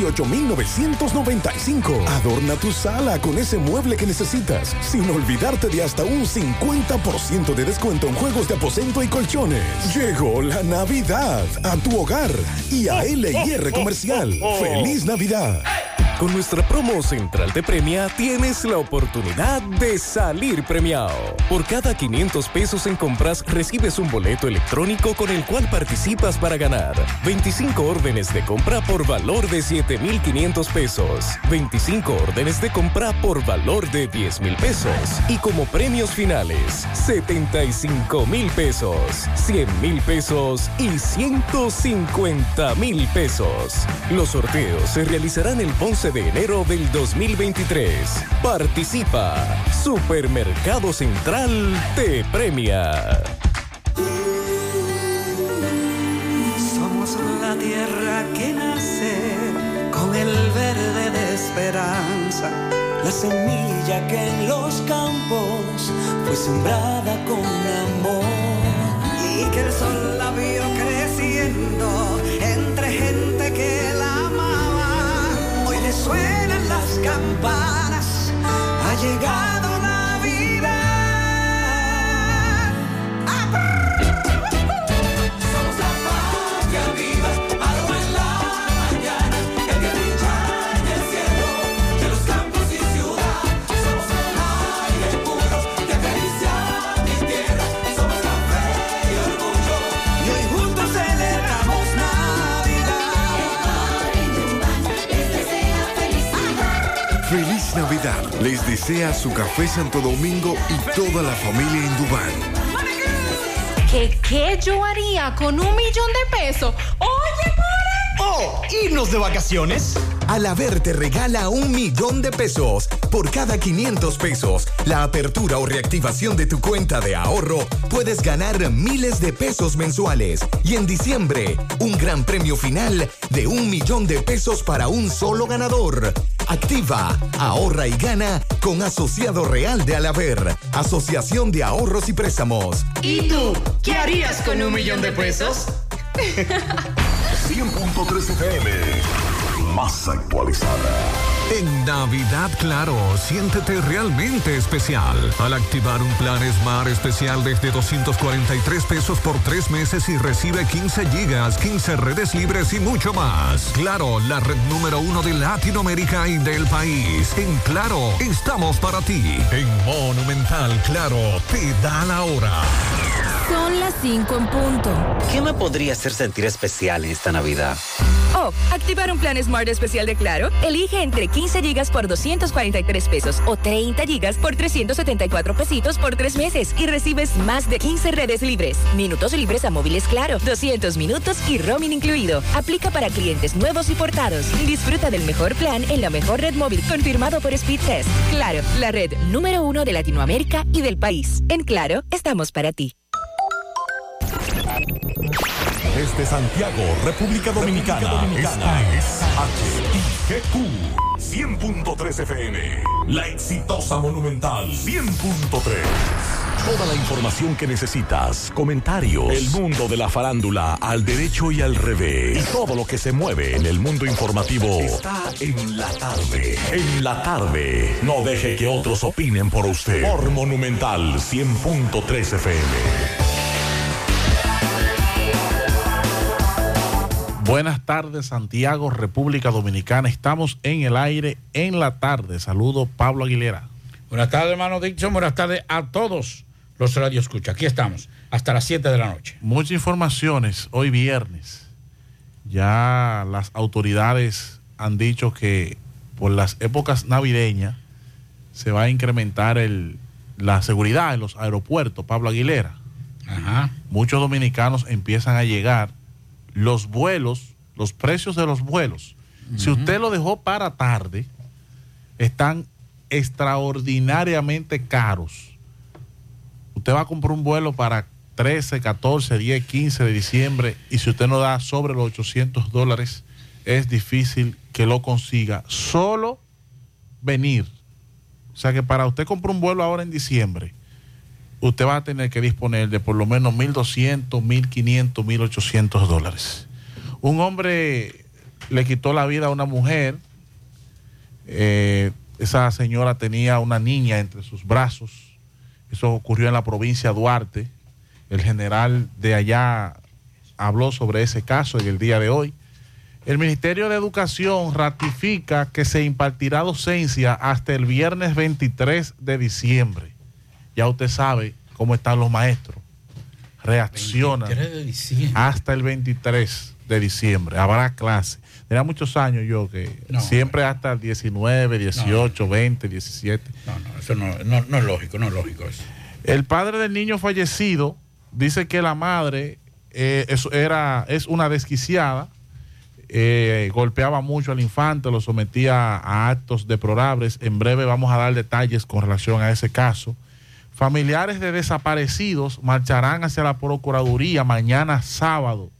18,995. Adorna tu sala con ese mueble que necesitas, sin olvidarte de hasta un 50% de descuento en juegos de aposento y colchones. Llegó la Navidad a tu hogar y a LIR Comercial. ¡Feliz Navidad! Con nuestra promo central de premia tienes la oportunidad de salir premiado. Por cada 500 pesos en compras recibes un boleto electrónico con el cual participas para ganar 25 órdenes de compra por valor de 7,500 pesos, 25 órdenes de compra por valor de 10 mil pesos y como premios finales 75 mil pesos, 100 mil pesos y 150 mil pesos. Los sorteos se realizarán el 11 de enero del 2023. Participa. Supermercado Central te premia. Somos la tierra que nace con el verde de esperanza, la semilla que en los campos fue sembrada con amor y que el sol la vio creciendo campanas, ha llegado Feliz Navidad. Les desea su café Santo Domingo y toda la familia en Dubán. ¿Qué, ¿Qué yo haría con un millón de pesos? Oye, ¡Oh! ¿Irnos de vacaciones? Alaber te regala un millón de pesos por cada 500 pesos. La apertura o reactivación de tu cuenta de ahorro puedes ganar miles de pesos mensuales. Y en diciembre, un gran premio final de un millón de pesos para un solo ganador. Activa, ahorra y gana con Asociado Real de Alaber, Asociación de Ahorros y Préstamos. ¿Y tú? ¿Qué harías con un millón de pesos? 100.3 FM. Más actualizada. En Navidad, claro, siéntete realmente especial al activar un plan Smart especial desde 243 pesos por tres meses y recibe 15 gigas, 15 redes libres y mucho más. Claro, la red número uno de Latinoamérica y del país. En Claro, estamos para ti. En Monumental, Claro, te da la hora. Son las 5 en punto. ¿Qué me podría hacer sentir especial en esta Navidad? Oh, activar un plan Smart especial de Claro. Elige entre 15 gigas por 243 pesos o 30 gigas por 374 pesitos por tres meses y recibes más de 15 redes libres, minutos libres a móviles Claro, 200 minutos y roaming incluido. Aplica para clientes nuevos y portados. Disfruta del mejor plan en la mejor red móvil confirmado por Speedtest. Claro, la red número uno de Latinoamérica y del país. En Claro, estamos para ti. Desde Santiago, República Dominicana, esta es HIGQ 100.3 FM. La exitosa Monumental 100.3. Toda la información que necesitas, comentarios, el mundo de la farándula al derecho y al revés, y todo lo que se mueve en el mundo informativo está en la tarde. En la tarde. No deje que otros opinen por usted. Por Monumental 100.3 FM. Buenas tardes, Santiago, República Dominicana. Estamos en el aire en la tarde. Saludo Pablo Aguilera. Buenas tardes, hermano Dixon. Buenas tardes a todos los Radio Escucha. Aquí estamos, hasta las 7 de la noche. Muchas informaciones hoy viernes. Ya las autoridades han dicho que por las épocas navideñas se va a incrementar el, la seguridad en los aeropuertos, Pablo Aguilera. Ajá. Muchos dominicanos empiezan a llegar. Los vuelos, los precios de los vuelos, si usted lo dejó para tarde, están extraordinariamente caros. Usted va a comprar un vuelo para 13, 14, 10, 15 de diciembre y si usted no da sobre los 800 dólares, es difícil que lo consiga. Solo venir. O sea que para usted comprar un vuelo ahora en diciembre, usted va a tener que disponer de por lo menos 1.200, 1.500, 1.800 dólares. Un hombre le quitó la vida a una mujer. Eh, esa señora tenía una niña entre sus brazos. Eso ocurrió en la provincia de Duarte. El general de allá habló sobre ese caso en el día de hoy. El Ministerio de Educación ratifica que se impartirá docencia hasta el viernes 23 de diciembre. Ya usted sabe cómo están los maestros. Reaccionan 23 de diciembre. hasta el 23 de diciembre. Habrá clase. Tenía muchos años yo que No, siempre hasta el 19, 18, 20, 17. No, no, eso no, no, no es lógico, no es lógico eso. El padre del niño fallecido dice que la madre eh, es, era, es una desquiciada, eh, golpeaba mucho al infante, lo sometía a actos deplorables. En breve vamos a dar detalles con relación a ese caso. Familiares de desaparecidos marcharán hacia la Procuraduría mañana sábado.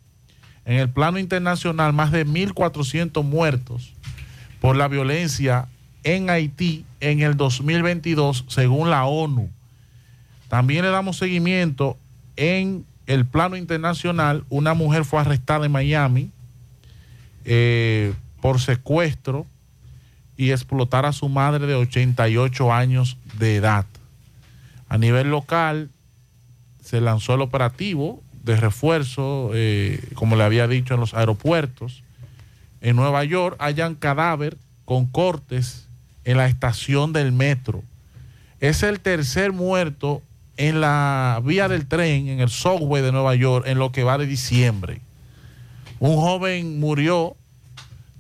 En el plano internacional, más de 1.400 muertos por la violencia en Haití en el 2022, según la ONU. También le damos seguimiento en el plano internacional. Una mujer fue arrestada en Miami eh, por secuestro y explotar a su madre de 88 años de edad. A nivel local se lanzó el operativo de refuerzo, eh, como le había dicho, en los aeropuertos. En Nueva York hayan cadáver con cortes en la estación del metro. Es el tercer muerto en la vía del tren, en el subway de Nueva York, en lo que va de diciembre. Un joven murió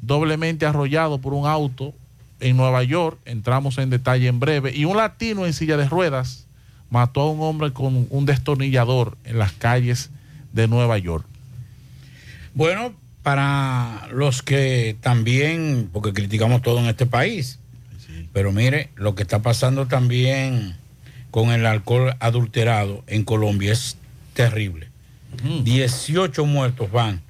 doblemente arrollado por un auto en Nueva York, entramos en detalle en breve, y un latino en silla de ruedas mató a un hombre con un destornillador en las calles de Nueva York. Bueno, para los que también, porque criticamos todo en este país, pero mire, lo que está pasando también con el alcohol adulterado en Colombia es terrible. 18 muertos van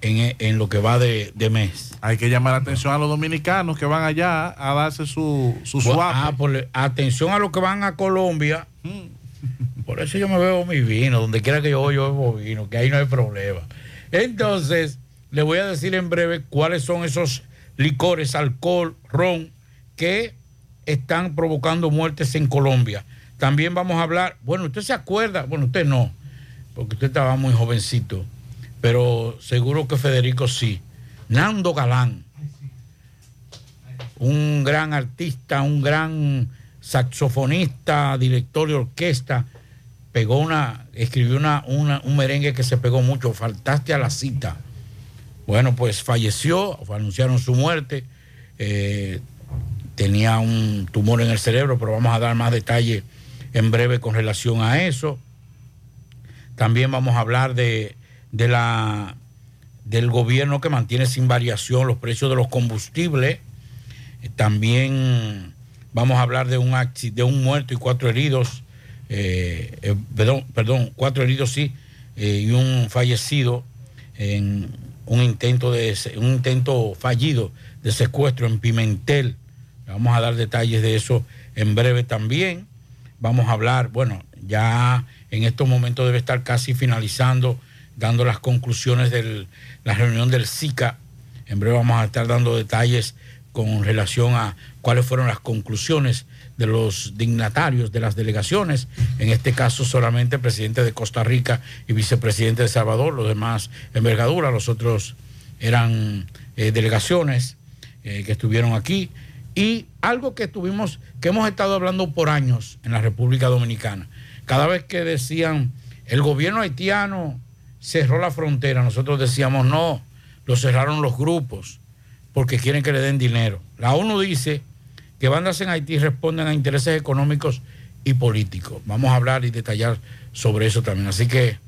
en, en lo que va de, de mes. Hay que llamar la atención a los dominicanos que van allá a darse su, su swap. ah, por- atención a los que van a Colombia. Por eso yo me bebo mi vino, donde quiera que yo voy, yo bebo vino, que ahí no hay problema. Entonces, le voy a decir en breve cuáles son esos licores, alcohol, ron, que están provocando muertes en Colombia. También vamos a hablar, bueno, usted se acuerda, bueno, usted no, porque usted estaba muy jovencito, pero seguro que Federico sí. Nando Galán, un gran artista, un gran saxofonista, director de orquesta, pegó una, escribió una, un merengue que se pegó mucho, faltaste a la cita. Bueno, pues falleció, anunciaron su muerte, eh, tenía un tumor en el cerebro, pero vamos a dar más detalle en breve con relación a eso. También vamos a hablar de, de la, del gobierno que mantiene sin variación los precios de los combustibles. Eh, También vamos a hablar de un, de un muerto y cuatro heridos. eh, eh, perdón, perdón, cuatro heridos sí, y un fallecido en un intento, de, un intento fallido de secuestro en Pimentel. Vamos a dar detalles de eso en breve también. Vamos a hablar, bueno, ya en estos momentos debe estar casi finalizando, dando las conclusiones de la reunión del SICA. En breve vamos a estar dando detalles con relación a cuáles fueron las conclusiones de los dignatarios de las delegaciones, en este caso solamente el presidente de Costa Rica y vicepresidente de Salvador, los demás envergadura, los otros eran eh, delegaciones eh, que estuvieron aquí. Y algo que estuvimos, que hemos estado hablando por años en la República Dominicana, cada vez que decían el gobierno haitiano cerró la frontera, nosotros decíamos no, lo cerraron los grupos porque quieren que le den dinero. La ONU dice que bandas en Haití responden a intereses económicos y políticos. Vamos a hablar y detallar sobre eso también. Así que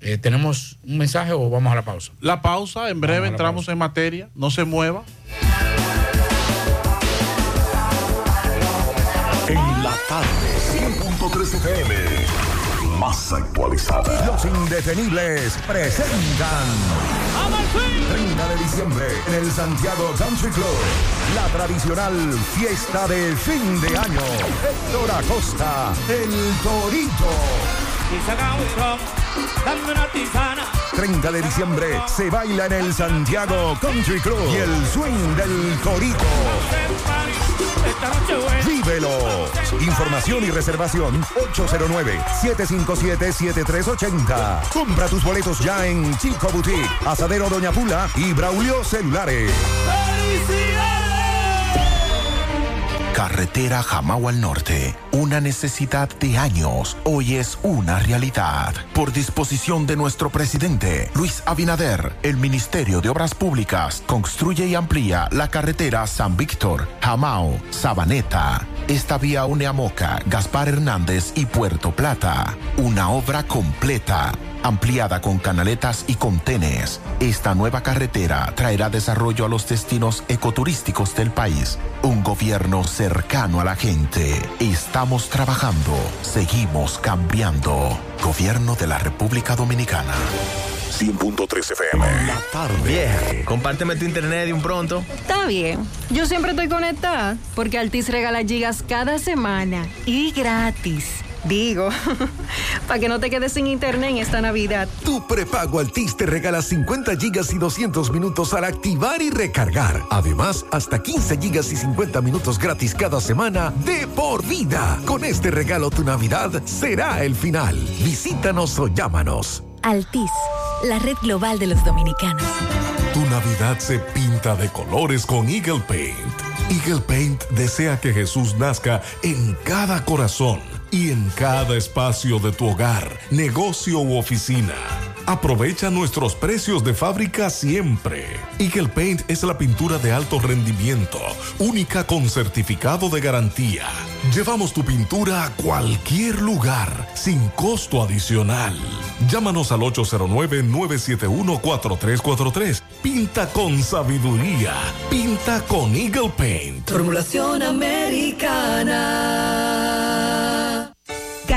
eh, tenemos un mensaje o vamos a la pausa. La pausa, en breve entramos en materia, no se mueva. En la tarde, 100.3 FM. Más actualizada. Los indetenibles presentan 30 de diciembre en el Santiago Country Club. La tradicional fiesta de fin de año. Héctor Acosta, el Torito. Y saca un ron, dame una tisana. 30 de diciembre se baila en el Santiago Country Club y el swing del Corito. ¡Vívelo! Información y reservación 809-757-7380. Compra tus boletos ya en Chico Boutique, Asadero Doña Pula y Braulio Celulares. Carretera Jamao al Norte. Una necesidad de años. Hoy es una realidad. Por disposición de nuestro presidente, Luis Abinader, el Ministerio de Obras Públicas construye y amplía la carretera San Víctor, Jamao, Sabaneta. Esta vía une a Moca, Gaspar Hernández y Puerto Plata. Una obra completa ampliada con canaletas y contenes. Esta nueva carretera traerá desarrollo a los destinos ecoturísticos del país. Un gobierno cercano a la gente. Estamos trabajando, seguimos cambiando. Gobierno de la República Dominicana. 100.3 FM. La tarde. Vieja, compárteme tu internet de un pronto. Está bien. Yo siempre estoy conectada porque Altis regala gigas cada semana y gratis. Digo, para que no te quedes sin internet en esta Navidad. Tu prepago Altis te regala 50 gigas y 200 minutos al activar y recargar. Además, hasta 15 gigas y 50 minutos gratis cada semana de por vida. Con este regalo tu Navidad será el final. Visítanos o llámanos. Altis, la red global de los dominicanos. Tu Navidad se pinta de colores con Eagle Paint. Eagle Paint desea que Jesús nazca en cada corazón y en cada espacio de tu hogar, negocio u oficina. Aprovecha nuestros precios de fábrica siempre. Eagle Paint es la pintura de alto rendimiento, única con certificado de garantía. Llevamos tu pintura a cualquier lugar, sin costo adicional. Llámanos al 809-971-4343. Pinta con sabiduría. Pinta con Eagle Paint. Formulación americana.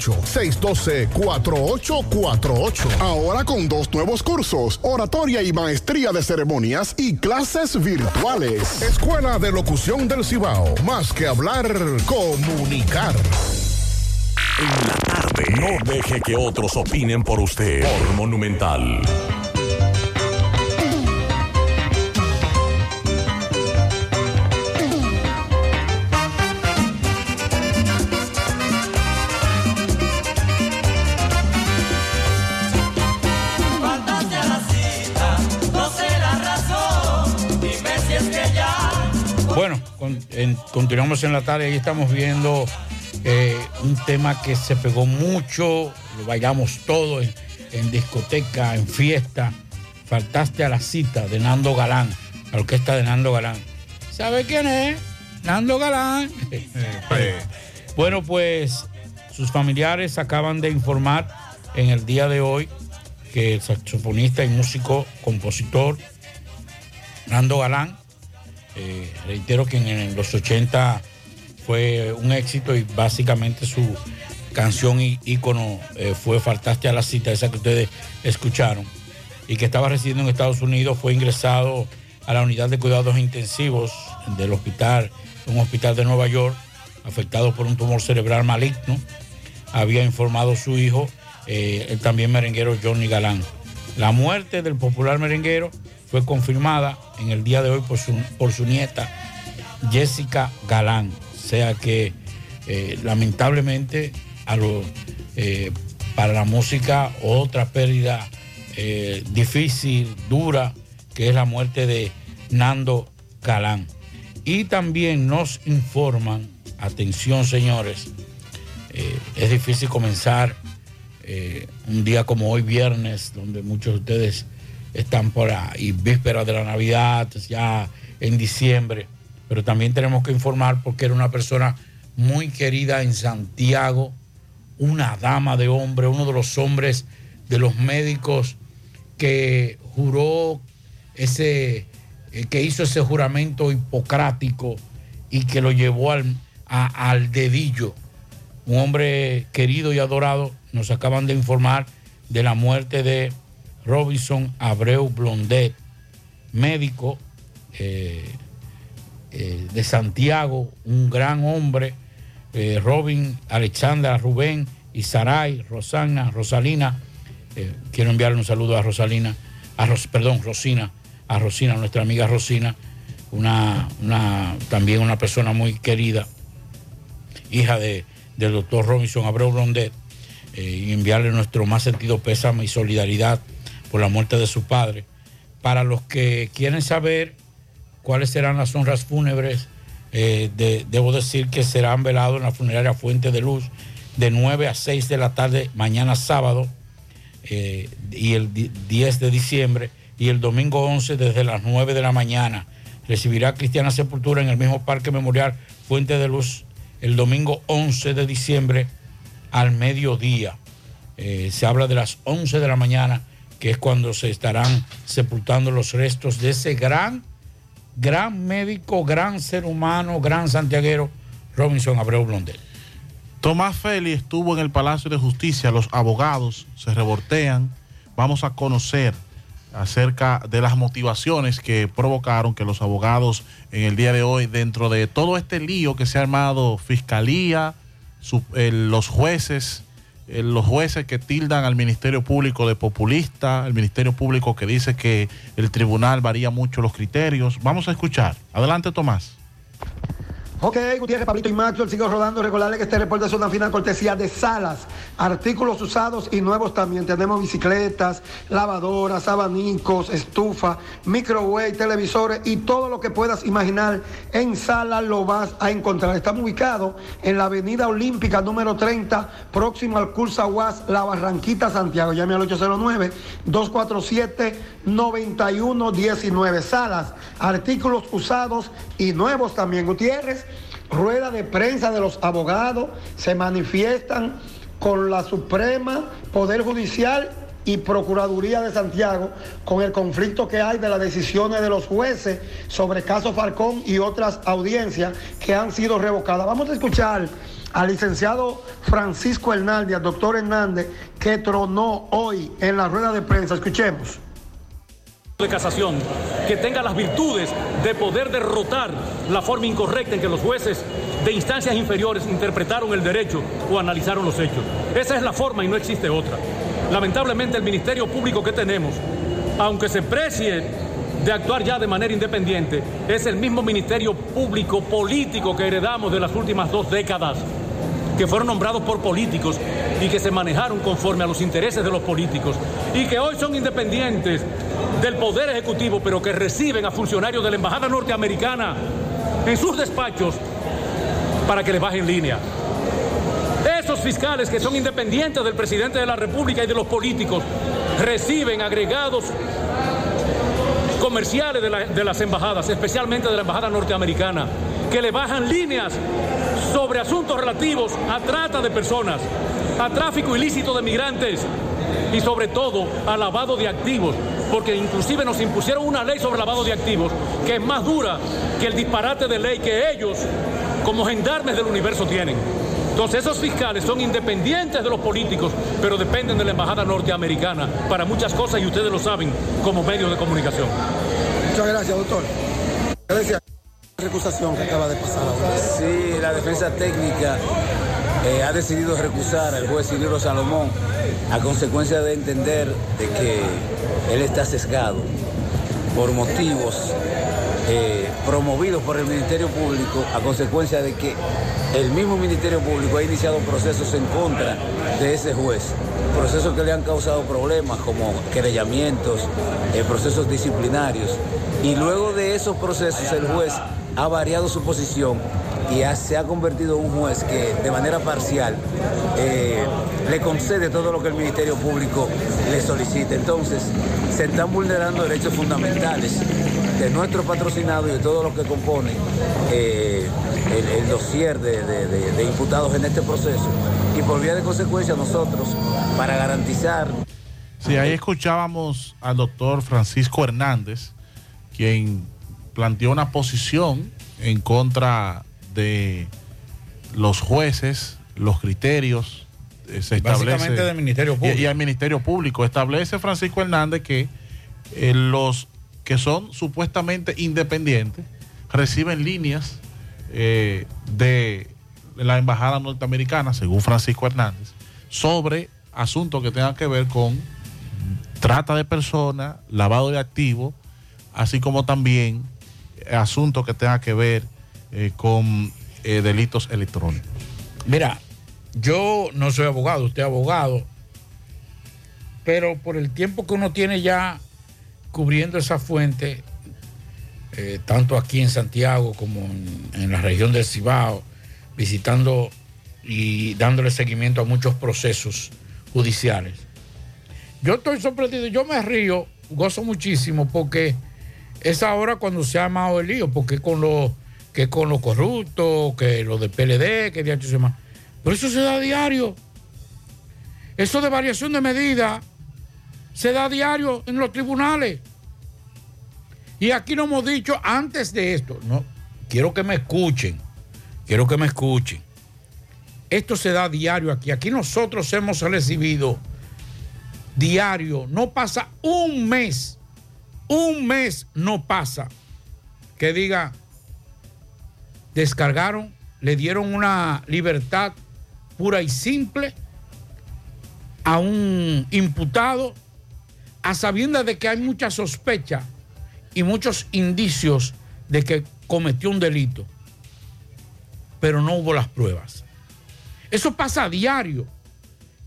612-4848. Ahora con dos nuevos cursos, oratoria y maestría de ceremonias y clases virtuales. Escuela de Locución del Cibao. Más que hablar, comunicar. En la tarde. No deje que otros opinen por usted. Por Monumental. Con- en- continuamos en la tarde, ahí estamos viendo eh, un tema que se pegó mucho, lo bailamos todo en, en discoteca, en fiesta. Faltaste a la cita de Nando Galán, la orquesta de Nando Galán. ¿Sabe quién es? Nando Galán. bueno, pues sus familiares acaban de informar en el día de hoy que el saxofonista y músico, compositor Nando Galán, eh, reitero que en los 80 fue un éxito y básicamente su canción í- ícono eh, fue Faltaste a la cita, esa que ustedes escucharon, y que estaba residiendo en Estados Unidos, fue ingresado a la unidad de cuidados intensivos del hospital, un hospital de Nueva York, afectado por un tumor cerebral maligno. Había informado su hijo, eh, el también merenguero Johnny Galán. La muerte del popular merenguero fue confirmada en el día de hoy por su, por su nieta Jessica Galán. O sea que eh, lamentablemente eh, para la música otra pérdida eh, difícil, dura, que es la muerte de Nando Galán. Y también nos informan, atención señores, es difícil comenzar un día como hoy viernes, donde muchos de ustedes están por ahí, vísperas de la Navidad, ya en diciembre, pero también tenemos que informar porque era una persona muy querida en Santiago, una dama de hombre, uno de los hombres de los médicos que juró ese, eh, que hizo ese juramento hipocrático y que lo llevó al, a- al dedillo. Un hombre querido y adorado, nos acaban de informar de la muerte de Robinson Abreu Blondet, médico eh, eh, de Santiago, un gran hombre, eh, Robin, Alexandra, Rubén y Rosana, Rosalina. quiero enviarle un saludo a Rosalina, a Ros- perdón, Rosina, a Rosina, nuestra amiga Rosina, una, una- también una persona muy querida, hija de, del doctor Robinson Abreu Blondet, y enviarle nuestro más sentido pésame y solidaridad por la muerte de su padre. Para los que quieren saber cuáles serán las honras fúnebres, eh, de- debo decir que serán velados en la funeraria Fuente de Luz de 9 a 6 de la tarde mañana sábado eh, y el di- 10 de diciembre y el domingo 11 desde las 9 de la mañana. Recibirá cristiana sepultura en el mismo Parque Memorial Fuente de Luz el domingo 11 de diciembre al mediodía. Eh, se habla de las 11 de la mañana, que es cuando se estarán sepultando los restos de ese gran, gran médico, gran ser humano, gran santiaguero, Robinson Abreu Blondel. Tomás Feli estuvo en el Palacio de Justicia, los abogados se revoltean. Vamos a conocer acerca de las motivaciones que provocaron que los abogados en el día de hoy, dentro de todo este lío que se ha armado, fiscalía, eh, los jueces, eh, los jueces que tildan al Ministerio Público de populista, el Ministerio Público que dice que el tribunal varía mucho los criterios. Vamos a escuchar. Adelante, Tomás. Ok, Gutiérrez, Pablito y Maxwell, sigo rodando. Recordarle que este reporte es una final cortesía de Salas. Artículos usados y nuevos también. Tenemos bicicletas, lavadoras, abanicos, estufa, microwave, televisores y todo lo que puedas imaginar en Salas lo vas a encontrar. Estamos ubicados en la Avenida Olímpica número 30, próximo al Cursa UAS, La Barranquita, Santiago. Llame al 809-247-9119. Salas, artículos usados y nuevos también. Gutiérrez, rueda de prensa de los abogados, se manifiestan con la Suprema, Poder Judicial y Procuraduría de Santiago con el conflicto que hay de las decisiones de los jueces sobre caso Falcón y otras audiencias que han sido revocadas. Vamos a escuchar al licenciado Francisco Hernández, al doctor Hernández, que tronó hoy en la rueda de prensa. Escuchemos. De casación que tenga las virtudes de poder derrotar la forma incorrecta en que los jueces de instancias inferiores interpretaron el derecho o analizaron los hechos. Esa es la forma y no existe otra. Lamentablemente el Ministerio Público que tenemos, aunque se precie de actuar ya de manera independiente, es el mismo Ministerio Público político que heredamos de las últimas dos décadas que fueron nombrados por políticos y que se manejaron conforme a los intereses de los políticos y que hoy son independientes del poder ejecutivo, pero que reciben a funcionarios de la Embajada Norteamericana en sus despachos para que les bajen línea. Esos fiscales que son independientes del presidente de la República y de los políticos reciben agregados comerciales de, la- de las embajadas, especialmente de la embajada norteamericana, que le bajan líneas sobre asuntos relativos a trata de personas, a tráfico ilícito de migrantes y sobre todo a lavado de activos, porque inclusive nos impusieron una ley sobre lavado de activos que es más dura que el disparate de ley que ellos, como gendarmes del universo, tienen. Entonces esos fiscales son independientes de los políticos, pero dependen de la embajada norteamericana para muchas cosas y ustedes lo saben como medios de comunicación. Muchas gracias, doctor. Gracias. La recusación que acaba de pasar ahora. Sí, la defensa técnica eh, ha decidido recusar al juez Cirilo Salomón a consecuencia de entender de que él está sesgado por motivos eh, promovidos por el Ministerio Público a consecuencia de que el mismo Ministerio Público ha iniciado procesos en contra de ese juez, procesos que le han causado problemas como querellamientos, eh, procesos disciplinarios. Y luego de esos procesos el juez ha variado su posición y se ha convertido en un juez que de manera parcial eh, le concede todo lo que el Ministerio Público le solicita. Entonces, se están vulnerando derechos fundamentales de nuestro patrocinado y de todo lo que compone eh, el, dossier de, de- de- de imputados en este proceso. Y por vía de consecuencia nosotros, para garantizar Sí, ahí escuchábamos al doctor Francisco Hernández, quien planteó una posición en contra de los jueces, los criterios. eh, Se establece, Básicamente del Ministerio y- Público. Y, al Ministerio Público. Establece Francisco Hernández que eh, los que son supuestamente independientes reciben líneas eh, de la embajada norteamericana, según Francisco Hernández, sobre asuntos que tengan que ver con trata de personas, lavado de activos, así como también asuntos que tengan que ver eh, con eh, delitos electrónicos. Mira, yo no soy abogado, usted es abogado, pero por el tiempo que uno tiene ya cubriendo esa fuente, eh, tanto aquí en Santiago como en, en la región del Cibao, visitando y dándole seguimiento a muchos procesos judiciales. Yo estoy sorprendido, yo me río, gozo muchísimo porque es ahora cuando se ha armado el lío, porque con los que con los corruptos, que los de PLD, que de más. Pero eso se da diario. Eso de variación de medida se da diario en los tribunales. Y aquí no hemos dicho antes de esto, no, quiero que me escuchen, quiero que me escuchen. Esto se da diario aquí. Aquí nosotros hemos recibido diario, no pasa un mes, un mes no pasa que diga, descargaron, le dieron una libertad pura y simple a un imputado a sabiendas de que hay mucha sospecha y muchos indicios de que cometió un delito, pero no hubo las pruebas. Eso pasa a diario.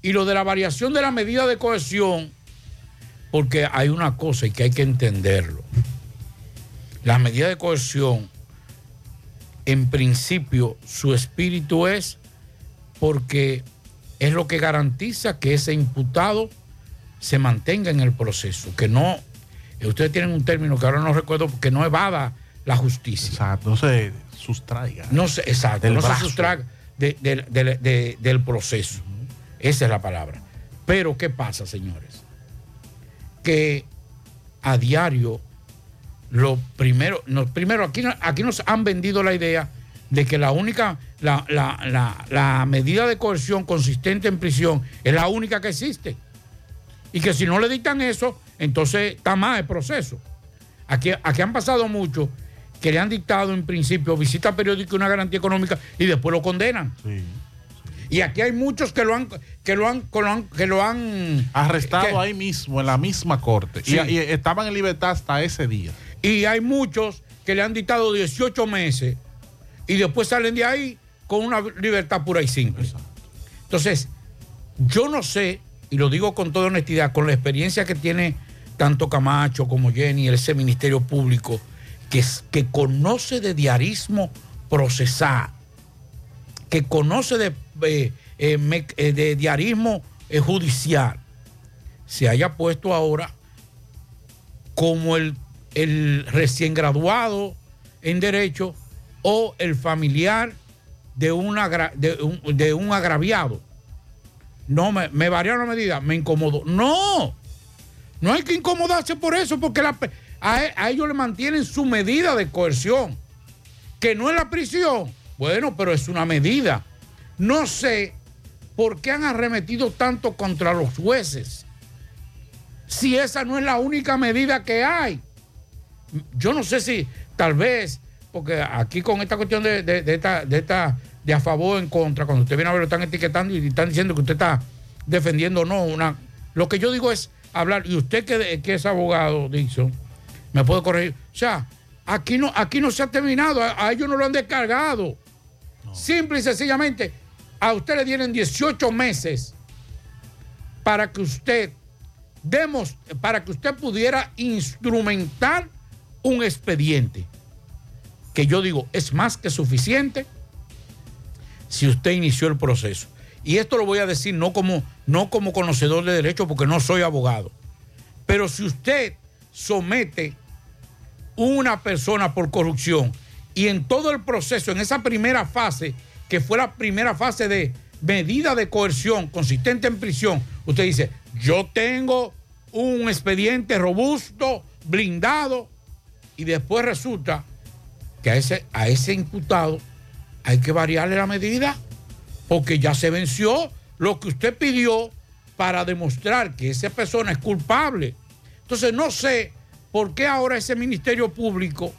Y lo de la variación de la medida de cohesión, porque hay una cosa y que hay que entenderlo. La medida de cohesión, en principio, su espíritu es porque es lo que garantiza que ese imputado se mantenga en el proceso, que no, eh, ustedes tienen un término que ahora no recuerdo, que no evada la justicia. Exacto, no se sustraiga. No se, exacto, no brazo. se sustraiga de- de- de- de- del proceso. Esa es la palabra. Pero, ¿qué pasa, señores? Que a diario, lo primero, no, primero aquí, aquí nos han vendido la idea de que la única, la, la- la- la medida de coerción consistente en prisión es la única que existe. Y que si no le dictan eso, entonces está más el proceso. Aquí, aquí han pasado mucho que le han dictado en principio visita periódica y una garantía económica y después lo condenan. Y aquí hay muchos que lo han, que lo han, que lo han, que lo han Arrestado que- ahí mismo, en la misma corte. Y, estaban en libertad hasta ese día. Y hay muchos que le han dictado 18 meses y después salen de ahí con una libertad pura y simple. Entonces, yo no sé, y lo digo con toda honestidad, con la experiencia que tiene tanto Camacho como Jenny, ese Ministerio Público, que, que conoce de diarismo procesal, que conoce de, eh, eh, eh, de diarismo judicial, se haya puesto ahora como el, el recién graduado en derecho o el familiar de, un de un, agraviado. No, me, me la medida, me incomodó. No, no hay que incomodarse por eso, porque a, a ellos le mantienen su medida de coerción, que no es la prisión. Bueno, pero es una medida. No sé por qué han arremetido tanto contra los jueces, si esa no es la única medida que hay. Yo no sé si tal vez, porque aquí con esta cuestión de, de- de esta, de esta de a favor o en contra, cuando usted viene a ver, lo están etiquetando y están diciendo que usted está defendiendo o no una. Lo que yo digo es hablar, y usted que, que es abogado, Dixon, me puede corregir. O sea, aquí no, aquí no se ha terminado, a, a ellos no lo han descargado. Simple y sencillamente, a usted le tienen 18 meses para que usted demos, para que usted pudiera instrumentar un expediente. Que yo digo, es más que suficiente si usted inició el proceso. Y esto lo voy a decir no como, no como conocedor de derecho, porque no soy abogado. Pero si usted somete una persona por corrupción y en todo el proceso, en esa primera fase, que fue la primera fase de medida de coerción consistente en prisión, usted dice, yo tengo un expediente robusto, blindado, y después resulta que a ese, a ese imputado hay que variarle la medida porque ya se venció lo que usted pidió para demostrar que esa persona es culpable. Entonces no sé por qué ahora ese Ministerio Público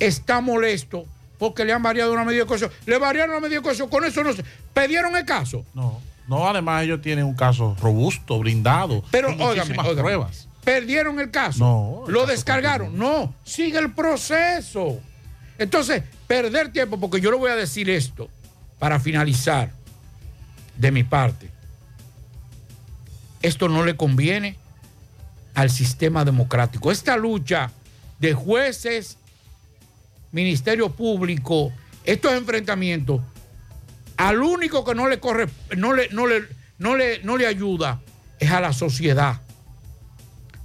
está molesto porque le han variado una medida de coerción. Le variaron la medida de coerción, con eso no se... ¿Pedieron el caso? No, no, además ellos tienen un caso robusto, blindado. Pero con óigame, muchísimas óigame, pruebas. ¿Perdieron el caso? No, ¿Lo descargaron? No, sigue el proceso. Entonces, perder tiempo, porque yo le voy a decir esto para finalizar de mi parte. Esto no le conviene al sistema democrático. Esta lucha de jueces, Ministerio Público, estos enfrentamientos, al único que no le corre, no le, no le, no le, no le ayuda es a la sociedad.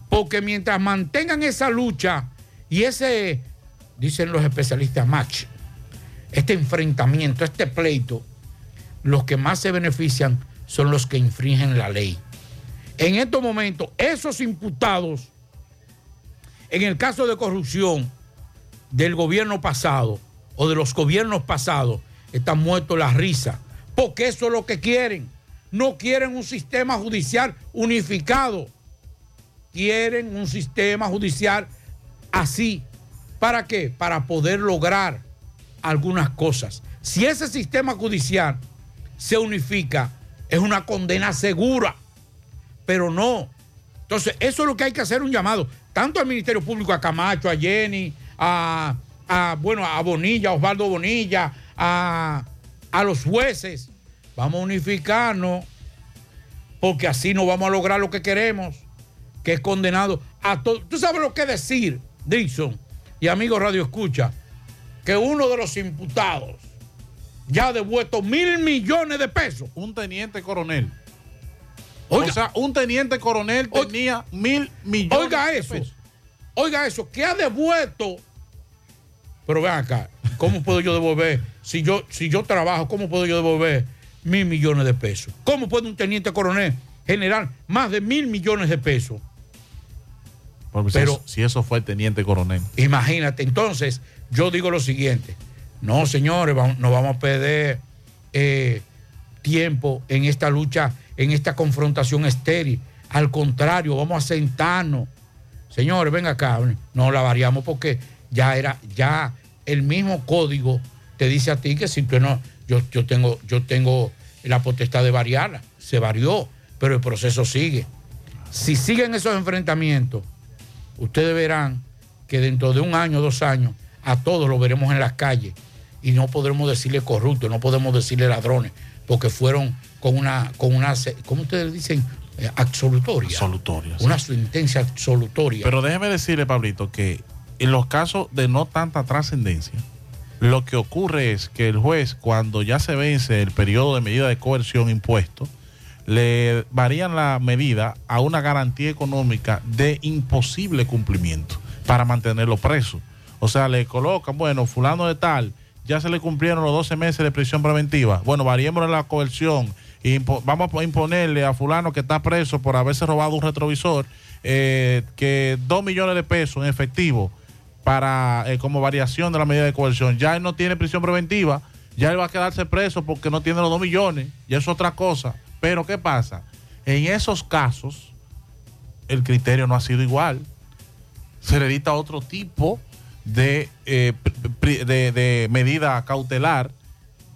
Porque mientras mantengan esa lucha y ese, dicen los especialistas, match, este enfrentamiento, este pleito, los que más se benefician son los que infringen la ley. En estos momentos, esos imputados, en el caso de corrupción del gobierno pasado o de los gobiernos pasados, están muertos la risa, porque eso es lo que quieren. No quieren un sistema judicial unificado quieren un sistema judicial así. ¿Para qué? Para poder lograr algunas cosas. Si ese sistema judicial se unifica, es una condena segura, pero no. Entonces, eso es lo que hay que hacer un llamado, tanto al Ministerio Público, a Camacho, a Jenny, a, bueno, a Bonilla, a Osvaldo Bonilla, a, a los jueces. Vamos a unificarnos, porque así no vamos a lograr lo que queremos que es condenado a todo. ¿Tú sabes lo que decir, Dixon y amigos Radio Escucha? Que uno de los imputados ya ha devuelto mil millones de pesos. Un teniente coronel. o sea, un teniente coronel tenía mil millones Oiga de eso. pesos. Oiga eso, que ha devuelto. Pero ven acá, ¿cómo puedo yo devolver? Si yo, si yo trabajo, ¿cómo puedo yo devolver mil millones de pesos? ¿Cómo puede un teniente coronel generar más de mil millones de pesos? Porque Pero- si, eso, si eso fue el teniente coronel. Imagínate, entonces yo digo lo siguiente, no señores, vamos- no vamos a perder eh, tiempo en esta lucha, en esta confrontación estéril. Al contrario, vamos a sentarnos. Señores, ven acá, no la variamos porque ya era, ya el mismo código te dice a ti que si tú no, yo, yo tengo, yo tengo la potestad de variarla, se varió, pero el proceso sigue. Si siguen esos enfrentamientos, ustedes verán que dentro de un año, dos años, a todos lo veremos en las calles y no podremos decirle corruptos, no podemos decirle ladrones, porque fueron con una, con una, ¿cómo ustedes dicen? Eh, absolutoria. Absolutoria, sí. Una sentencia absolutoria. Pero déjeme decirle, Pablito, que en los casos de no tanta trascendencia, lo que ocurre es que el juez, cuando ya se vence el periodo de medida de coerción impuesto, le varían la medida a una garantía económica de imposible cumplimiento para mantenerlo preso. O sea, le colocan, bueno, fulano de tal, ya se le cumplieron los 12 meses de prisión preventiva. Bueno, variémosle la coerción y vamos a imponerle a fulano que está preso por haberse robado un retrovisor eh, que dos millones de pesos en efectivo para eh, como variación de la medida de coerción. Ya él no tiene prisión preventiva, ya él va a quedarse preso porque no tiene los dos millones, y eso es otra cosa. Pero ¿qué pasa? En esos casos, el criterio no ha sido igual. Se le dicta otro tipo de, eh, de, de medida cautelar,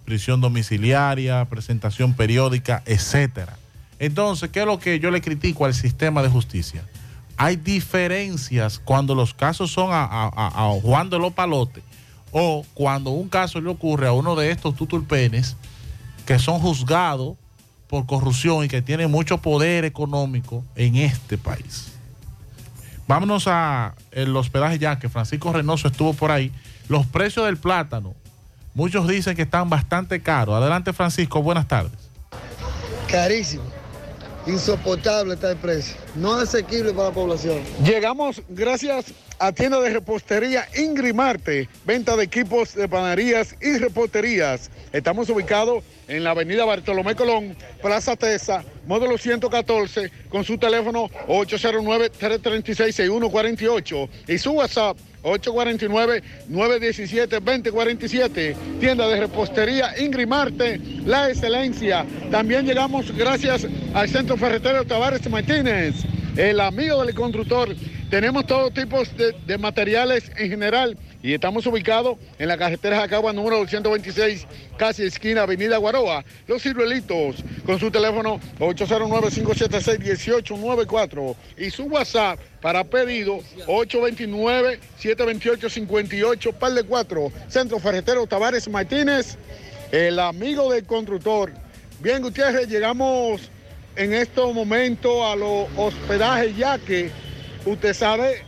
prisión domiciliaria, presentación periódica, etcétera. Entonces, ¿qué es lo que yo le critico al sistema de justicia? Hay diferencias cuando los casos son a- a Juan de los Palotes o cuando un caso le ocurre a uno de estos tutulpenes que son juzgados por corrupción y que tienen mucho poder económico en este país. Vámonos a el hospedaje ya, que Francisco Reynoso estuvo por ahí. Los precios del plátano, muchos dicen que están bastante caros. Adelante Francisco, buenas tardes. Carísimo. Insoportable está el precio. No asequible para la población. Llegamos gracias a tienda de repostería Ingrimarte, venta de equipos de panaderías y reposterías. Estamos ubicados en la avenida Bartolomé Colón, Plaza Tesa, módulo 114, con su teléfono 809-336-6148 y su WhatsApp 849-917-2047. Tienda de repostería Ingrimarte, la excelencia. También llegamos gracias al Centro Ferretero Tavares Martínez, el amigo del constructor. Tenemos todo tipo de, de materiales en general y estamos ubicados en la carretera Jacagua número 226, casi esquina Avenida Guaroa. Los ciruelitos con su teléfono 809-576-1894 y su WhatsApp para pedido 829-728-58, par de 4. Centro Ferretero Tavares Martínez, el amigo del constructor. Bien, Gutiérrez, llegamos en estos momentos a los hospedajes ya que usted sabe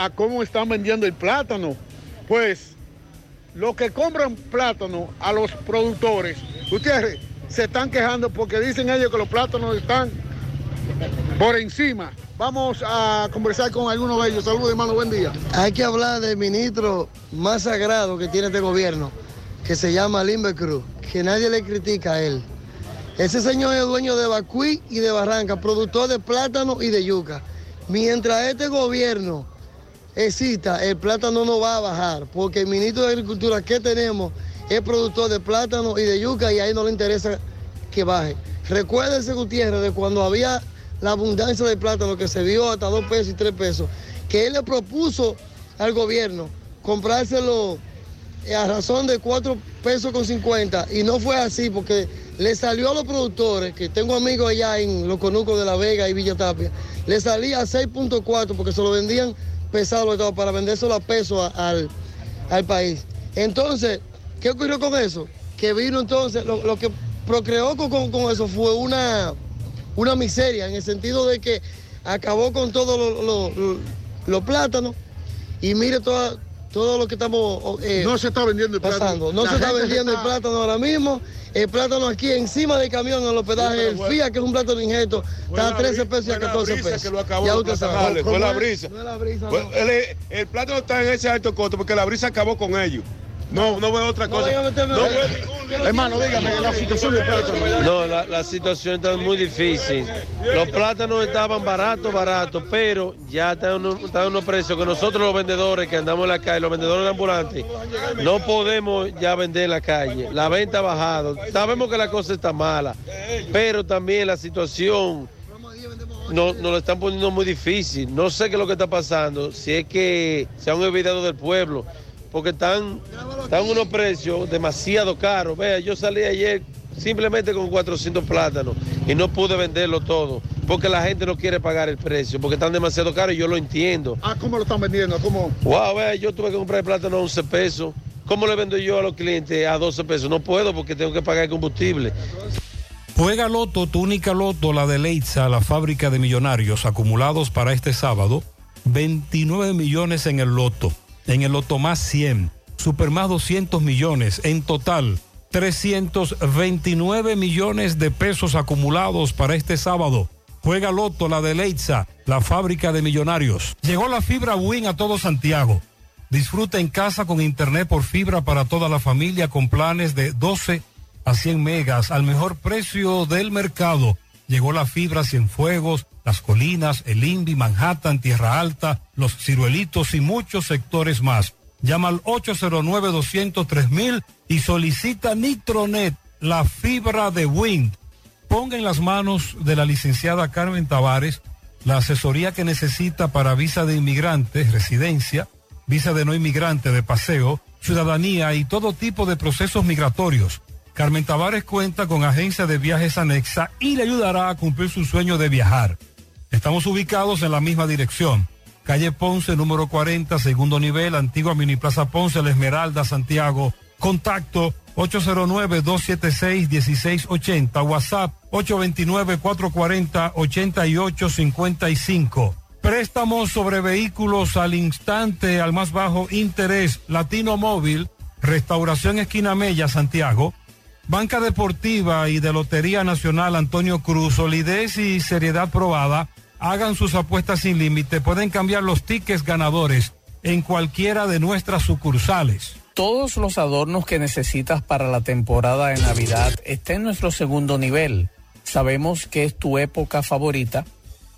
a cómo están vendiendo el plátano. Pues los que compran plátano a los productores, ustedes se están quejando porque dicen ellos que los plátanos están por encima. Vamos a conversar con algunos de ellos. Saludos, hermano, buen día. Hay que hablar del ministro más sagrado que tiene este gobierno, que se llama Limber Cruz, que nadie le critica a él. Ese señor es dueño de Bacuí y de Barranca, productor de plátano y de yuca. Mientras este gobierno exista, el plátano no va a bajar, porque el ministro de Agricultura que tenemos es productor de plátano y de yuca y a él no le interesa que baje. Recuérdese, Gutiérrez, de cuando había la abundancia de plátano que se dio hasta dos pesos y tres pesos, que él le propuso al gobierno comprárselo a razón de cuatro pesos con 50 y no fue así porque le salió a los productores, que tengo amigos allá en los conucos de La Vega y Villa Tapia, le salía a 6.4 porque se lo vendían pesado los estados para vendérselo a peso a- al, al país. Entonces, ¿qué ocurrió con eso? Que vino entonces, lo, lo que procreó con, con- eso fue una, una miseria, en el sentido de que acabó con todos los los- los plátanos y mire toda- todo lo que estamos eh, No se está vendiendo el plátano. pasando. No La se está vendiendo está- el plátano ahora mismo. El plátano aquí encima del camión en los pedajes, pero el FIA, que es un plátano injeto, está a 13 pesos y a 14 brisa pesos. que lo acabó ya usted sabe. fue ¿Cómo la brisa. No es la brisa, no. el, el plátano está en ese alto costo porque la brisa acabó con ellos. No, no veo otra cosa. No veo Hermano, dígame la situación del plátano. No, la, la situación está muy difícil. Los plátanos estaban baratos, baratos, pero ya están unos, están unos precios que nosotros los vendedores que andamos en la calle, los vendedores ambulantes, no podemos ya vender en la calle. La venta ha bajado. Sabemos que la cosa está mala, pero también la situación nos no lo están poniendo muy difícil. No sé qué es lo que está pasando, si es que se han olvidado del pueblo, porque están, están unos precios demasiado caros. Vea, yo salí ayer simplemente con 400 plátanos y no pude venderlo todo, porque la gente no quiere pagar el precio, porque están demasiado caros y yo lo entiendo. Ah, ¿cómo lo están vendiendo? ¿Cómo? Wow, vea, yo tuve que comprar el plátano a 11 pesos. ¿Cómo le vendo yo a los clientes a 12 pesos? No puedo porque tengo que pagar el combustible. Juega Loto, tu única Loto, la de Leitza, la fábrica de millonarios acumulados para este sábado. 29 millones en el loto, en el loto más 100, super más 200 millones, en total 329 millones de pesos acumulados para este sábado. Juega Loto, la de Leitza, la fábrica de millonarios. Llegó la fibra Win a todo Santiago. Disfruta en casa con internet por fibra para toda la familia con planes de 12 a 100 megas al mejor precio del mercado. Llegó la fibra Cienfuegos, Las Colinas, El Indy, Manhattan, Tierra Alta, Los Ciruelitos y muchos sectores más. Llama al 809-203 y solicita Nitronet, la fibra de Wind. Ponga en las manos de la licenciada Carmen Tavares la asesoría que necesita para visa de inmigrantes, residencia, visa de no inmigrante, de paseo, ciudadanía y todo tipo de procesos migratorios. Carmen Tavares cuenta con agencia de viajes anexa y le ayudará a cumplir su sueño de viajar. Estamos ubicados en la misma dirección. Calle Ponce, número 40, segundo nivel, antigua Mini Plaza Ponce, La Esmeralda, Santiago. Contacto 809-276-1680, WhatsApp 829-440-8855. Préstamos sobre vehículos al instante, al más bajo interés, Latino Móvil, Restauración Esquina Mella, Santiago. Banca Deportiva y de Lotería Nacional Antonio Cruz, solidez y seriedad probada. Hagan sus apuestas sin límite. Pueden cambiar los tickets ganadores en cualquiera de nuestras sucursales. Todos los adornos que necesitas para la temporada de Navidad están en nuestro segundo nivel. Sabemos que es tu época favorita.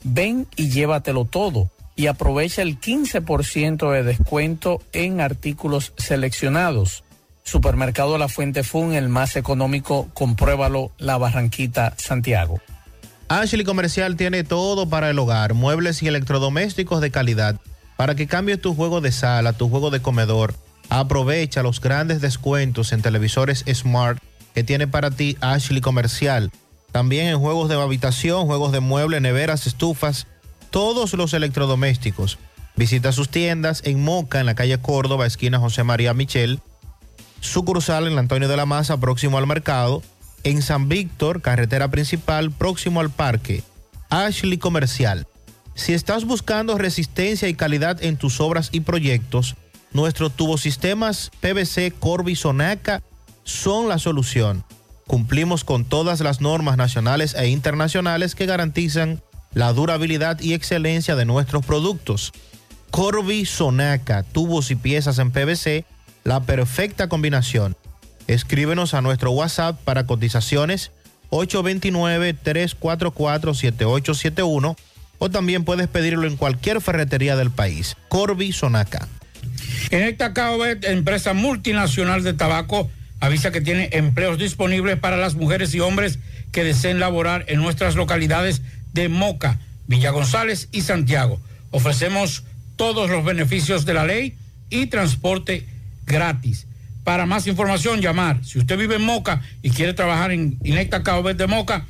Ven y llévatelo todo y aprovecha el 15% de descuento en artículos seleccionados. Supermercado La Fuente Fun, el más económico, compruébalo, La Barranquita, Santiago. Ashley Comercial tiene todo para el hogar, muebles y electrodomésticos de calidad. Para que cambies tu juego de sala, tu juego de comedor, aprovecha los grandes descuentos en televisores Smart que tiene para ti Ashley Comercial. También en juegos de habitación, juegos de muebles, neveras, estufas, todos los electrodomésticos. Visita sus tiendas en Moca, en la calle Córdoba, esquina José María Michel. Sucursal en Antonio de la Maza, próximo al mercado. En San Víctor, carretera principal, próximo al parque. Ashley Comercial. Si estás buscando resistencia y calidad en tus obras y proyectos, nuestros tubosistemas PVC Corby Sonaca son la solución. Cumplimos con todas las normas nacionales e internacionales que garantizan la durabilidad y excelencia de nuestros productos. Corby Sonaca, tubos y piezas en PVC, la perfecta combinación. Escríbenos a nuestro WhatsApp para cotizaciones 829-344-7871 o también puedes pedirlo en cualquier ferretería del país. Corby Sonaca. En esta Caobet, empresa multinacional de tabaco, avisa que tiene empleos disponibles para las mujeres y hombres que deseen laborar en nuestras localidades de Moca, Villa González y Santiago. Ofrecemos todos los beneficios de la ley y transporte gratis. Para más información, llamar. Si usted vive en Moca y quiere trabajar en Inecta Caobet de Moca,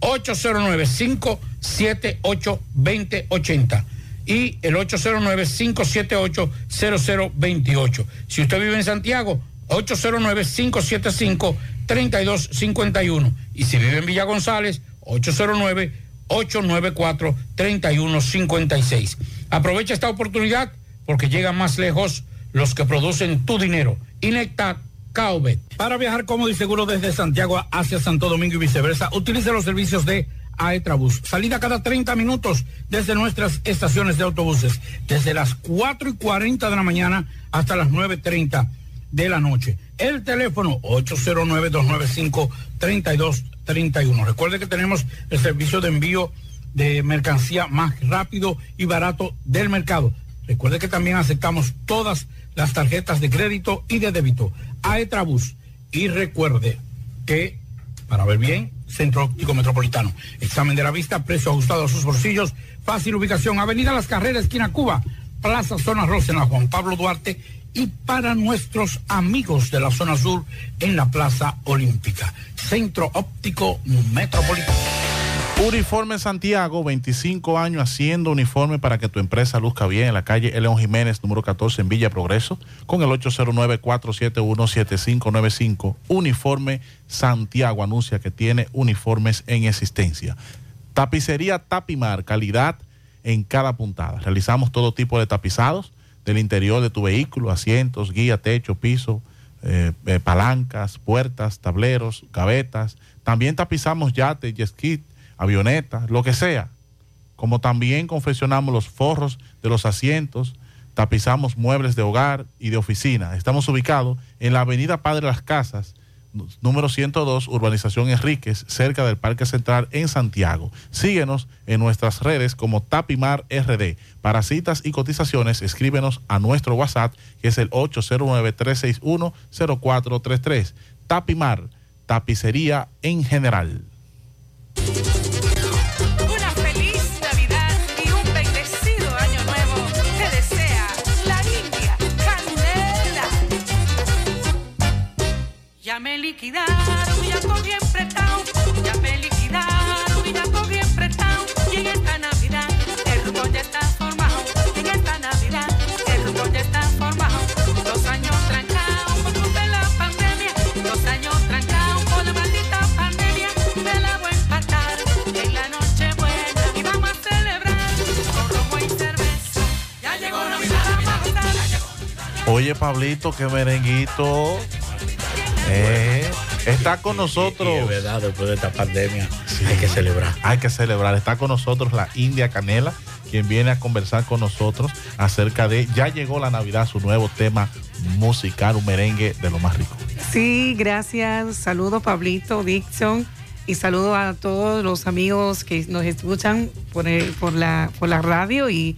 809-578-2080 y el 809-578-0028. Si usted vive en Santiago, 809-575-3251. Y si vive en Villa González, 809-894-3156. Aprovecha esta oportunidad porque llegan más lejos los que producen tu dinero. Inecta Caobet. Para viajar cómodo y seguro desde Santiago hacia Santo Domingo y viceversa, utilice los servicios de Aetrabús. Salida cada 30 minutos desde nuestras estaciones de autobuses, desde las 4 y 40 de la mañana hasta las 9.30 de la noche. El teléfono 809-295-3231. Recuerde que tenemos el servicio de envío de mercancía más rápido y barato del mercado. Recuerde que también aceptamos todas tarjetas de crédito y de débito. Aetrabús. Y recuerde que, para ver bien, Centro Óptico Metropolitano. Examen de la vista, precio ajustado a sus bolsillos, fácil ubicación, Avenida Las Carreras, esquina Cuba, Plaza Zona Rosa en la Juan Pablo Duarte y para nuestros amigos de la zona sur en la Plaza Olímpica. Centro Óptico Metropolitano. Uniforme Santiago, 25 años haciendo uniforme para que tu empresa luzca bien en la calle León Jiménez, número 14 en Villa Progreso, con el 809-471-7595. Uniforme Santiago anuncia que tiene uniformes en existencia. Tapicería Tapimar, calidad en cada puntada. Realizamos todo tipo de tapizados del interior de tu vehículo, asientos, guía, techo, piso, eh, eh, palancas, puertas, tableros, gavetas. También tapizamos yates, jet avionetas, lo que sea. Como también confeccionamos los forros de los asientos, tapizamos muebles de hogar y de oficina. Estamos ubicados en la avenida Padre Las Casas, número 102, Urbanización Enríquez, cerca del Parque Central en Santiago. Síguenos en nuestras redes como Tapimar RD. Para citas y cotizaciones, escríbenos a nuestro WhatsApp, que es el 809-361-0433. Tapimar, tapicería en general. Ya me liquidaron, ya cogí prestado. Ya me liquidaron, ya cogí prestado. Y en esta Navidad el rumbo ya está formado. En esta Navidad el rumbo ya está formado. Dos años trancados por culpa de la pandemia. Dos años trancados por la maldita pandemia. Me la voy a empatar en la noche buena. Y vamos a celebrar con romo y cerveza. Ya llegó Navidad, vamos a gozar. Oye, Pablito, qué merenguito. Eh, está con nosotros. Y es verdad, después de esta pandemia hay que celebrar. Hay que celebrar. Está con nosotros la India Canela, quien viene a conversar con nosotros acerca de. Ya llegó la Navidad, su nuevo tema musical, un merengue de lo más rico. Sí, gracias. Saludo Pablito, Dixon y saludo a todos los amigos que nos escuchan por, el- por, la, por la radio y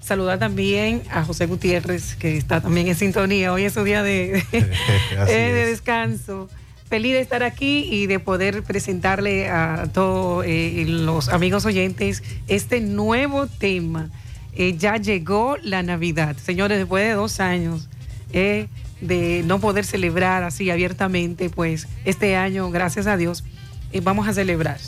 saludar también a José Gutiérrez que está también en sintonía. Hoy es su día de, de es. descanso. Feliz de estar aquí y de poder presentarle a todos eh, los amigos oyentes este nuevo tema. Eh, ya llegó la Navidad. Señores, después de dos años eh, de no poder celebrar así abiertamente, pues este año, gracias a Dios, vamos a celebrar.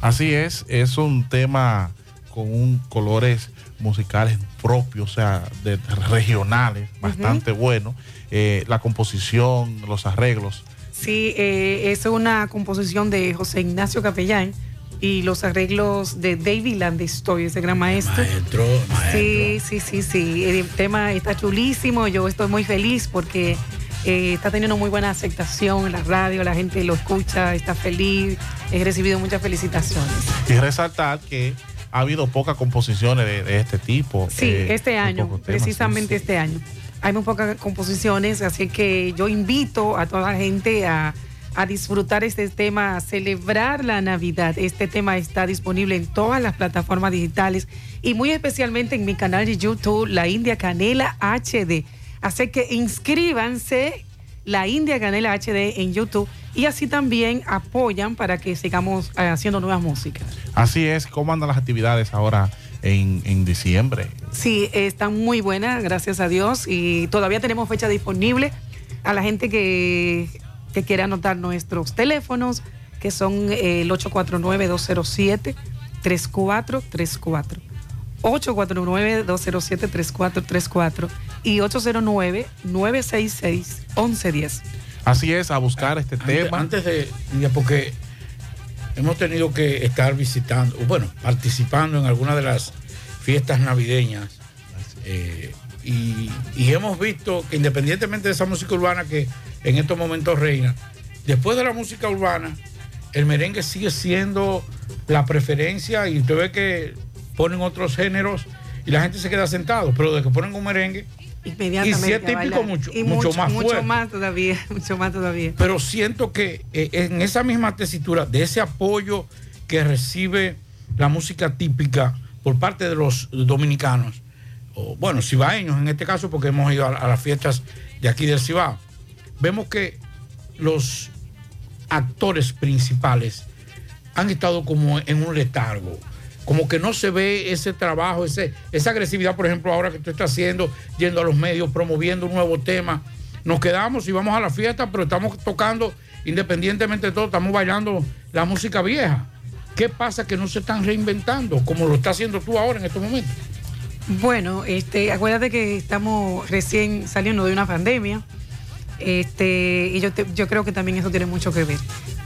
Así es, es un tema con un colores musicales propios, o sea, de, regionales, bastante bueno. Eh, la composición, los arreglos. Sí, eh, es una composición de José Ignacio Capellán y los arreglos de David Landestoy, ese gran maestro. Maestro, Sí, sí, sí, sí. El tema está chulísimo. Yo estoy muy feliz porque eh, está teniendo muy buena aceptación en la radio. La gente lo escucha, está feliz. He recibido muchas felicitaciones. Y resaltar que ha habido pocas composiciones de, de este tipo. Sí, eh, este año, temas, precisamente este año. Hay muy pocas composiciones, así que yo invito a toda la gente a, a disfrutar este tema, a celebrar la Navidad. Este tema está disponible en todas las plataformas digitales y muy especialmente en mi canal de YouTube, La India Canela HD. Así que inscríbanse, La India Canela HD en YouTube y así también apoyan para que sigamos eh, haciendo nuevas músicas. Así es, ¿cómo andan las actividades ahora en, en diciembre? Sí, están muy buenas, gracias a Dios. Y todavía tenemos fecha disponible a la gente que, que quiera anotar nuestros teléfonos, que son eh, el 849-207-3434. 849-207-3434 y 809-966-1110. Así es, a buscar este Antes, tema. antes de, ya, porque hemos tenido que estar visitando, bueno, participando en algunas de las fiestas navideñas. eh, y, y hemos visto que independientemente de esa música urbana que en estos momentos reina, después de la música urbana, el merengue sigue siendo la preferencia y usted ve que ponen otros géneros y la gente se queda sentado, pero de que ponen un merengue. Y si es típico, mucho- Y mucho más Mucho fuerte. más todavía, mucho más todavía. pero siento que eh, en esa misma tesitura de ese apoyo que recibe la música típica por parte de los dominicanos, o bueno, cibaeños en este caso, porque hemos ido a, a las fiestas de aquí del Cibao, vemos que los actores principales han estado como en un letargo. Como que no se ve ese trabajo, ese, esa agresividad, por ejemplo, ahora que tú estás haciendo, yendo a los medios, promoviendo un nuevo tema. Nos quedamos y vamos a la fiesta, pero estamos tocando, independientemente de todo, estamos bailando la música vieja. ¿Qué pasa que no se están reinventando como lo está haciendo tú ahora en estos momentos? Bueno, este, acuérdate que estamos recién saliendo de una pandemia. Este, y yo, te- yo creo que también eso tiene mucho que ver.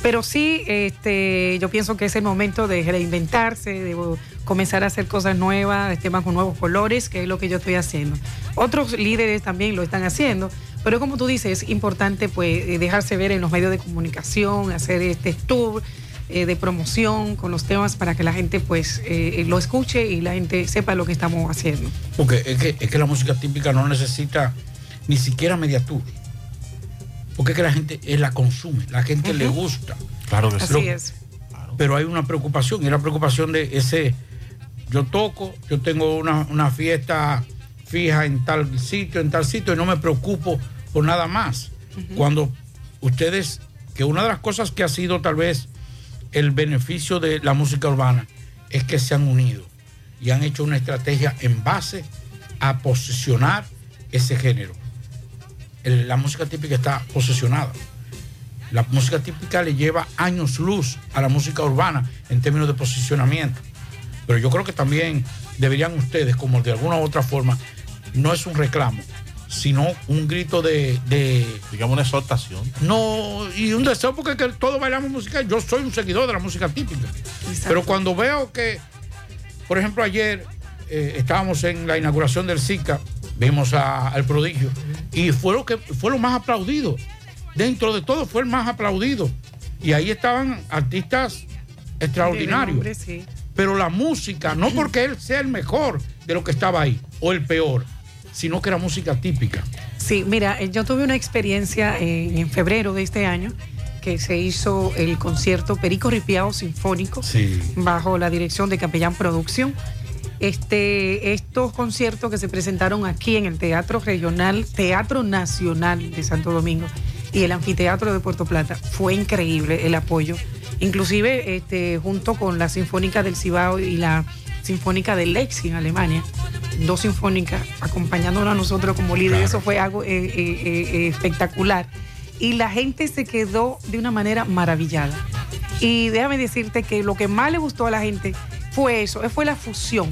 Pero sí, este, yo pienso que es el momento de reinventarse, de comenzar a hacer cosas nuevas, temas con nuevos colores, que es lo que yo estoy haciendo. Otros líderes también lo están haciendo, pero como tú dices, es importante pues eh, dejarse ver en los medios de comunicación, hacer este tour eh, de promoción con los temas para que la gente pues eh, lo escuche y la gente sepa lo que estamos haciendo. Porque es que, es que la música típica no necesita ni siquiera media tour. Porque es que la gente eh, la consume, la gente le gusta. Claro que sí. Así es. Pero hay una preocupación, y la preocupación de ese, yo toco, yo tengo una, una fiesta fija en tal sitio, en tal sitio, y no me preocupo por nada más. Cuando ustedes, que una de las cosas que ha sido tal vez el beneficio de la música urbana es que se han unido y han hecho una estrategia en base a posicionar ese género. El- la música típica está posicionada. La música típica le lleva años luz a la música urbana en términos de posicionamiento. Pero yo creo que también deberían ustedes, como de alguna u otra forma, no es un reclamo, sino un grito de, digamos una exhortación. No, y un deseo porque que todos bailamos música. Yo soy un seguidor de la música típica. Pero cuando veo que, por ejemplo, ayer eh, estábamos en la inauguración del SICA, vimos a- al prodigio, y fue lo que fue lo más aplaudido. Dentro de todo fue el más aplaudido. Y ahí estaban artistas extraordinarios. Sí. Pero la música, no porque él sea el mejor de lo que estaba ahí, o el peor, sino que era música típica. Sí, mira, eh, yo tuve una experiencia eh, en febrero de este año que se hizo el concierto Perico Ripiao Sinfónico Sí. bajo la dirección de Capellán Producción. Este, estos conciertos que se presentaron aquí en el Teatro Regional, Teatro Nacional de Santo Domingo y el Anfiteatro de Puerto Plata, fue increíble el apoyo. Inclusive este, junto con la Sinfónica del Cibao y la Sinfónica de Leipzig en Alemania, dos sinfónicas acompañándonos a nosotros como líderes, eso fue algo eh, eh, eh, espectacular. Y la gente se quedó de una manera maravillada. Y déjame decirte que lo que más le gustó a la gente fue eso, fue la fusión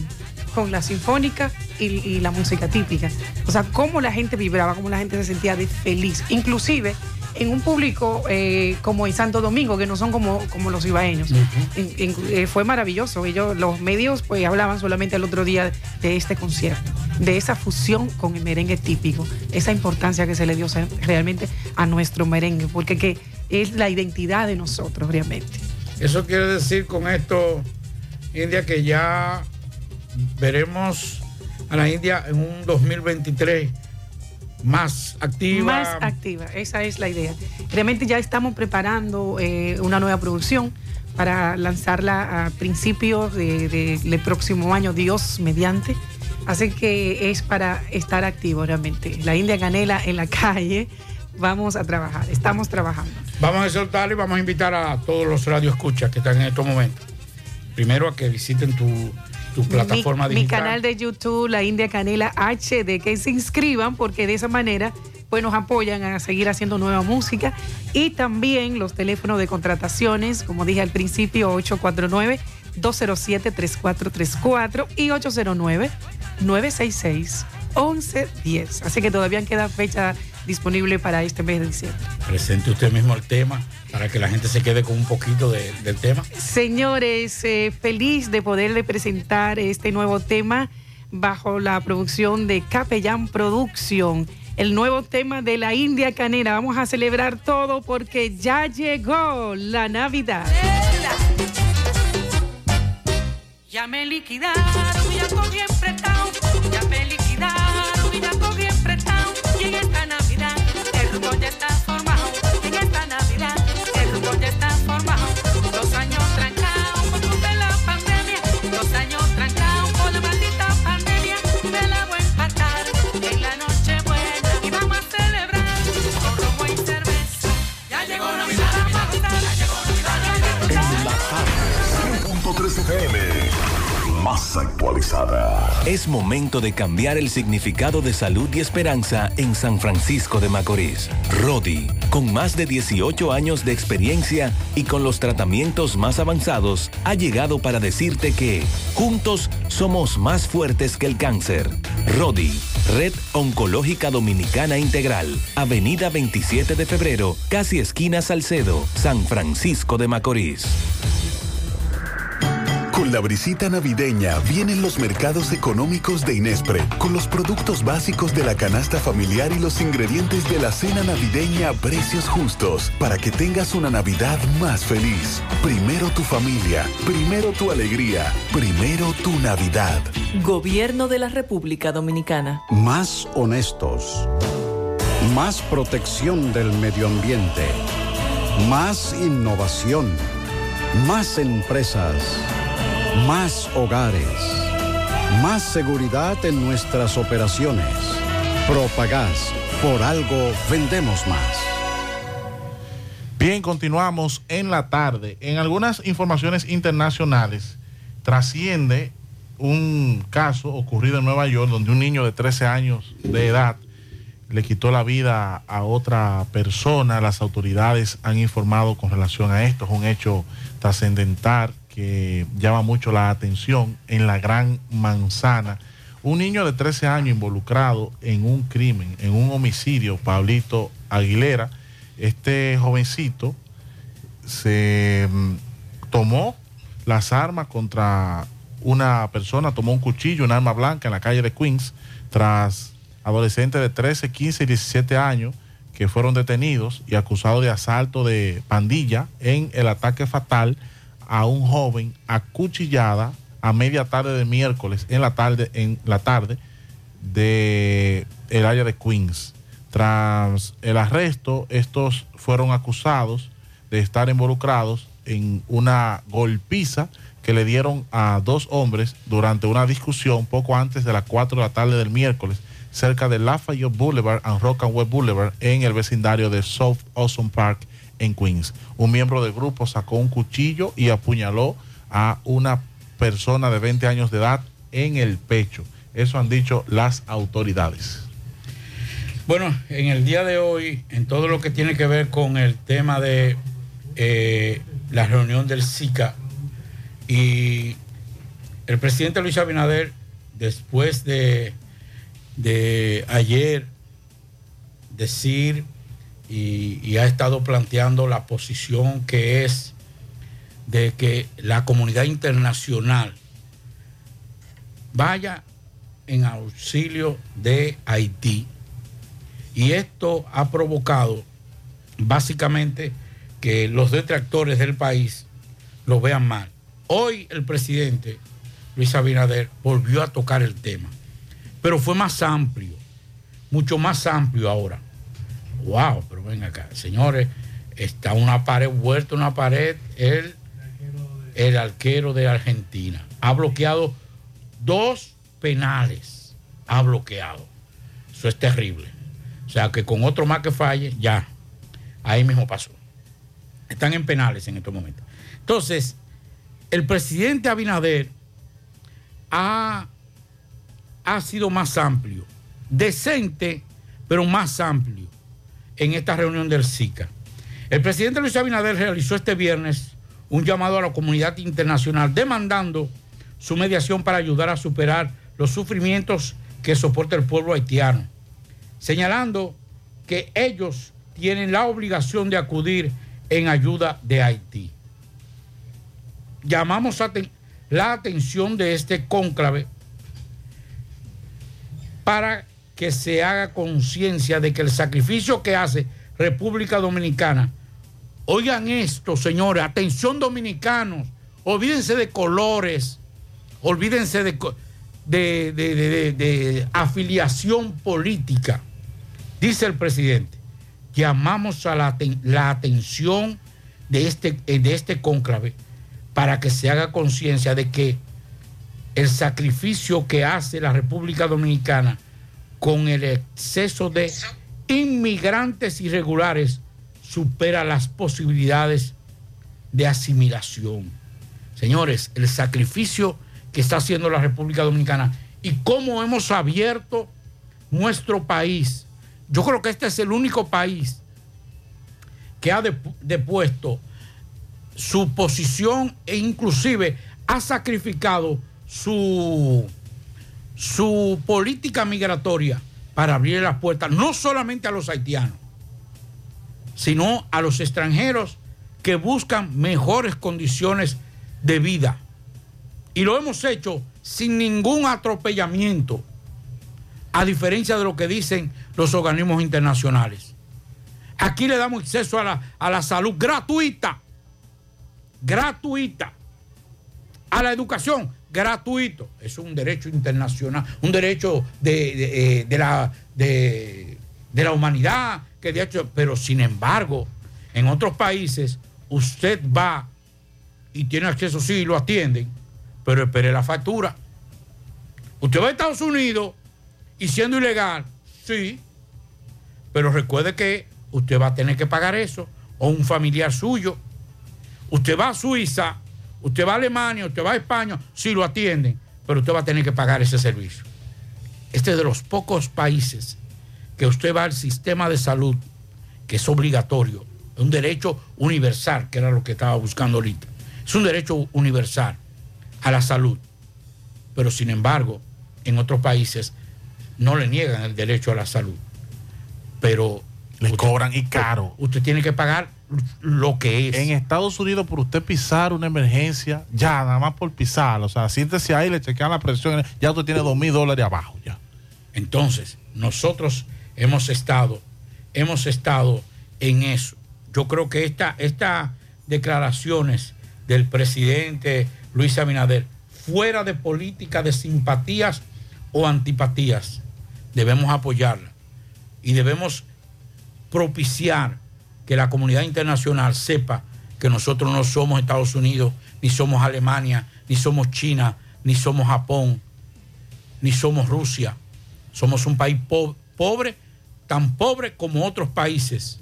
con la sinfónica y, y la música típica. O sea, cómo la gente vibraba, cómo la gente se sentía de feliz. Inclusive en un público eh, como en Santo Domingo, que no son como, como los ibaeños. En- en- eh, fue maravilloso. Ellos, los medios pues hablaban solamente el otro día de este concierto, de esa fusión con el merengue típico, esa importancia que se le dio realmente a nuestro merengue, porque que es la identidad de nosotros realmente. Eso quiere decir con esto, India, que ya veremos a la India en un 2023 más activa. Más activa, esa es la idea. Realmente ya estamos preparando eh, una nueva producción para lanzarla a principios de- de- del próximo año, Dios mediante. Así que es para estar activo realmente. La India Canela en la calle, vamos a trabajar, estamos trabajando. Vamos a exhortar y vamos a invitar a todos los radioescuchas que están en estos momentos. Primero a que visiten tu, tu plataforma mi, mi digital. canal de YouTube, La India Canela HD, que se inscriban porque de esa manera pues nos apoyan a seguir haciendo nueva música y también los teléfonos de contrataciones, como dije al principio, 849-207-3434 y 809-966-1110. Así que todavía queda fecha disponible para este mes de diciembre. Presente usted mismo el tema para que la gente se quede con un poquito de- del tema. Señores, eh, feliz de poderle presentar este nuevo tema bajo la producción de Capellán Producción. El nuevo tema de la India Canera. Vamos a celebrar todo porque ya llegó la Navidad. Ya me liquidaron, ya Más actualizada. Es momento de cambiar el significado de salud y esperanza en San Francisco de Macorís. Rodi, con más de 18 años de experiencia y con los tratamientos más avanzados, ha llegado para decirte que juntos somos más fuertes que el cáncer. Rodi, Red Oncológica Dominicana Integral, Avenida 27 de Febrero, casi esquina Salcedo, San Francisco de Macorís. Con la brisita navideña vienen los mercados económicos de Inespre, con los productos básicos de la canasta familiar y los ingredientes de la cena navideña a precios justos, para que tengas una Navidad más feliz. Primero tu familia, primero tu alegría, primero tu Navidad. Gobierno de la República Dominicana. Más honestos. Más protección del medio ambiente. Más innovación. Más empresas. Más hogares. Más seguridad en nuestras operaciones. Propagás. Por algo vendemos más. Bien, continuamos en la tarde. En algunas informaciones internacionales trasciende un caso ocurrido en Nueva York donde un niño de 13 años de edad le quitó la vida a otra persona. Las autoridades han informado con relación a esto. Es un hecho trascendental llama mucho la atención en la Gran Manzana. Un niño de 13 años involucrado en un crimen, en un homicidio, Pablito Aguilera. Este jovencito se mm, tomó las armas contra una persona, tomó un cuchillo, un arma blanca en la calle de Queens, tras adolescentes de 13, 15 y 17 años que fueron detenidos y acusados de asalto de pandilla en el ataque fatal a un joven acuchillada a media tarde de miércoles en la tarde en la tarde de el área de Queens. Tras el arresto, estos fueron acusados de estar involucrados en una golpiza que le dieron a dos hombres durante una discusión poco antes de las 4 de la tarde del miércoles cerca de Lafayette Boulevard and Rock and Web Boulevard en el vecindario de South Awesome Park en Queens. Un miembro del grupo sacó un cuchillo y apuñaló a una persona de 20 años de edad en el pecho. Eso han dicho las autoridades. Bueno, en el día de hoy, en todo lo que tiene que ver con el tema de eh, la reunión del SICA y el presidente Luis Abinader, después de, de ayer decir y, ha estado planteando la posición que es de que la comunidad internacional vaya en auxilio de Haití. Y esto ha provocado básicamente que los detractores del país lo vean mal. Hoy el presidente Luis Abinader volvió a tocar el tema, pero fue más amplio, mucho más amplio ahora. Wow, pero ven acá, señores, está una pared vuelta, una pared, el, el arquero de Argentina. Ha bloqueado dos penales, ha bloqueado. Eso es terrible. O sea que con otro más que falle, ya, ahí mismo pasó. Están en penales en estos momentos. Entonces, el presidente Abinader ha, ha sido más amplio, decente, pero más amplio en esta reunión del SICA. El presidente Luis Abinader realizó este viernes un llamado a la comunidad internacional demandando su mediación para ayudar a superar los sufrimientos que soporta el pueblo haitiano, señalando que ellos tienen la obligación de acudir en ayuda de Haití. Llamamos la atención de este cónclave para que se haga conciencia de que el sacrificio que hace República Dominicana, oigan esto, señores, atención dominicanos, olvídense de colores, olvídense de, de, de, de, afiliación política. Dice el presidente, llamamos a la, la atención de este, de este cónclave para que se haga conciencia de que el sacrificio que hace la República Dominicana con el exceso de inmigrantes irregulares supera las posibilidades de asimilación. Señores, el sacrificio que está haciendo la República Dominicana y cómo hemos abierto nuestro país. Yo creo que este es el único país que ha depuesto su posición e inclusive ha sacrificado su, su política migratoria para abrir las puertas no solamente a los haitianos, sino a los extranjeros que buscan mejores condiciones de vida. Y lo hemos hecho sin ningún atropellamiento, a diferencia de lo que dicen los organismos internacionales. Aquí le damos acceso a la, a la salud gratuita, gratuita, a la educación gratuito. Es un derecho internacional, un derecho de, eh, de la, de, de la humanidad, que de hecho, pero sin embargo, en otros países usted va y tiene acceso, sí, lo atienden, pero espere la factura. Usted va a Estados Unidos y siendo ilegal, sí, pero recuerde que usted va a tener que pagar eso, o un familiar suyo. Usted va a Suiza, usted va a Alemania, usted va a España, sí lo atienden, pero usted va a tener que pagar ese servicio. Este es de los pocos países que usted va al sistema de salud, que es obligatorio, es un derecho universal, que era lo que estaba buscando ahorita. Es un derecho universal a la salud. Pero sin embargo, en otros países no le niegan el derecho a la salud. Pero le cobran y caro. Usted tiene que pagar lo que es. En Estados Unidos, por usted pisar una emergencia, ya, nada más por pisar, o sea, siéntese ahí, le chequean la presión, ya usted tiene dos mil dólares abajo, ya. Entonces, nosotros hemos estado, hemos estado en eso. Yo creo que esta, estas declaraciones del presidente Luis Abinader, fuera de política de simpatías o antipatías, debemos apoyarla y debemos propiciar que la comunidad internacional sepa que nosotros no somos Estados Unidos, ni somos Alemania, ni somos China, ni somos Japón, ni somos Rusia. Somos un país po pobre, tan pobre como otros países,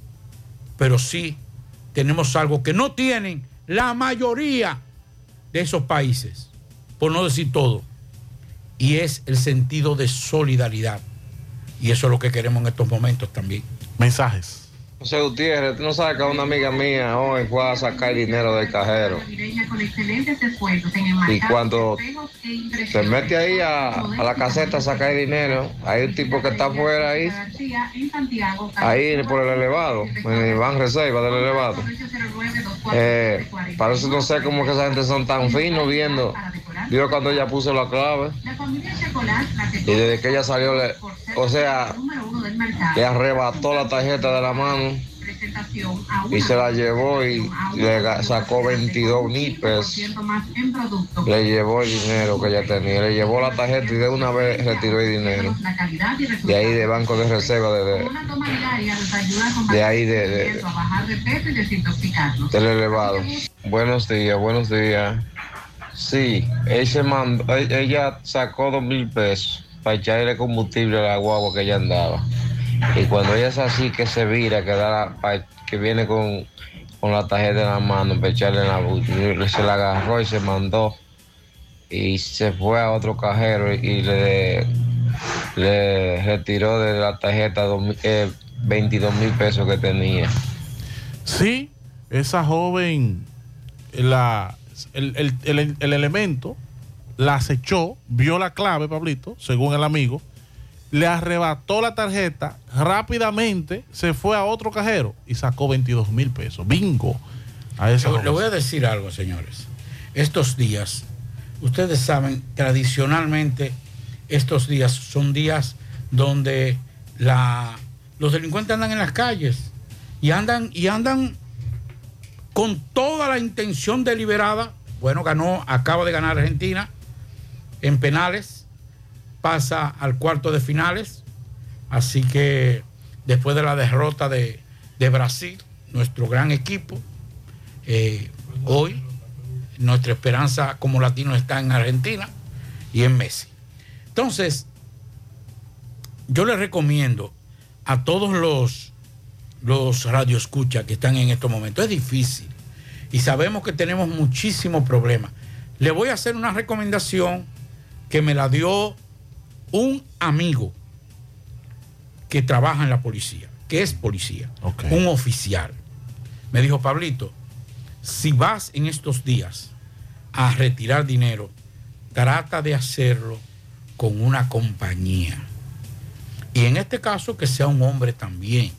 pero sí tenemos algo que no tienen la mayoría de esos países, por no decir todo, y es el sentido de solidaridad. Y eso es lo que queremos en estos momentos también. Mensajes. José Gutiérrez, tú no sabes que una amiga mía hoy fue a sacar dinero del cajero. Y cuando se mete ahí a, a la caseta a sacar dinero, hay un tipo que está afuera ahí, ahí por el elevado, en van reserva del elevado. Eh, parece no sé cómo que esa gente son tan finos viendo. Vio cuando ella puso la clave. Y desde que ella salió, le, o sea, le arrebató la tarjeta de la mano y se la llevó y le sacó 22 mil pesos. Le llevó el dinero que ella tenía, le llevó la tarjeta y de una vez retiró el dinero. De ahí de Banco de Reserva, de, de, de ahí de, de- del elevado. Buenos días, buenos días. Sí, él mandó, e- ella sacó dos mil pesos para echarle combustible a la guagua que ella andaba. Y cuando ella es así, que se vira, que, da la- que viene con, con la tarjeta en la mano para echarle en la se la agarró y se mandó. Y se fue a otro cajero y le, le retiró de la tarjeta dos eh, 22 mil pesos que tenía. Sí, esa joven, la, el, el- el- el elemento la acechó, vio la clave, Pablito, según el amigo, le arrebató la tarjeta, rápidamente se fue a otro cajero y sacó 22 mil pesos. Bingo. A esa Le, le voy a decir algo, señores. Estos días, ustedes saben, tradicionalmente, estos días son días donde la, los delincuentes andan en las calles y andan, y andan con toda la intención deliberada. Bueno, ganó, acaba de ganar Argentina en penales, pasa al cuarto de finales. Así que después de la derrota de, de Brasil, nuestro gran equipo, eh, hoy nuestra esperanza como latino está en Argentina y en Messi. Entonces, yo les recomiendo a todos los, los radioescuchas que están en estos momentos, es difícil y sabemos que tenemos muchísimos problemas. Le voy a hacer una recomendación que me la dio un amigo que trabaja en la policía, que es policía, un oficial. Me dijo, Pablito, si vas en estos días a retirar dinero, trata de hacerlo con una compañía. Y en este caso que sea un hombre también,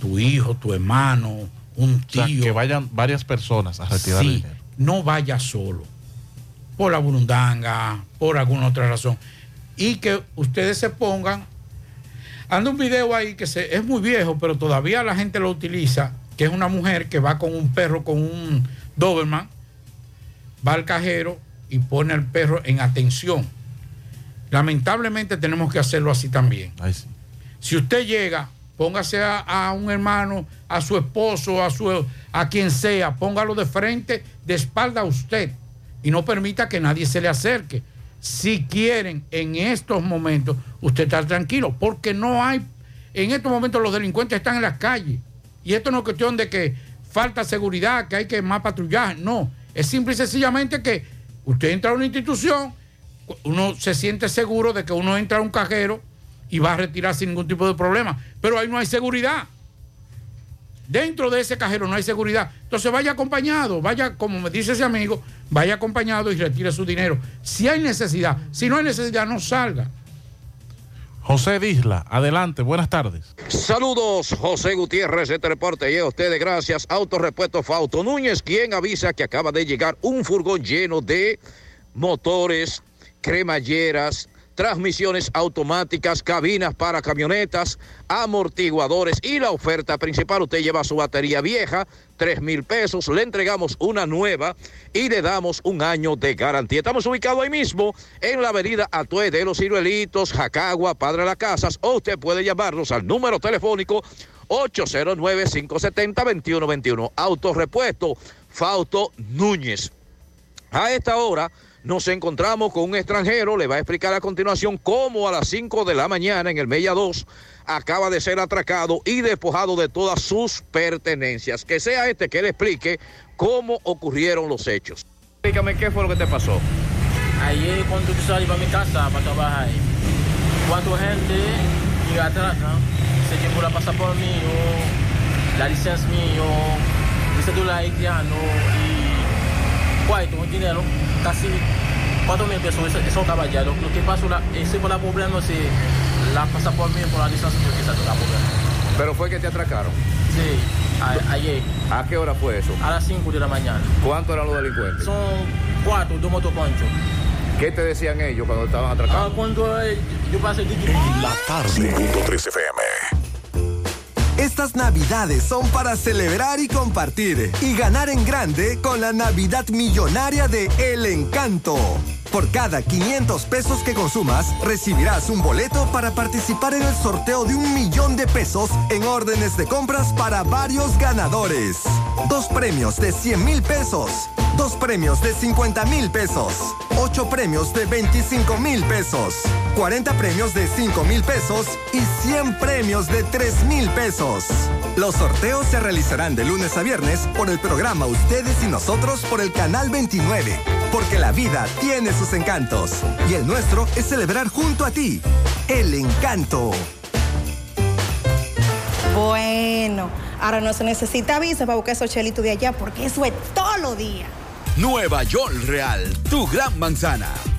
tu hijo, tu hermano, un O sea, tío. que vayan varias personas a retirar Sí, el dinero. no vaya solo, por la burundanga, por alguna otra razón. Y que ustedes se pongan. Anda un video ahí que se, es muy viejo, pero todavía la gente lo utiliza, que es una mujer que va con un perro, con un Doberman, va al cajero y pone al perro en atención. Lamentablemente tenemos que hacerlo así también. Si usted llega, póngase a, un hermano, a su esposo, a, su, a quien sea, póngalo de frente, de espalda a usted y no permita que nadie se le acerque. Si quieren en estos momentos, usted está tranquilo, porque no hay, en estos momentos los delincuentes están en las calles. Y esto no es cuestión de que falta seguridad, que hay que más patrullaje, no. Es simple y sencillamente que usted entra a una institución, uno se siente seguro de que uno entra a un cajero y va a retirar sin ningún tipo de problema. Pero ahí no hay seguridad. Dentro de ese cajero no hay seguridad. Entonces vaya acompañado, vaya, como me dice ese amigo, vaya acompañado y retire su dinero. Si hay necesidad, si no hay necesidad, no salga. José Disla, adelante, buenas tardes. Saludos, José Gutiérrez, este reporte llega a ustedes gracias Autorepuesto Fauto Núñez, quien avisa que acaba de llegar un furgón lleno de motores, cremalleras, transmisiones automáticas, cabinas para camionetas, amortiguadores y la oferta principal, usted lleva su batería vieja, tres mil pesos, le entregamos una nueva y le damos un año de garantía. Estamos ubicados ahí mismo en la avenida Atue de los Ciruelitos, Jacagua, Padre Las Casas, o usted puede llamarnos al número telefónico 809-570-2121. Autorepuesto Fausto Núñez. A esta hora nos encontramos con un extranjero, le va a explicar a continuación cómo a las 5 de la mañana en el Mella 2 acaba de ser atracado y despojado de todas sus pertenencias. Que sea este que le explique cómo ocurrieron los hechos. Explícame qué fue lo que te pasó. Ayer cuando yo salí para mi casa para trabajar, cuatro gente llega atrás, ¿no? se llevó la pasaporte mío, la licencia mío, el celular haitiano y cuarto, un dinero, casi cuatro mil pesos, eso, eso caballero. Lo que pasa, la, ese fue el problema, si la pasaporte mío por la licencia mío, que ese es el problema. Pero fue que te atracaron. Sí, a- ayer. ¿A qué hora fue eso? A las 5 de la mañana. ¿Cuántos eran los delincuentes? Son cuatro, dos motoconchos. ¿Qué te decían ellos cuando estaban atracando? Ah, cuando eh, yo pasé de La tarde. 5.3 FM. Estas navidades son para celebrar y compartir y ganar en grande con la Navidad Millonaria de El Encanto. Por cada 500 pesos que consumas, recibirás un boleto para participar en el sorteo de un millón de pesos en órdenes de compras para varios ganadores. Dos premios de 100 mil pesos, dos premios de 50 mil pesos, ocho premios de 25 mil pesos, 40 premios de 5 mil pesos y 100 premios de 3 mil pesos. Los sorteos se realizarán de lunes a viernes por el programa Ustedes y Nosotros por el Canal 29. Porque la vida tiene sus encantos y el nuestro es celebrar junto a ti. El encanto. Bueno, ahora no se necesita visa para buscar esos chelitos de allá porque eso es todos los días. Nueva York Real, tu gran manzana.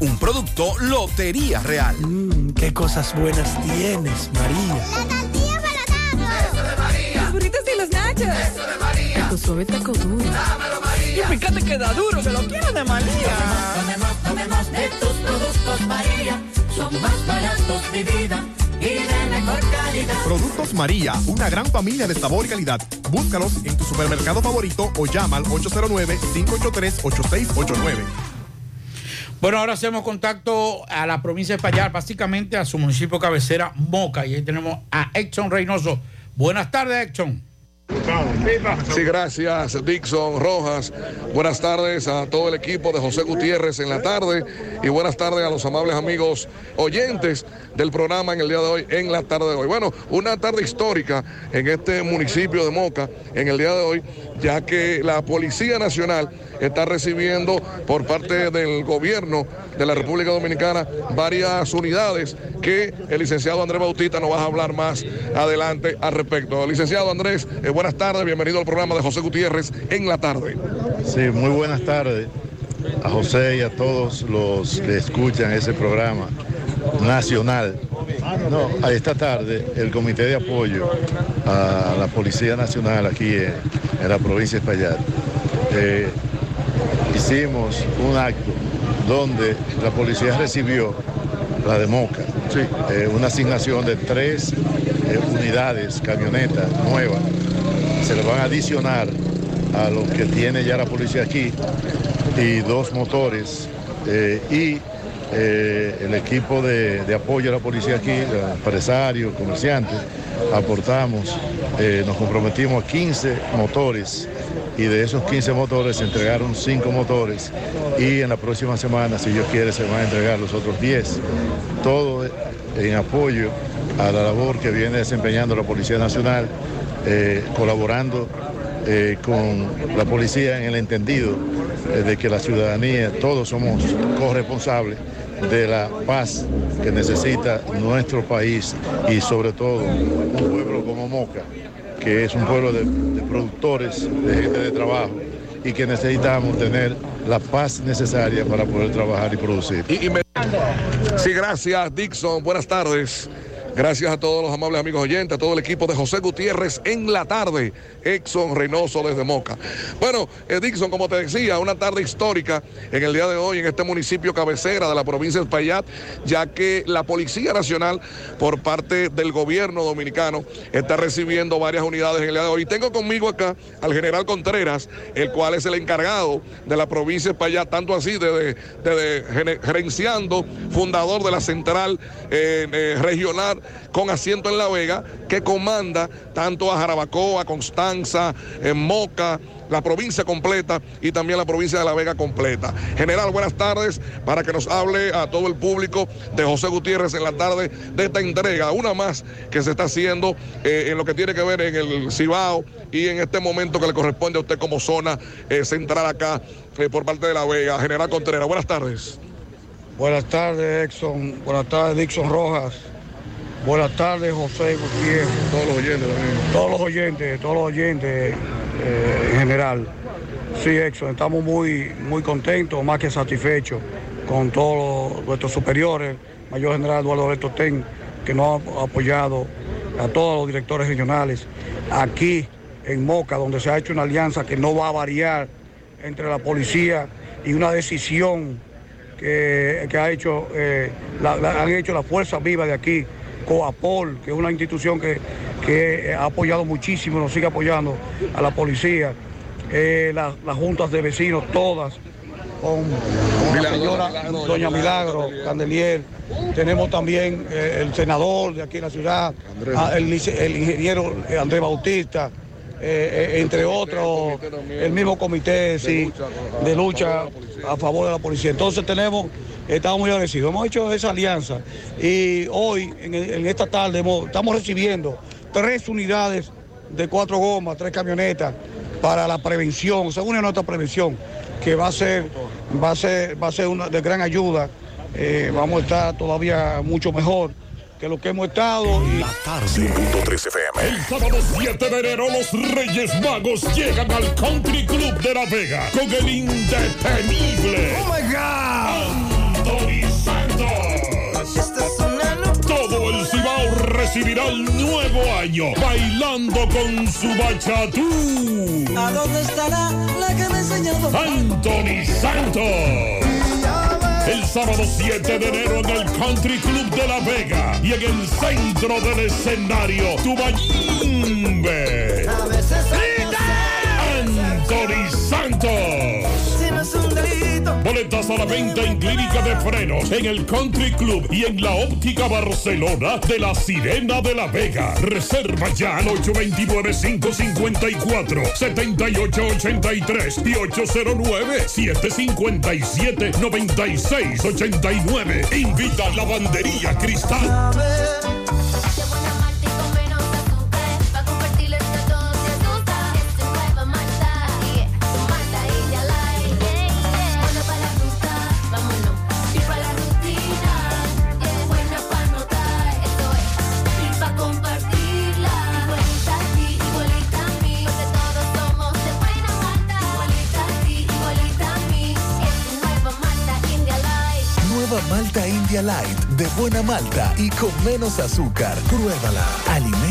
Un producto Lotería Real. qué cosas buenas tienes, María. Los burritos y los nachos. Eso de María. Tu suave taco duro. Dámelo, María. Y fíjate que da duro, que lo quiero de María. Tomemos, tomemos de tus productos, María. Son más baratos, mi vida. Y de mejor calidad. Productos María, una gran familia de sabor y calidad. Búscalos en tu supermercado favorito o llama al 809-583-8689. Bueno, ahora hacemos contacto a la provincia de Payar, básicamente a su municipio cabecera, Moca. Y ahí tenemos a Exxon Reynoso. Buenas tardes, Exxon. Sí, gracias, Dixon Rojas. Buenas tardes a todo el equipo de José Gutiérrez en la tarde y buenas tardes a los amables amigos oyentes del programa en el día de hoy, en la tarde de hoy. Bueno, una tarde histórica en este municipio de Moca en el día de hoy, ya que la Policía Nacional está recibiendo por parte del gobierno de la República Dominicana varias unidades que el licenciado Andrés Bautista nos va a hablar más adelante al respecto. Licenciado Andrés, eh, buenas tardes, bienvenido al programa de José Gutiérrez en la tarde. Sí, muy buenas tardes a José y a todos los que escuchan ese programa nacional. No, a esta tarde el Comité de Apoyo a la Policía Nacional aquí en, en la provincia de Espaillat eh, hicimos un acto donde la policía recibió la de Moca, eh, una asignación de tres eh, unidades, camionetas nuevas, se le van a adicionar a lo que tiene ya la policía aquí y dos motores y eh, el equipo de, apoyo a la policía aquí, los empresarios, comerciantes, aportamos, eh, nos comprometimos a 15 motores y de esos 15 motores se entregaron 5 motores y en la próxima semana, si Dios quiere, se van a entregar los otros 10. Todo en apoyo a la labor que viene desempeñando la Policía Nacional, eh, colaborando eh, con la policía en el entendido eh, de que la ciudadanía, todos somos corresponsables de la paz que necesita nuestro país y sobre todo un pueblo como Moca, que es un pueblo de, productores, de gente de trabajo y que necesitamos tener la paz necesaria para poder trabajar y producir. Sí, gracias, Dixon. Buenas tardes. Gracias a todos los amables amigos oyentes, a todo el equipo de José Gutiérrez en la tarde. Exxon Reynoso desde Moca. Bueno, eh, Dixon, como te decía, una tarde histórica en el día de hoy en este municipio cabecera de la provincia de Espaillat, ya que la Policía Nacional, por parte del gobierno dominicano, está recibiendo varias unidades en el día de hoy. Y tengo conmigo acá al general Contreras, el cual es el encargado de la provincia de Espaillat, tanto así desde, gene- gerenciando, fundador de la central eh, eh, regional con asiento en La Vega, que comanda tanto a Jarabacoa, Constanza, en Moca, la provincia completa y también la provincia de La Vega completa. General, buenas tardes para que nos hable a todo el público de José Gutiérrez en la tarde de esta entrega, una más que se está haciendo eh, en lo que tiene que ver en el Cibao y en este momento que le corresponde a usted como zona eh, central acá eh, por parte de La Vega. General Contreras, buenas tardes. Buenas tardes, Exxon. Buenas tardes, Dixon Rojas. Buenas tardes, José Gutiérrez. Todos los oyentes también. Todos los oyentes, todos los oyentes eh, en general. Sí, Exxon, estamos muy, muy contentos, más que satisfechos con todos los- nuestros superiores, Mayor General Eduardo Alberto Ten, que nos ha apoyado a todos los directores regionales. Aquí en Moca, donde se ha hecho una alianza que no va a variar entre la policía y una decisión que, que ha hecho, eh, la- la- han hecho las fuerzas vivas de aquí, Coapol, que es una institución que, que ha apoyado muchísimo, nos sigue apoyando a la policía, eh, la- las juntas de vecinos, todas, con, con la señora Doña Milagro, Candelier. Tenemos también eh, el senador de aquí en la ciudad, ah, el, ingeniero eh, Andrés Bautista, eh, eh, entre otros, el mismo comité sí, de lucha a favor de la policía. Entonces tenemos, estamos muy agradecidos. Hemos hecho esa alianza y hoy, en, en esta tarde, hemos- estamos recibiendo tres unidades de cuatro gomas, tres camionetas para la prevención, según es nuestra prevención, que va a ser, va a ser, va a ser una de gran ayuda. Eh, vamos a estar todavía mucho mejor que lo que hemos estado. Y... El sábado 7 de enero los Reyes Magos llegan al Country Club de La Vega con el indetenible. ¡Oh my God! Recibirá el nuevo año bailando con su bachatú. ¿A dónde estará la que me ha enseñado? Anthony Santos. El sábado 7 de enero en el Country Club de La Vega y en el centro del escenario, Tubayimbe. A la venta en Clínica de Frenos, en el Country Club y en la Óptica Barcelona de la Sirena de la Vega. Reserva ya al 829-554-7883 y 809-757-9689. Invita a Lavandería Cristal. Malta India Light, de buena malta y con menos azúcar. Pruébala.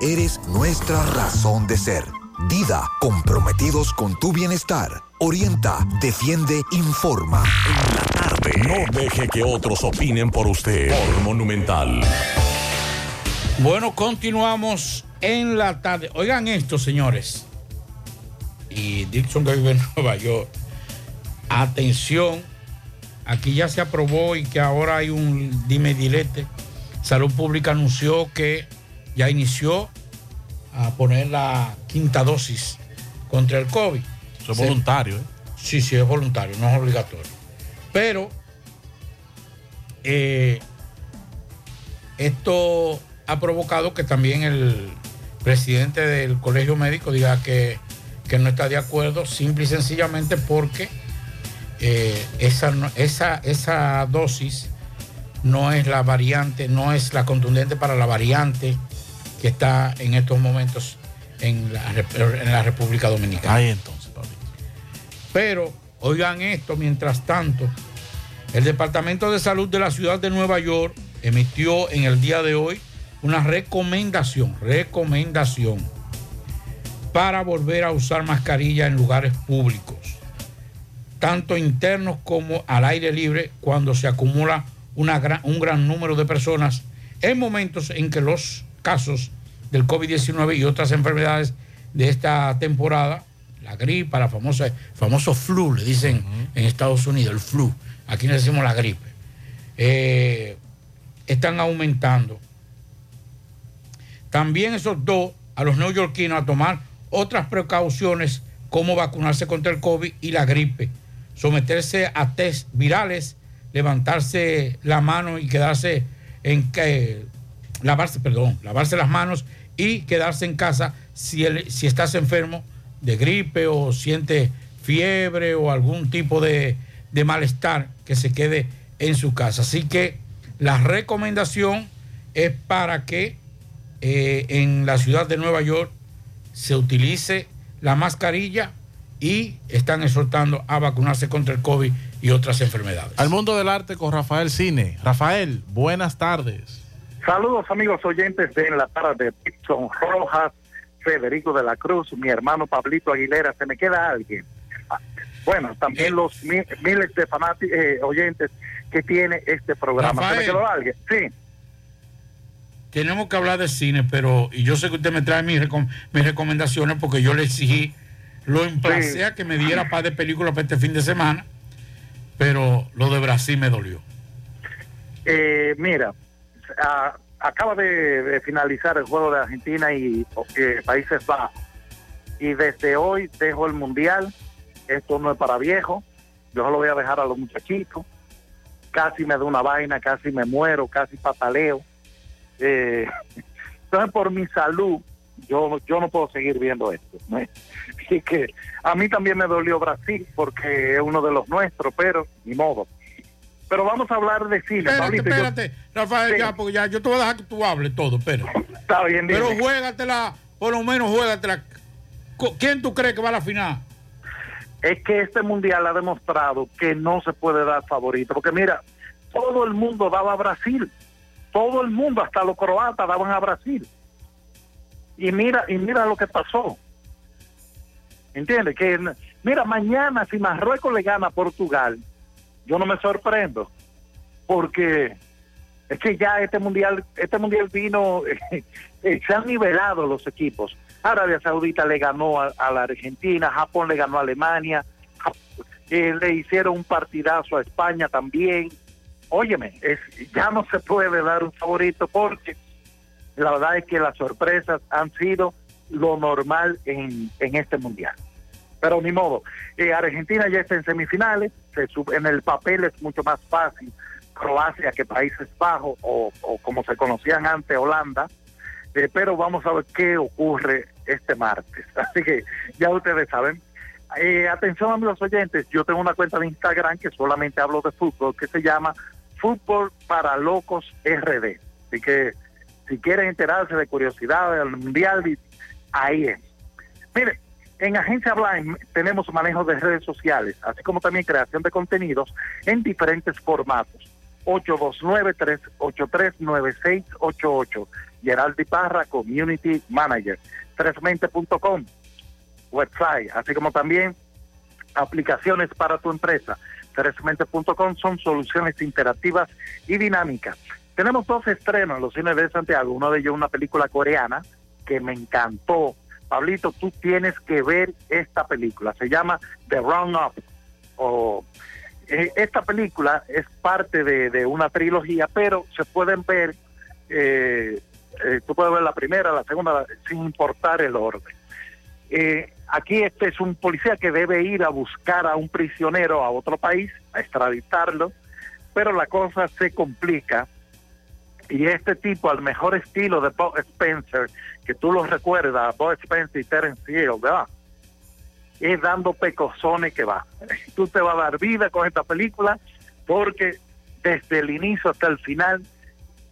eres nuestra razón de ser. Dida, comprometidos con tu bienestar. Orienta, defiende, informa. tarde. No deje que otros opinen por usted. Por Monumental. Bueno, continuamos en la tarde. Oigan esto, señores. Y Dixon que vive en Nueva York. Atención. Aquí ya se aprobó y que ahora hay un dime dilete. Salud Pública anunció que ya inició a poner la quinta dosis contra el COVID. Eso es voluntario, ¿eh? Sí, sí, es voluntario, no es obligatorio. Pero eh, esto ha provocado que también el presidente del colegio médico diga que, que no está de acuerdo, simple y sencillamente porque eh, esa, esa, esa dosis no es la variante, no es la contundente para la variante que está en estos momentos en la, Rep- en la República Dominicana. Ahí entonces, Pero, oigan esto, mientras tanto, el Departamento de Salud de la Ciudad de Nueva York emitió en el día de hoy una recomendación, recomendación para volver a usar mascarilla en lugares públicos, tanto internos como al aire libre, cuando se acumula una gran- un gran número de personas en momentos en que los casos del COVID-19 y otras enfermedades de esta temporada, la gripa, la famosa famoso flu, le dicen en Estados Unidos, el flu, aquí le decimos la gripe, eh, están aumentando. También esos dos a los neoyorquinos a tomar otras precauciones como vacunarse contra el COVID y la gripe, someterse a test virales, levantarse la mano y quedarse en que lavarse, perdón, lavarse las manos y quedarse en casa si, el- si estás enfermo de gripe o siente fiebre o algún tipo de, de malestar que se quede en su casa. Así que la recomendación es para que eh, en la ciudad de Nueva York se utilice la mascarilla y están exhortando a vacunarse contra el COVID y otras enfermedades. Al mundo del arte con Rafael Cine. Rafael, buenas tardes. Saludos amigos oyentes de En la tarde, Dixon Rojas, Federico de la Cruz, mi hermano Pablito Aguilera, ¿se me queda alguien? Ah, Bueno, también los mi- miles de fanáticos, oyentes que tiene este programa. ¿Se me Rafael. quedó alguien? Sí. Tenemos que hablar de cine, pero y yo sé que usted me trae mis, recom- mis recomendaciones porque yo le exigí, lo emplacé Sí. a que me diera par de películas para este fin de semana, pero lo de Brasil me dolió. Eh, mira, acaba de, finalizar el juego de Argentina y eh, Países Bajos. Y desde hoy dejo el mundial. Esto no es para viejos. Yo lo voy a dejar a los muchachitos. Casi me da una vaina, casi me muero, casi pataleo. Eh, entonces, por mi salud, yo, yo no puedo seguir viendo esto. Así que a mí también me dolió Brasil porque es uno de los nuestros, pero ni modo. Pero vamos a hablar de cine. Espérate, Pablito, yo- espérate, Rafael, Sí. ya, porque ya yo te voy a dejar que tú hables todo, pero. Está bien, Pero dime. juégatela, por lo menos juégatela. ¿Quién tú crees que va a la final? es que este mundial ha demostrado que no se puede dar favorito. Porque mira, todo el mundo daba a Brasil. Todo el mundo, hasta los croatas daban a Brasil. Y mira, y mira lo que pasó. ¿Entiendes? Que mira, mañana si Marruecos le gana a Portugal, yo no me sorprendo. Porque es que ya este mundial, este mundial vino, eh, se han nivelado los equipos. Arabia Saudita le ganó a, la Argentina, Japón le ganó a Alemania, eh, le hicieron un partidazo a España también. Óyeme, ya no se puede dar un favorito porque la verdad es que las sorpresas han sido lo normal en este mundial. Pero ni modo, Eh, Argentina ya está en semifinales, se sub- en el papel es mucho más fácil Croacia que Países Bajos o, como se conocían antes Holanda, Eh, pero vamos a ver qué ocurre este martes. Así que ya ustedes saben. Eh, atención amigos oyentes, yo tengo una cuenta de Instagram que solamente hablo de fútbol que se llama Fútbol para Locos RD. Así que si quieren enterarse de curiosidades del mundial, ahí es. Mire, en Agencia Blind tenemos manejo de redes sociales, así como también creación de contenidos en diferentes formatos. 829-383-9688. Geraldi Parra, Community Manager. 3mente.com, website, así como también aplicaciones para tu empresa. 3mente.com son soluciones interactivas y dinámicas. Tenemos dos estrenos en los cines de Santiago, uno de ellos una película coreana que me encantó. Pablito, tú tienes que ver esta película, se llama The Run Up. O, eh, esta película es parte de, de una trilogía, pero se pueden ver, eh, eh, tú puedes ver la primera, la segunda, sin importar el orden. Eh, aquí este es un policía que debe ir a buscar a un prisionero a otro país, a extraditarlo, pero la cosa se complica y este tipo, al mejor estilo de Bob Spencer, que tú lo recuerdas, Bob Spencer y Terence Hill, ¿verdad? Es dando pecosones que va. Tú te vas a dar vida con esta película porque desde el inicio hasta el final,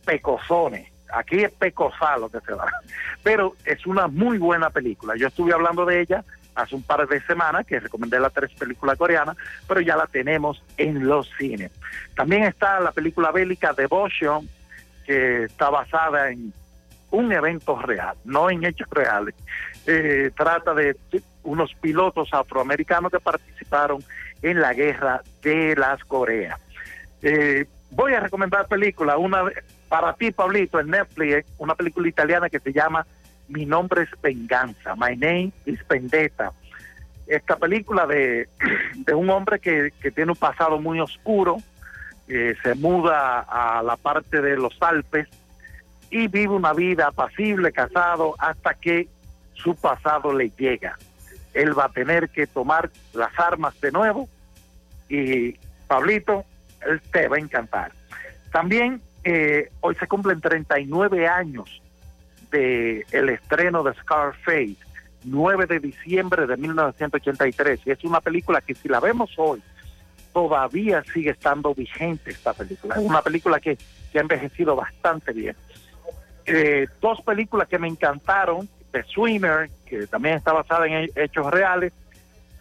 pecosones. Aquí es pecosal lo que se da. Pero es una muy buena película. Yo estuve hablando de ella hace un par de semanas, que recomendé las tres películas coreanas, pero ya la tenemos en los cines. También está la película bélica Devotion, que está basada en un evento real, no en hechos reales. Eh, trata de unos pilotos afroamericanos que participaron en la guerra de las Coreas. Eh, voy a recomendar película, una para ti, Pablito, en Netflix, una película italiana que se llama Mi nombre es Venganza, My Name is Vendetta. Esta película de, de un hombre que, que tiene un pasado muy oscuro, se muda a la parte de los Alpes y vive una vida apacible, casado, hasta que su pasado le llega. Él va a tener que tomar las armas de nuevo y Pablito, él te va a encantar. También eh, hoy se cumplen 39 años de el estreno de Scarface, 9 de diciembre de 1983, y es una película que si la vemos hoy, todavía sigue estando vigente esta película. Es una película que, que ha envejecido bastante bien. Eh, dos películas que me encantaron, The Swimmer, que también está basada en he- hechos reales,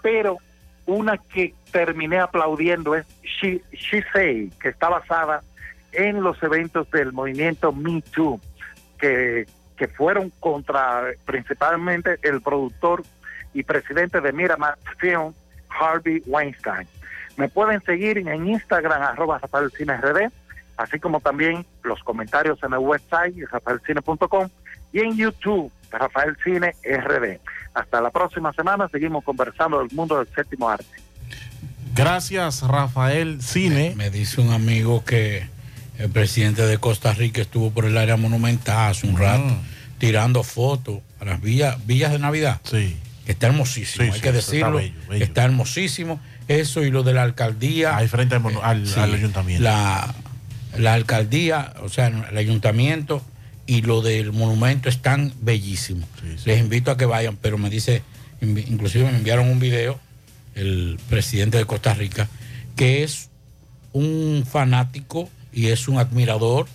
pero una que terminé aplaudiendo es She, She Say, que está basada en los eventos del movimiento Me Too, que, que fueron contra principalmente el productor y presidente de Miramax Film, Harvey Weinstein. Me pueden seguir en Instagram, arroba Rafael Cine así como también los comentarios en el website, rafaelcine.com, y en YouTube, Rafael Cine RD. Hasta la próxima semana, seguimos conversando del mundo del séptimo arte. Gracias, Rafael Cine. Me dice un amigo que el presidente de Costa Rica estuvo por el área monumental hace un rato Mm. tirando fotos a las villas, villas de Navidad. Sí. Está hermosísimo, Sí, hay sí, que está decirlo. bello, bello. Está hermosísimo. Eso y lo de la alcaldía. Ahí frente al, mono- al- Sí, al ayuntamiento. La, la alcaldía, o sea, el ayuntamiento y lo del monumento están bellísimos. Les invito a que vayan, pero me dice, inclusive me enviaron un video, el presidente de Costa Rica, que es un fanático y es un admirador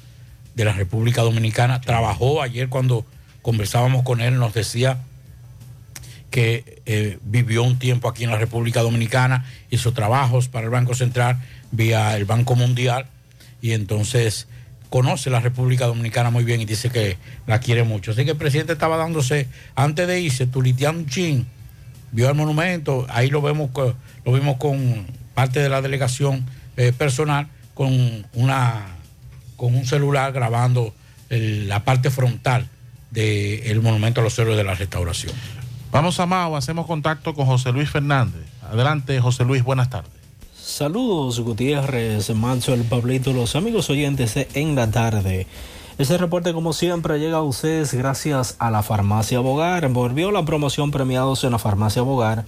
de la República Dominicana. Trabajó ayer cuando conversábamos con él, nos decía que eh, vivió un tiempo aquí en la República Dominicana, hizo trabajos para el Banco Central vía el Banco Mundial y entonces conoce la República Dominicana muy bien y dice que la quiere mucho. Así que el presidente estaba dándose, antes de irse, tuliteando un chin, vio el monumento, ahí lo vemos, lo vimos con parte de la delegación eh, personal, con una con un celular grabando la parte frontal del monumento a los héroes de la restauración. Vamos a Mao, hacemos contacto con José Luis Fernández. Adelante, José Luis, buenas tardes. Saludos Gutiérrez, Manso, el Pablito, los amigos oyentes de En la Tarde. Este reporte como siempre llega a ustedes gracias a la Farmacia Bogar. Volvió la promoción premiados en la Farmacia Bogar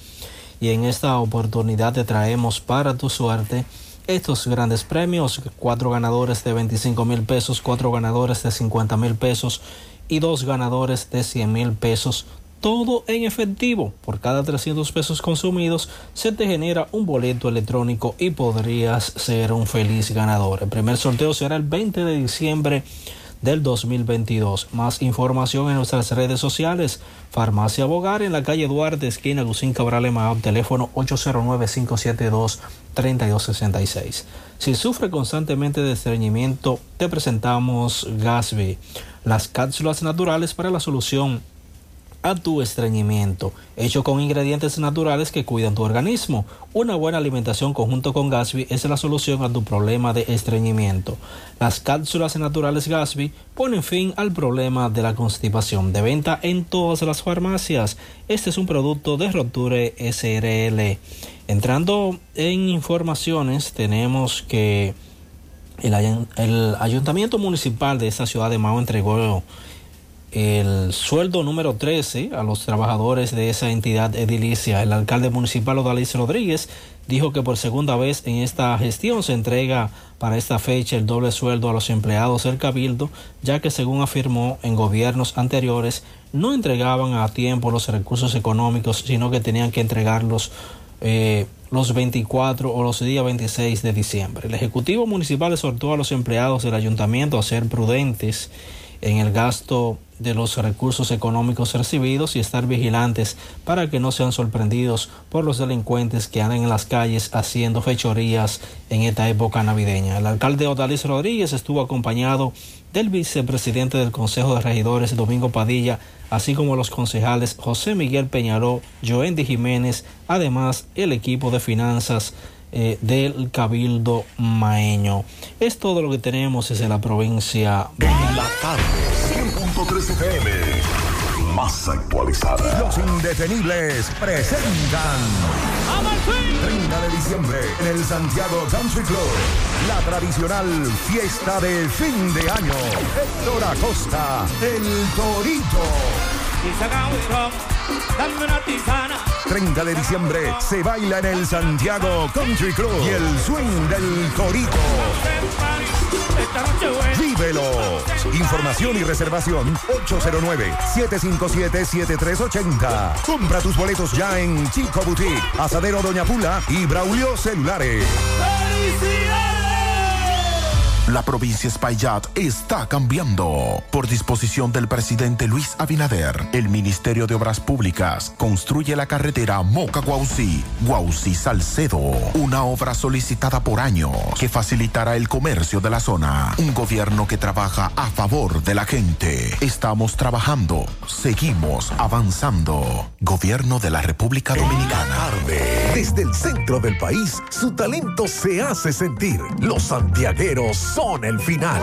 y en esta oportunidad te traemos para tu suerte estos grandes premios, cuatro ganadores de 25 mil pesos, cuatro ganadores de 50 mil pesos y dos ganadores de 100 mil pesos todo en efectivo. Por cada 300 pesos consumidos se te genera un boleto electrónico y podrías ser un feliz ganador. El primer sorteo será el 20 de diciembre del 2022. Más información en nuestras redes sociales. Farmacia Bogar en la calle Duarte, esquina Lucín Cabral Emao, teléfono 809-572-3266. Si sufre constantemente de estreñimiento, te presentamos Gasby, las cápsulas naturales para la solución a tu estreñimiento, hecho con ingredientes naturales que cuidan tu organismo. Una buena alimentación conjunto con Gasby es la solución a tu problema de estreñimiento. Las cápsulas naturales Gasby ponen fin al problema de la constipación. De venta en todas las farmacias. Este es un producto de Roture SRL. Entrando en informaciones, tenemos que el, ayuntamiento municipal de esta ciudad de Mao entregó el sueldo número 13 a los trabajadores de esa entidad edilicia. El alcalde municipal Odalis Rodríguez dijo que por segunda vez en esta gestión se entrega para esta fecha el doble sueldo a los empleados del cabildo, ya que según afirmó en gobiernos anteriores no entregaban a tiempo los recursos económicos, sino que tenían que entregarlos eh, los 24 o los días 26 de diciembre. El Ejecutivo Municipal exhortó a los empleados del ayuntamiento a ser prudentes en el gasto de los recursos económicos recibidos y estar vigilantes para que no sean sorprendidos por los delincuentes que andan en las calles haciendo fechorías en esta época navideña. El alcalde Odalis Rodríguez estuvo acompañado del vicepresidente del Consejo de Regidores Domingo Padilla, así como los concejales José Miguel Peñaró, Joendy Jiménez, además el equipo de finanzas eh, del Cabildo Maeño. Es todo lo que tenemos desde la provincia de La tarde, 100.3 FM. Más actualizada. Los indetenibles presentan 30 de diciembre en el Santiago Country Club. La tradicional fiesta de fin de año. Héctor Acosta, el Torito. Y saca un ron, dame una tisana. 30 de diciembre se baila en el Santiago Country Club y el swing del buena. Vívelo. Información y reservación 809-757-7380. Compra tus boletos ya en Chico Boutique, Asadero Doña Pula y Braulio Celulares. La provincia Espaillat está cambiando. Por disposición del presidente Luis Abinader, el Ministerio de Obras Públicas construye la carretera Moca-Guausi, Guausi-Salcedo, una obra solicitada por años que facilitará el comercio de la zona. Un gobierno que trabaja a favor de la gente. Estamos trabajando, seguimos avanzando. Gobierno de la República Dominicana. Desde el centro del país, su talento se hace sentir. Los santiagueros son el final.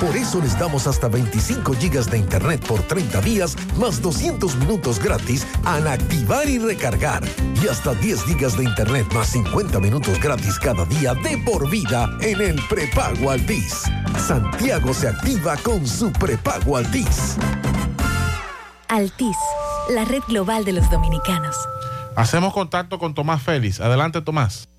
Por eso les damos hasta 25 gigas de internet por 30 días, más 200 minutos gratis al activar y recargar. Y hasta 10 gigas de internet más 50 minutos gratis cada día de por vida en el prepago Altis. Santiago se activa con su prepago Altis. Altis, la red global de los dominicanos. Hacemos contacto con Tomás Félix. Adelante, Tomás.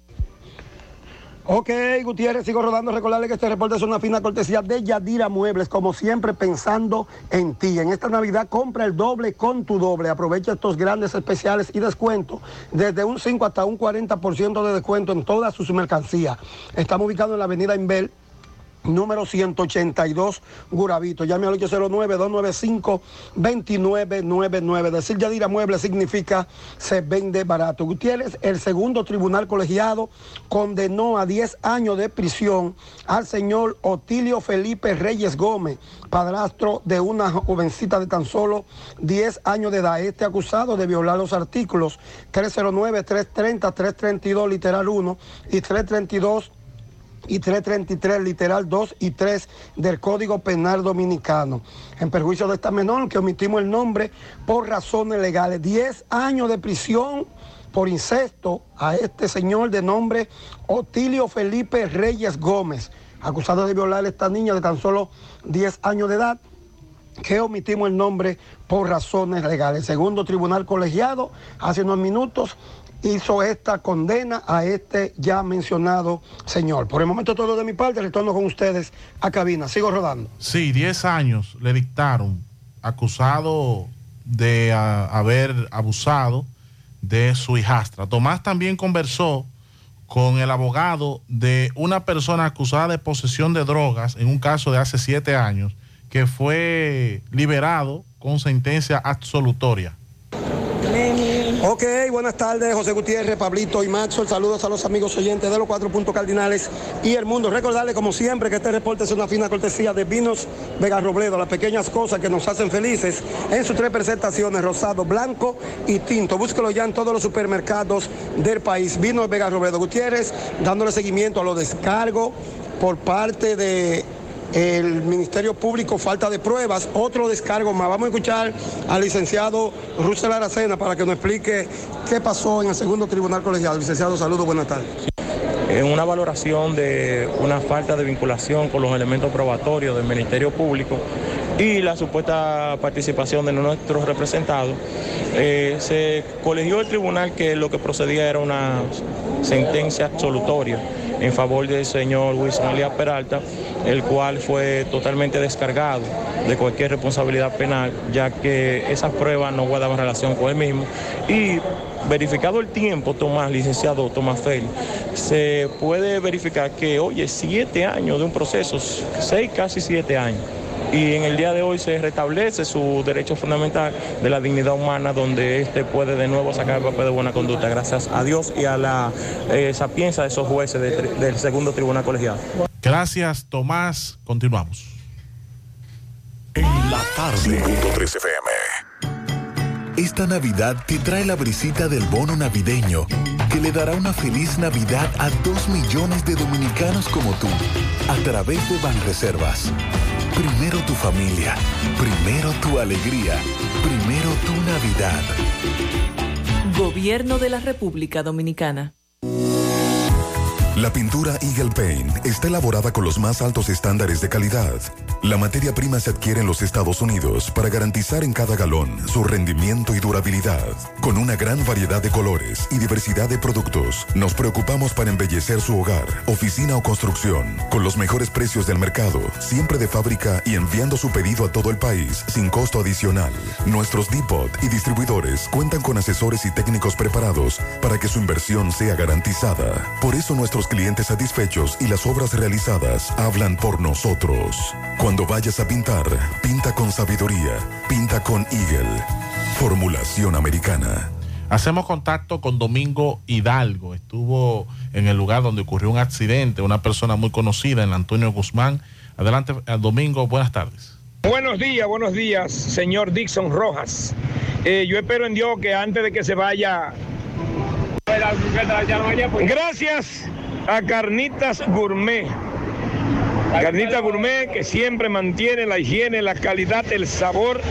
Ok, Gutiérrez, sigo rodando. Recordarle que este reporte es una fina cortesía de Yadira Muebles, como siempre pensando en ti. En esta Navidad compra el doble con tu doble. Aprovecha estos grandes especiales y descuentos. Desde un 5 hasta un 40% de descuento en todas sus mercancías. Estamos ubicados en la avenida Inbel, número 182 Guravito. Llame al 809-295-2999. Decir Yadira Mueble significa se vende barato. Gutiérrez, el segundo tribunal colegiado, condenó a 10 años de prisión al señor Otilio Felipe Reyes Gómez, padrastro de una jovencita de tan solo 10 años de edad. Este acusado de violar los artículos 309, 330, 332, literal 1 y 332 y 333, literal 2 y 3 del Código Penal Dominicano. En perjuicio de esta menor, que omitimos el nombre por razones legales. 10 años de prisión por incesto a este señor de nombre Otilio Felipe Reyes Gómez, acusado de violar a esta niña de tan solo 10 años de edad que omitimos el nombre por razones legales. Segundo tribunal colegiado, hace unos minutos, hizo esta condena a este ya mencionado señor. Por el momento todo de mi parte, retorno con ustedes a cabina. Sigo rodando. Sí, 10 años le dictaron, acusado de ah, haber abusado de su hijastra. Tomás también conversó con el abogado de una persona acusada de posesión de drogas en un caso de hace siete años, que fue liberado con sentencia absolutoria. Ok, buenas tardes, José Gutiérrez, Pablito y Maxo. Saludos a los amigos oyentes de los cuatro puntos cardinales y el mundo. Recordarles, como siempre, que este reporte es una fina cortesía de Vinos Vega Robledo, las pequeñas cosas que nos hacen felices en sus tres presentaciones, rosado, blanco y tinto. Búsquelo ya en todos los supermercados del país. Vinos Vega Robledo Gutiérrez, dándole seguimiento a los descargos por parte de el Ministerio Público falta de pruebas, otro descargo más. Vamos a escuchar al licenciado Russell Aracena para que nos explique qué pasó en el segundo tribunal colegiado. Licenciado, saludos, buenas tardes. en una valoración de una falta de vinculación con los elementos probatorios del Ministerio Público y la supuesta participación de nuestros representados, eh, se colegió el tribunal que lo que procedía era una sentencia absolutoria en favor del señor Wilson Elías Peralta, el cual fue totalmente descargado de cualquier responsabilidad penal, ya que esas pruebas no guardaban relación con él mismo. Y verificado el tiempo, Tomás, licenciado Tomás Félix, se puede verificar que, oye, siete años de un proceso, seis, casi siete años. Y en el día de hoy se restablece su derecho fundamental de la dignidad humana, donde éste puede de nuevo sacar el papel de buena conducta, gracias a Dios y a la eh, sapiencia de esos jueces de del segundo tribunal colegiado. Gracias, Tomás. Continuamos. En la tarde. 13 FM. Esta Navidad te trae la brisita del bono navideño que le dará una feliz Navidad a dos millones de dominicanos como tú a través de Banreservas. Primero tu familia, primero tu alegría, primero tu Navidad. Gobierno de la República Dominicana. La pintura Eagle Paint está elaborada con los más altos estándares de calidad. La materia prima se adquiere en los Estados Unidos para garantizar en cada galón su rendimiento y durabilidad. Con una gran variedad de colores y diversidad de productos, nos preocupamos para embellecer su hogar, oficina o construcción con los mejores precios del mercado, siempre de fábrica y enviando su pedido a todo el país sin costo adicional. Nuestros depot y distribuidores cuentan con asesores y técnicos preparados para que su inversión sea garantizada. Por eso nuestros clientes satisfechos y las obras realizadas hablan por nosotros. Cuando vayas a pintar, pinta con sabiduría, pinta con Eagle. Formulación americana. Hacemos contacto con Domingo Hidalgo. Estuvo en el lugar donde ocurrió un accidente, una persona muy conocida, en Antonio Guzmán. Adelante, eh, Domingo, buenas tardes. Buenos días, buenos días, señor Dixon Rojas. Eh, yo espero en Dios que antes de que se vaya... Gracias a Carnitas Gourmet. Carnitas Gourmet que siempre mantiene la higiene, la calidad, el sabor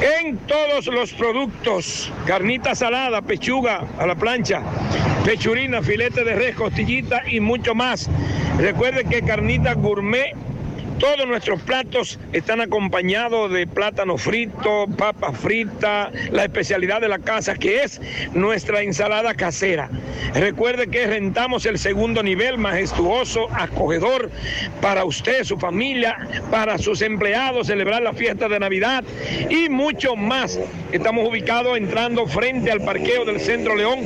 en todos los productos. Carnita salada, pechuga a la plancha, pechurina, filete de res, costillita y mucho más. Recuerde que Carnita Gourmet Todos nuestros platos están acompañados de plátano frito, papa frita, la especialidad de la casa que es nuestra ensalada casera. Recuerde que rentamos el segundo nivel majestuoso, acogedor para usted, su familia, para sus empleados, celebrar la fiesta de Navidad y mucho más. Estamos ubicados entrando frente al parqueo del Centro León,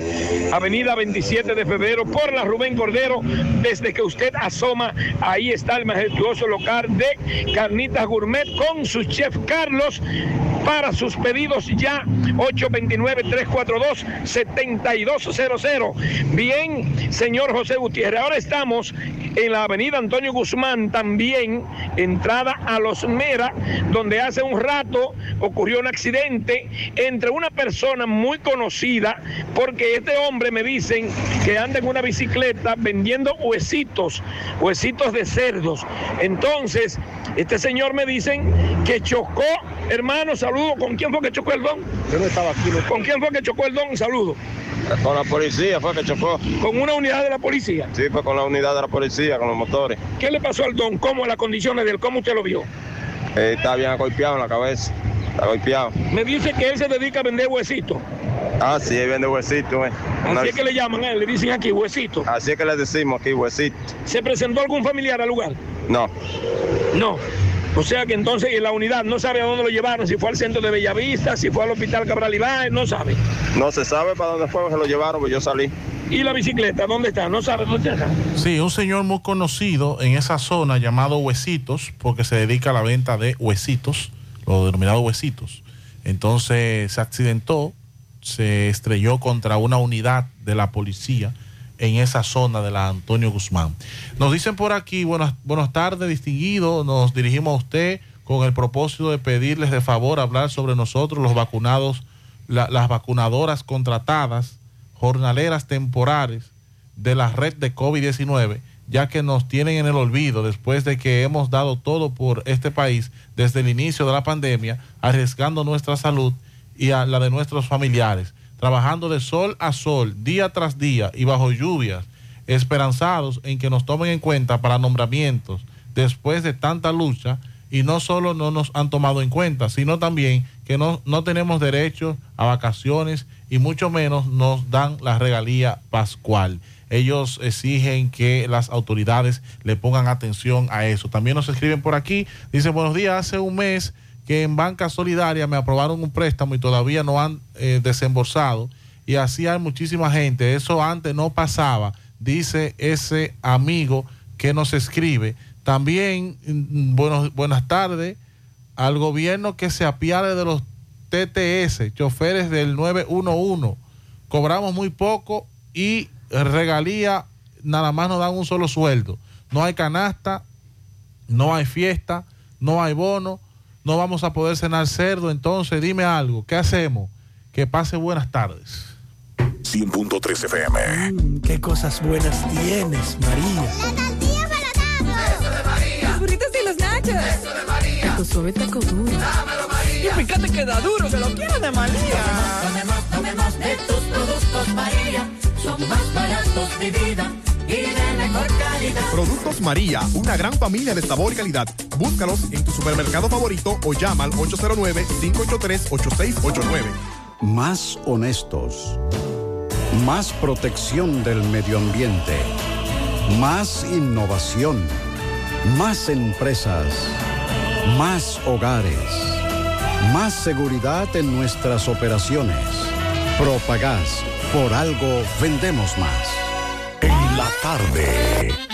Avenida 27 de Febrero, por la Rubén Cordero. Desde que usted asoma, ahí está el majestuoso local de Carnitas Gourmet con su chef Carlos. Para sus pedidos ya 829-342-7200. Bien, señor José Gutiérrez, ahora estamos en la avenida Antonio Guzmán, también entrada a Los Mera, donde hace un rato ocurrió un accidente entre una persona muy conocida, porque este hombre me dicen que anda en una bicicleta vendiendo huesitos, huesitos de cerdos. Entonces, este señor me dicen que chocó, hermano, saludo, ¿con quién fue que chocó el don? Yo no estaba aquí. ¿Con quién fue que chocó el don? Saludo. Con la policía fue que chocó. ¿Con una unidad de la policía? Sí, fue con la unidad de la policía, con los motores. ¿Qué le pasó al don? ¿Cómo las condiciones de él? ¿Cómo usted lo vio? Eh, está bien golpeado en la cabeza. Está golpeado. Me dice que él se dedica a vender huesitos. Ah, sí, él vende huesitos. Eh. Así es que le llaman a él, le dicen aquí huesitos. Así es que le decimos aquí huesitos. ¿Se presentó algún familiar al lugar? No. No. O sea que entonces en la unidad no sabe a dónde lo llevaron, si fue al centro de Bellavista, si fue al hospital Cabral Ibáez, no sabe. No se sabe para dónde fue que lo llevaron, pues yo salí. ¿Y la bicicleta dónde está? No sabe dónde está. Sí, un señor muy conocido en esa zona llamado Huesitos, porque se dedica a la venta de huesitos, los denominados huesitos. Entonces se accidentó, se estrelló contra una unidad de la policía en esa zona de la Antonio Guzmán. Nos dicen por aquí, buenas, tardes, distinguido, nos dirigimos a usted con el propósito de pedirles de favor hablar sobre nosotros, los vacunados, la- las vacunadoras contratadas, jornaleras temporales de la red de COVID-19, ya que nos tienen en el olvido después de que hemos dado todo por este país desde el inicio de la pandemia, arriesgando nuestra salud y la de nuestros familiares, trabajando de sol a sol, día tras día y bajo lluvias, esperanzados en que nos tomen en cuenta para nombramientos después de tanta lucha. Y no solo no nos han tomado en cuenta, sino también que no, no tenemos derecho a vacaciones y mucho menos nos dan la regalía pascual. Ellos exigen que las autoridades le pongan atención a eso. También nos escriben por aquí, dicen buenos días, hace un mes que en Banca Solidaria me aprobaron un préstamo y todavía no han eh, desembolsado. Y así hay muchísima gente. Eso antes no pasaba, dice ese amigo que nos escribe. También, mm, buenos, buenas tardes, al gobierno que se apiade de los TTS, choferes del 911. Cobramos muy poco y regalía nada más nos dan un solo sueldo. No hay canasta, no hay fiesta, no hay bono, no vamos a poder cenar cerdo. Entonces, dime algo, ¿qué hacemos? Que pase buenas tardes. 100.3 FM. Qué cosas buenas tienes, María. Los burritos y los nachos. Eso de María. Taco suave, taco duro. Dámelo, María. Y fíjate que da duro, que lo quiero de María. Tomemos, tomemos de tus productos María. Son más baratos de vida y de mejor calidad. Productos María, una gran familia de sabor y calidad. Búscalos en tu supermercado favorito o llama al 809-583-8689. Más honestos. Más protección del medio ambiente. Más innovación. Más empresas. Más hogares. Más seguridad en nuestras operaciones. Propagás. Por algo vendemos más. En la tarde.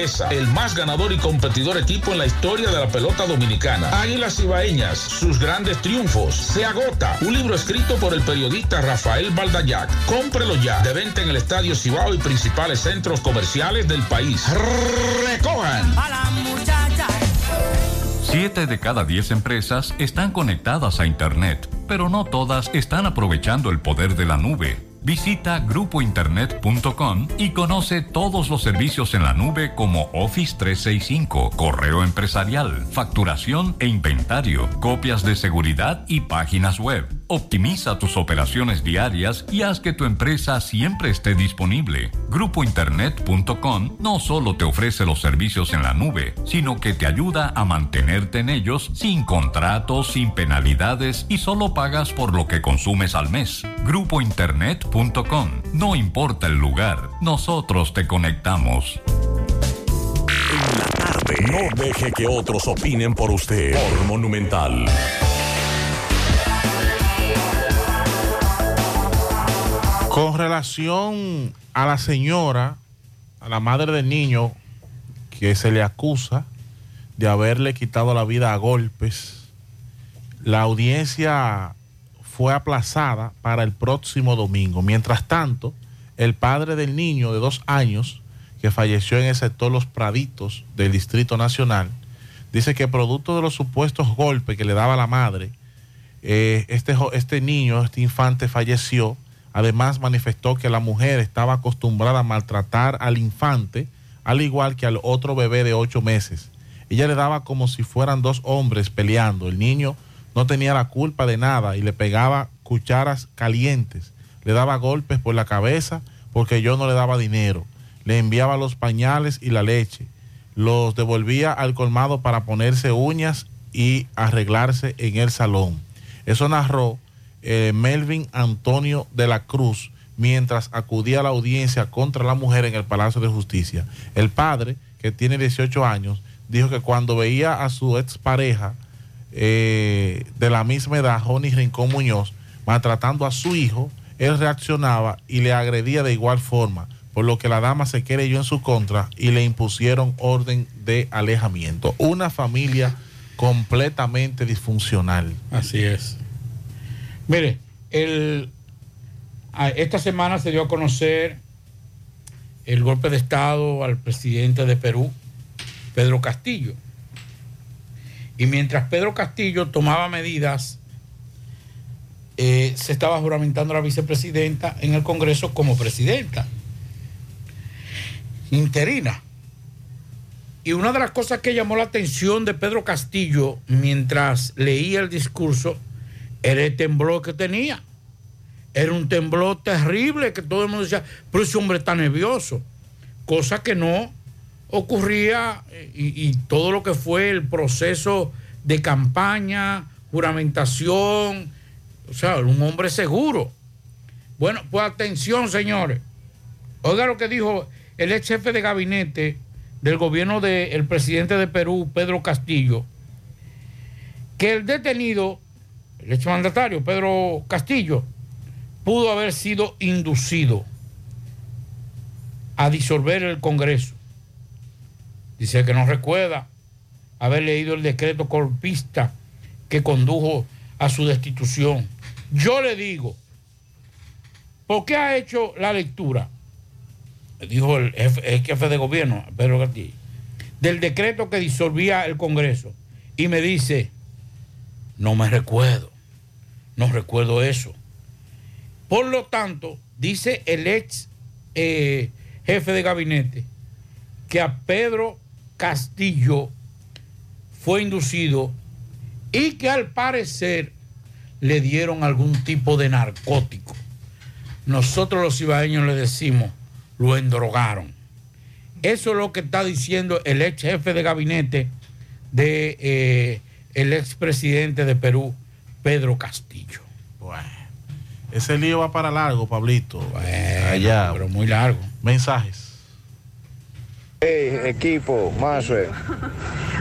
Fortaleza, el más ganador y competidor equipo en la historia de la pelota dominicana. Águilas Ibaeñas, sus grandes triunfos. Se agota. Un libro escrito por el periodista Rafael Baldayac. Cómprelo ya. De venta en el Estadio Cibao y principales centros comerciales del país. Recojan. A la muchacha. Siete de cada diez empresas están conectadas a Internet, pero no todas están aprovechando el poder de la nube. Visita grupointernet.com y conoce todos los servicios en la nube como Office 365, correo empresarial, facturación e inventario, copias de seguridad y páginas web. Optimiza tus operaciones diarias y haz que tu empresa siempre esté disponible. Grupointernet.com no solo te ofrece los servicios en la nube, sino que te ayuda a mantenerte en ellos sin contratos, sin penalidades y solo pagas por lo que consumes al mes. No importa el lugar, nosotros te conectamos. No deje que otros opinen por usted. Por Monumental. Con relación a la señora, a la madre del niño, que se le acusa de haberle quitado la vida a golpes, la audiencia fue aplazada para el próximo domingo. Mientras tanto, el padre del niño de dos años, que falleció en el sector Los Praditos del Distrito Nacional, dice que producto de los supuestos golpes que le daba la madre, eh, este, este niño, este infante falleció. Además manifestó que la mujer estaba acostumbrada a maltratar al infante, al igual que al otro bebé de ocho meses. Ella le daba como si fueran dos hombres peleando. El niño no tenía la culpa de nada y le pegaba cucharas calientes. Le daba golpes por la cabeza porque yo no le daba dinero. Le enviaba los pañales y la leche. Los devolvía al colmado para ponerse uñas y arreglarse en el salón. Eso narró eh, Melvin Antonio de la Cruz mientras acudía a la audiencia contra la mujer en el Palacio de Justicia. El padre, que tiene 18 años, dijo que cuando veía a su expareja eh, de la misma edad, Joni Rincón Muñoz, maltratando a su hijo, él reaccionaba y le agredía de igual forma, por lo que la dama se creyó en su contra y le impusieron orden de alejamiento. Una familia completamente disfuncional. Así es. Mire, el, esta semana se dio a conocer el golpe de Estado al presidente de Perú, Pedro Castillo. Y mientras Pedro Castillo tomaba medidas, eh, se estaba juramentando la vicepresidenta en el Congreso como presidenta interina. Y una de las cosas que llamó la atención de Pedro Castillo mientras leía el discurso era el temblor que tenía. Era un temblor terrible que todo el mundo decía, pero ese hombre está nervioso. Cosa que no ocurría eh, y, todo lo que fue el proceso de campaña, juramentación, o sea, un hombre seguro. Bueno, pues atención, señores. Oiga lo que dijo el ex jefe de gabinete del gobierno del presidente de Perú, Pedro Castillo, que el detenido, el ex mandatario, Pedro Castillo, pudo haber sido inducido a disolver el Congreso. Dice que no recuerda haber leído el decreto corpista que condujo a su destitución. Yo le digo, ¿por qué ha hecho la lectura? Dijo el jefe, jefe de gobierno, Pedro Castillo, del decreto que disolvía el Congreso. Y me dice, no me recuerdo, no recuerdo eso. Por lo tanto, dice el ex eh, jefe de gabinete que a Pedro Castillo fue inducido y que al parecer le dieron algún tipo de narcótico. Nosotros los ibaeños le decimos, lo endrogaron. Eso es lo que está diciendo el ex jefe de gabinete de eh, el ex presidente de Perú, Pedro Castillo. Bueno, ese lío va para largo, Pablito. Allá. Pero muy largo. Mensajes. Hey, equipo, Masue.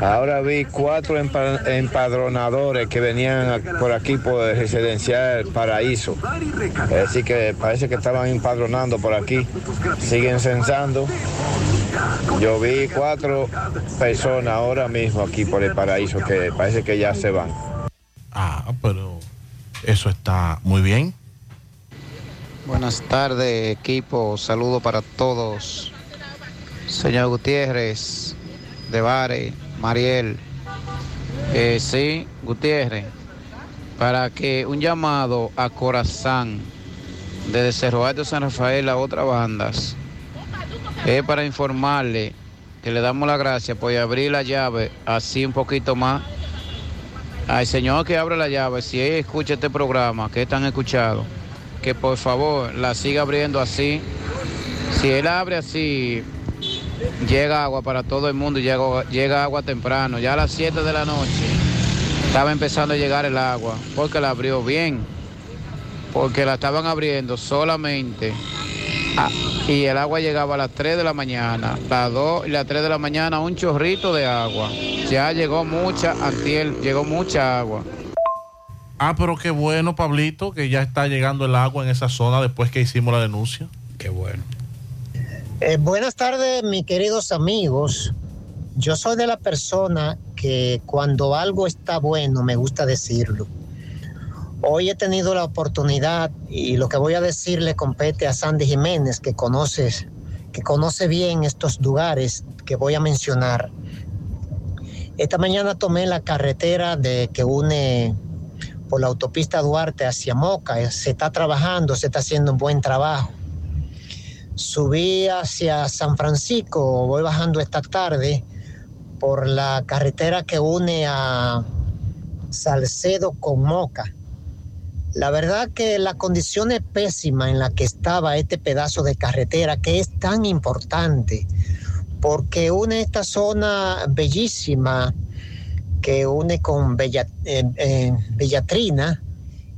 Ahora vi cuatro empa- empadronadores que venían por aquí por el residencial Paraíso. Así que parece que estaban empadronando por aquí. Siguen censando. Yo vi cuatro personas ahora mismo aquí por el paraíso que parece que ya se van. Ah, pero eso está muy bien. Buenas tardes, equipo. Saludo para todos. Señor Gutiérrez, de Bare, Mariel. Eh, sí, Gutiérrez, para que un llamado a Corazán desde Cerro Alto San Rafael a otras bandas es para informarle que le damos la gracia por abrir la llave así un poquito más. Al señor que abre la llave, si él escucha este programa, que están escuchado, que por favor la siga abriendo así. Si él abre así, llega agua para todo el mundo y llega, llega agua temprano. Ya a las 7 de la noche estaba empezando a llegar el agua, porque la abrió bien, porque la estaban abriendo solamente. ah, y el agua llegaba a las 3 de la mañana, las 2 y las 3 de la mañana un chorrito de agua. Ya llegó mucha, antier, llegó mucha agua. Ah, pero qué bueno, Pablito, que ya está llegando el agua en esa zona después que hicimos la denuncia. Qué bueno. Eh, buenas tardes, mis queridos amigos. Yo soy de la persona que cuando algo está bueno me gusta decirlo. Hoy he tenido la oportunidad y lo que voy a decir le compete a Sandy Jiménez, que conoce, que conoce bien estos lugares que voy a mencionar. Esta mañana tomé la carretera de que une por la autopista Duarte hacia Moca. Se está trabajando, se está haciendo un buen trabajo. Subí hacia San Francisco, voy bajando esta tarde por la carretera que une a Salcedo con Moca. La verdad que la condición es pésima en la que estaba este pedazo de carretera, que es tan importante, porque une esta zona bellísima que une con Bella- eh, eh,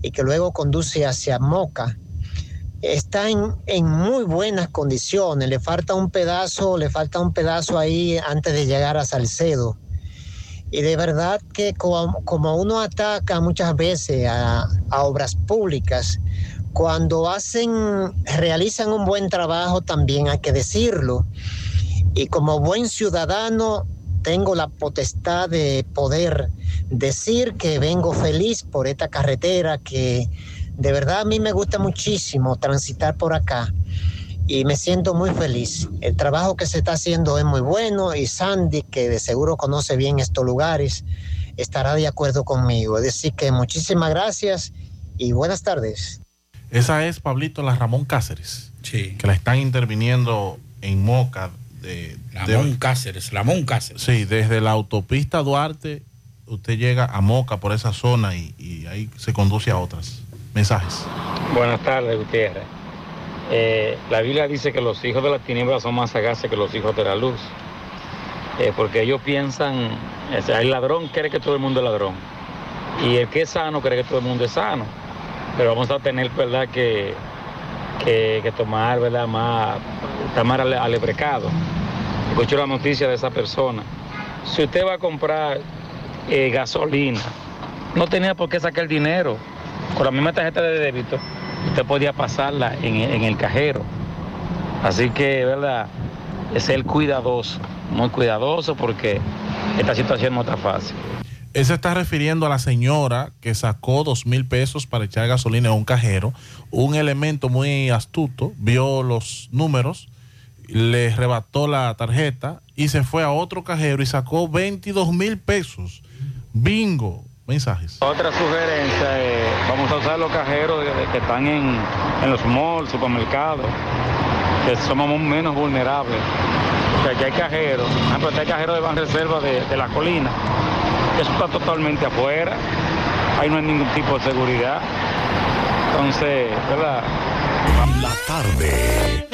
y que luego conduce hacia Moca está en, en muy buenas condiciones. Le falta un pedazo, le falta un pedazo ahí antes de llegar a Salcedo. Y de verdad que como, como uno ataca muchas veces a, obras públicas, cuando hacen, realizan un buen trabajo también hay que decirlo. Y como buen ciudadano tengo la potestad de poder decir que vengo feliz por esta carretera que de verdad a mí me gusta muchísimo transitar por acá y me siento muy feliz. El trabajo que se está haciendo es muy bueno y Sandy, que de seguro conoce bien estos lugares, estará de acuerdo conmigo. Es decir, que muchísimas gracias y buenas tardes. Esa es Pablito la Ramón Cáceres. Sí. Que la están interviniendo en Moca. De, Ramón Cáceres, Ramón Cáceres. Sí, desde la autopista Duarte, usted llega a Moca por esa zona y, y ahí se conduce a otras. Mensajes. Buenas tardes, Gutiérrez. Eh, la Biblia dice que los hijos de la tiniebla son más sagaces que los hijos de la luz. Eh, porque ellos piensan, el ladrón cree que todo el mundo es ladrón. Y el que es sano cree que todo el mundo es sano. Pero vamos a tener, ¿verdad?, que, que, tomar, ¿verdad?, más, tomar ale, alebrecado. Escucho la noticia de esa persona. Si usted va a comprar eh, gasolina, no tenía por qué sacar dinero. Con la misma tarjeta de débito, usted podía pasarla en, el cajero. Así que, ¿verdad? Es ser cuidadoso, muy cuidadoso porque esta situación no está fácil. Él se está refiriendo a la señora que sacó dos mil pesos para echar gasolina en un cajero. Un elemento muy astuto vio los números, le rebató la tarjeta y se fue a otro cajero y sacó 22 mil pesos. Bingo. Mensajes. Otra sugerencia es, vamos a usar los cajeros de- de- que están en, en los malls, supermercados, que somos menos vulnerables. O sea, que hay cajeros, por ejemplo, cajero de Banreserva de, de la colina, que eso está totalmente afuera, ahí no hay ningún tipo de seguridad. Entonces, ¿verdad? La tarde.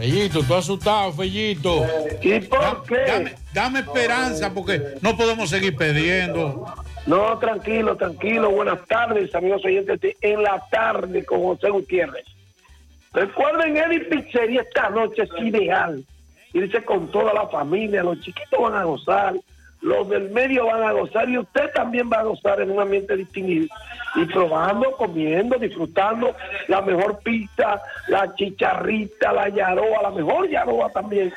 Fellito, tú asustado, Fellito. ¿Y por qué? Dame, dame esperanza porque no podemos seguir perdiendo. No, tranquilo, tranquilo. Buenas tardes, amigos oyentes. En la tarde con José Gutiérrez. Recuerden, Eddie Pizzería esta noche es ideal. Irse con toda la familia, los chiquitos van a gozar. Los del medio van a gozar y usted también va a gozar en un ambiente distinguido y probando, comiendo, disfrutando la mejor pizza, la chicharrita, la yaroa, la mejor yaroa también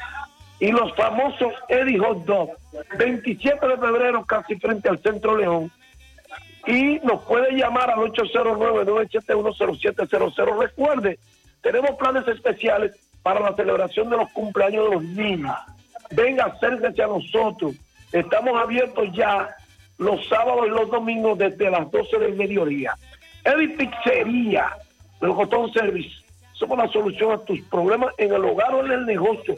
y los famosos Eddie Hot Dog. 27 de febrero, casi frente al Centro León. Y nos puede llamar al 809-971-0700. Recuerde, tenemos planes especiales para la celebración de los cumpleaños de los niños. Venga, acérquese a nosotros. Estamos abiertos ya los sábados y los domingos desde las 12 del mediodía. Eddie Pizzería, Melocotón Service. Somos la solución a tus problemas en el hogar o en el negocio.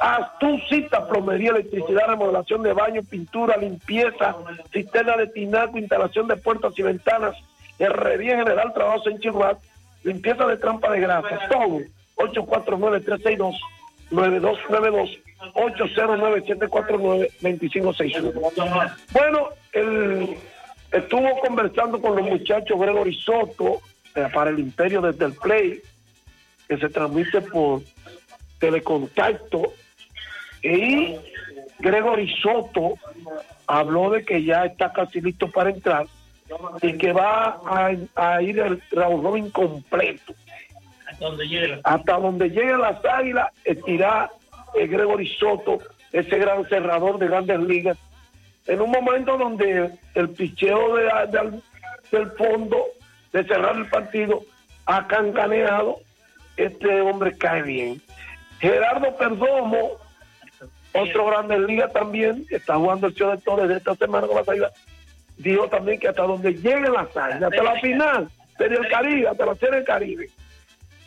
Haz tu cita, plomería, electricidad, remodelación de baño, pintura, limpieza, cisterna de tinaco, instalación de puertas y ventanas, herrería general, trabajo en Chihuahua, limpieza de trampa de grasa, todo. 849-362-9292, 809-749-2561. Bueno, el, estuvo conversando con los muchachos Gregory Soto eh, para el Imperio desde el Play, que se transmite por telecontacto y Gregory Soto habló de que ya está casi listo para entrar y que va a, a ir el Raúl Robin completo. Hasta donde lleguen las águilas, estirá Gregory Soto, ese gran cerrador de grandes ligas, en un momento donde el picheo de, de- del fondo de cerrar el partido ha cancaneado, este hombre cae bien. Gerardo Perdomo, otro grande liga también, que está jugando el show de Torres de esta semana con las águilas, dijo también que hasta donde lleguen las águilas, hasta la final, sería el Caribe, hasta la serie del Caribe.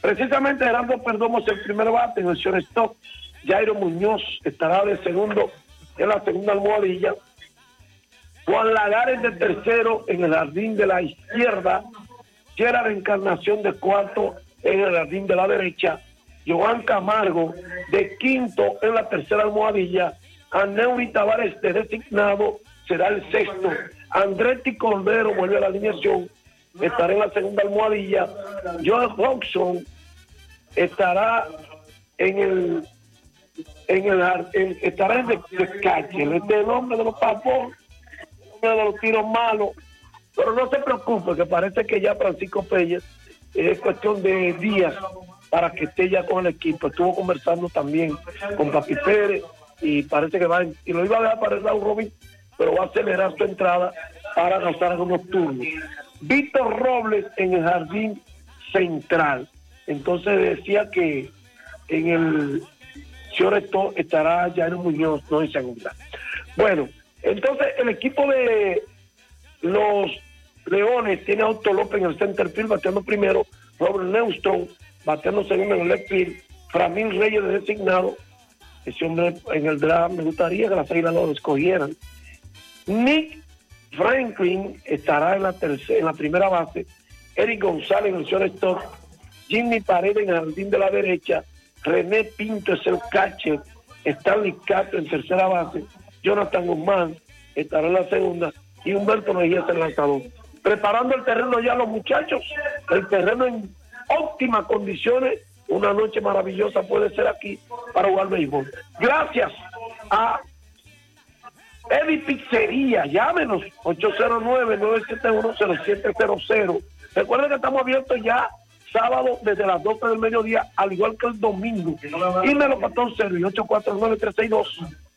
Precisamente Gerardo Perdomo es el primer bate en el shortstop. Jairo Muñoz estará de segundo en la segunda almohadilla. Juan Lagares de tercero en el jardín de la izquierda. Gerard Encarnación de cuarto en el jardín de la derecha. Joan Camargo de quinto en la tercera almohadilla. Aneuri Tavares de designado será el sexto. Andretti Cordero vuelve a la alineación. Estará en la segunda almohadilla. Joan Hodgson estará en el en el en- estará en el descache, este es el hombre de los papos, el de los tiros malos, pero no se preocupe que parece que ya Francisco Pérez es cuestión de días para que esté ya con el equipo. Estuvo conversando también con Papi Pérez y parece que va, y lo iba a dejar para el lado Robin, pero va a acelerar su entrada para gastar algunos turnos. Víctor Robles en el jardín central. Entonces decía que en el shortstop estará Jairo Muñoz, no en segunda. Bueno, entonces el equipo de los Leones tiene a Otto López en el center field, bateando primero, Robert Neustrom, bateando segundo en el left field, Framil Reyes de designado, ese hombre en el draft me gustaría que las águilas lo escogieran. Nick Franklin estará en la tercera, en la primera base, Eric González en el shortstop, Jimmy Paredes en el jardín de la derecha, René Pinto es el catcher, Stanley Castro en tercera base, Jonathan Guzmán estará en la segunda y Humberto Mejía es el lanzador. Preparando el terreno ya los muchachos, el terreno en óptimas condiciones, una noche maravillosa puede ser aquí para jugar béisbol. Gracias a Eddie Pizzería, llámenos 809-971-0700. Recuerden que estamos abiertos ya sábado desde las 12 del mediodía, al igual que el domingo. Y me lo pató serio,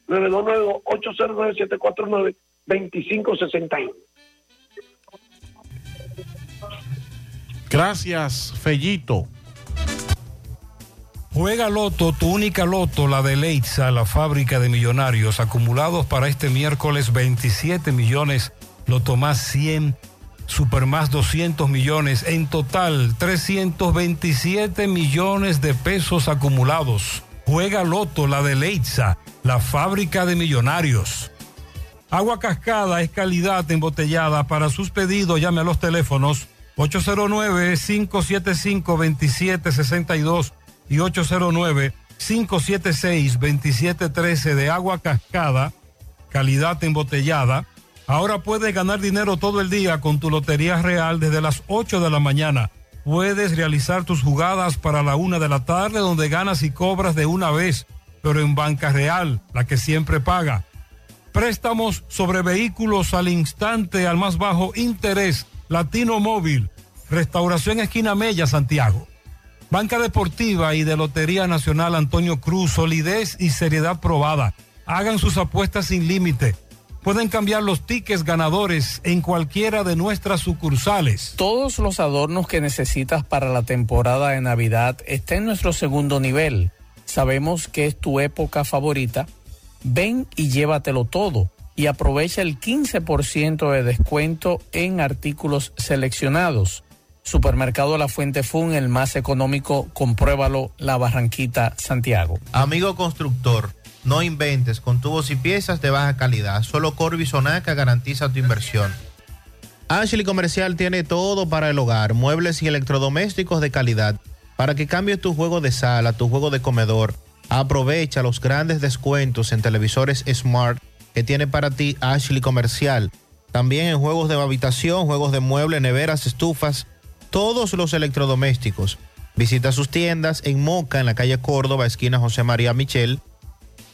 849-362-9292, 809-749-2561. Gracias, Fellito. Juega Loto, tu única Loto, la de Leitza, la fábrica de millonarios, acumulados para este miércoles 27 millones, Loto más 100, Super más 200 millones, en total 327 millones de pesos acumulados. Juega Loto, la de Leitza, la fábrica de millonarios. Agua Cascada es calidad embotellada. Para sus pedidos, llame a los teléfonos 809-575-2762 y 809-576-2713 de agua cascada, calidad embotellada. Ahora puedes ganar dinero todo el día con tu Lotería Real desde las 8 de la mañana. Puedes realizar tus jugadas para la una de la tarde donde ganas y cobras de una vez, pero en Banca Real, la que siempre paga. Préstamos sobre vehículos al instante, al más bajo interés. Latino Móvil. Restauración Esquina Mella, Santiago. Banca Deportiva y de Lotería Nacional Antonio Cruz. Solidez y seriedad probada. Hagan sus apuestas sin límite. Pueden cambiar los tickets ganadores en cualquiera de nuestras sucursales. Todos los adornos que necesitas para la temporada de Navidad están en nuestro segundo nivel. Sabemos que es tu época favorita. Ven y llévatelo todo y aprovecha el 15% de descuento en artículos seleccionados. Supermercado La Fuente Fun, el más económico, compruébalo, La Barranquita, Santiago. Amigo constructor, no inventes con tubos y piezas de baja calidad. Solo Corby Sonaca garantiza tu inversión. Ashley Comercial tiene todo para el hogar, muebles y electrodomésticos de calidad. Para que cambies tu juego de sala, tu juego de comedor, aprovecha los grandes descuentos en televisores Smart que tiene para ti Ashley Comercial. También en juegos de habitación, juegos de muebles, neveras, estufas, todos los electrodomésticos. Visita sus tiendas en Moca, en la calle Córdoba, esquina José María Michel.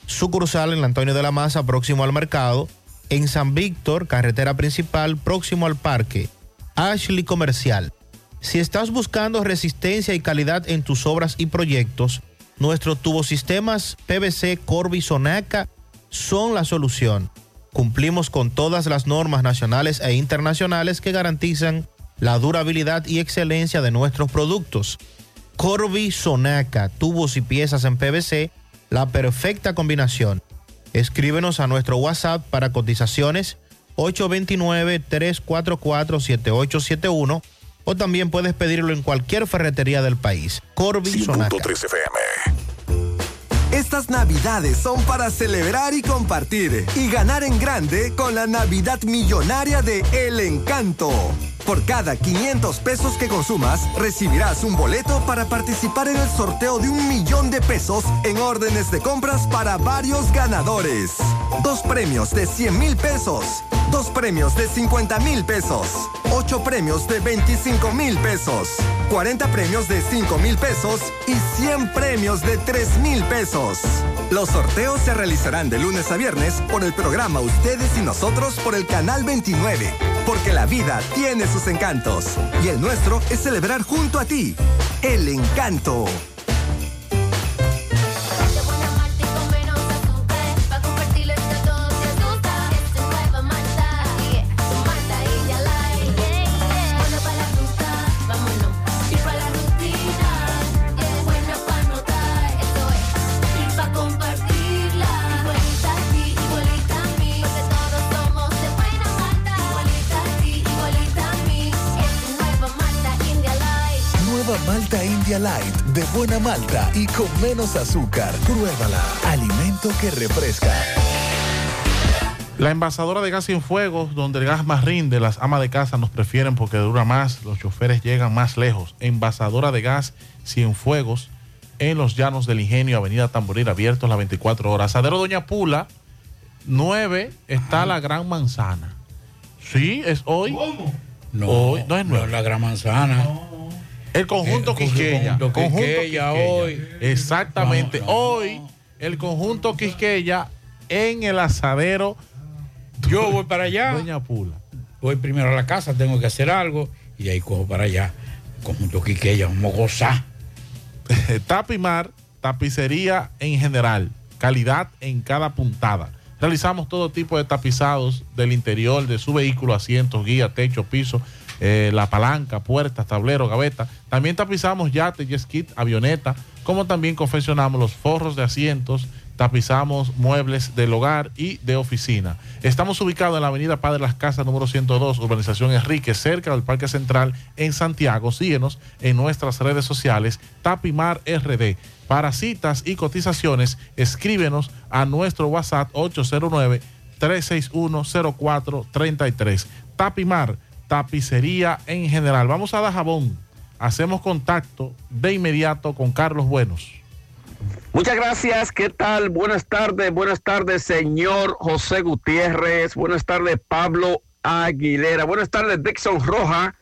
Sucursal en Antonio de la Maza, próximo al mercado. En San Víctor, carretera principal, próximo al parque. Ashley Comercial. Si estás buscando resistencia y calidad en tus obras y proyectos, nuestros tubosistemas PVC Corby Sonaca son la solución. Cumplimos con todas las normas nacionales e internacionales que garantizan la durabilidad y excelencia de nuestros productos. Corby Sonaca, tubos y piezas en PVC, la perfecta combinación. Escríbenos a nuestro WhatsApp para cotizaciones 829-344-7871 o también puedes pedirlo en cualquier ferretería del país. Corby Sonaca. Estas navidades son para celebrar y compartir y ganar en grande con la Navidad Millonaria de El Encanto. Por cada 500 pesos que consumas, recibirás un boleto para participar en el sorteo de un millón de pesos en órdenes de compras para varios ganadores. Dos premios de 100 mil pesos, dos premios de 50 mil pesos, ocho premios de 25 mil pesos, 40 premios de 5 mil pesos y 100 premios de 3 mil pesos. Los sorteos se realizarán de lunes a viernes por el programa Ustedes y Nosotros por el Canal 29. Porque la vida tiene sus encantos. Y el nuestro es celebrar junto a ti. El encanto. Malta India Light, de buena malta y con menos azúcar. Pruébala. Alimento que refresca. La envasadora de gas sin fuego, donde el gas más rinde, las amas de casa nos prefieren porque dura más, los choferes llegan más lejos. Envasadora de gas sin fuegos en los llanos del ingenio, Avenida Tamboril, abiertos las 24 horas. Asadero Doña Pula, 9 está la Gran Manzana. Sí, es hoy. No, Hoy, no es no nueve. es la gran manzana. El conjunto El Quisqueya. conjunto Conjunto Quisqueya hoy. Exactamente. No, no, hoy el conjunto Quisqueya en el asadero. Yo voy para allá. Doña Pula. Voy primero a la casa, tengo que hacer algo y de ahí cojo para allá. Conjunto Quiqueya, vamos a gozar. Tapimar, tapicería en general, calidad en cada puntada. Realizamos todo tipo de tapizados del interior de su vehículo, asientos, guía, techo, piso, eh, la palanca, puertas, tablero, gaveta. También tapizamos yate, jet ski, avioneta, como también confeccionamos los forros de asientos, tapizamos muebles del hogar y de oficina. Estamos ubicados en la avenida Padre Las Casas número 102, urbanización Enrique, cerca del Parque Central en Santiago. Síguenos en nuestras redes sociales, Tapimar RD. Para citas y cotizaciones, escríbenos a nuestro WhatsApp 809-361-0433. Tapimar, tapicería en general. Vamos a Dajabón. Hacemos contacto de inmediato con Carlos Buenos. Muchas gracias. ¿Qué tal? Buenas tardes, buenas tardes, señor José Gutiérrez. Buenas tardes, Pablo Aguilera. Buenas tardes, Dixon Roja.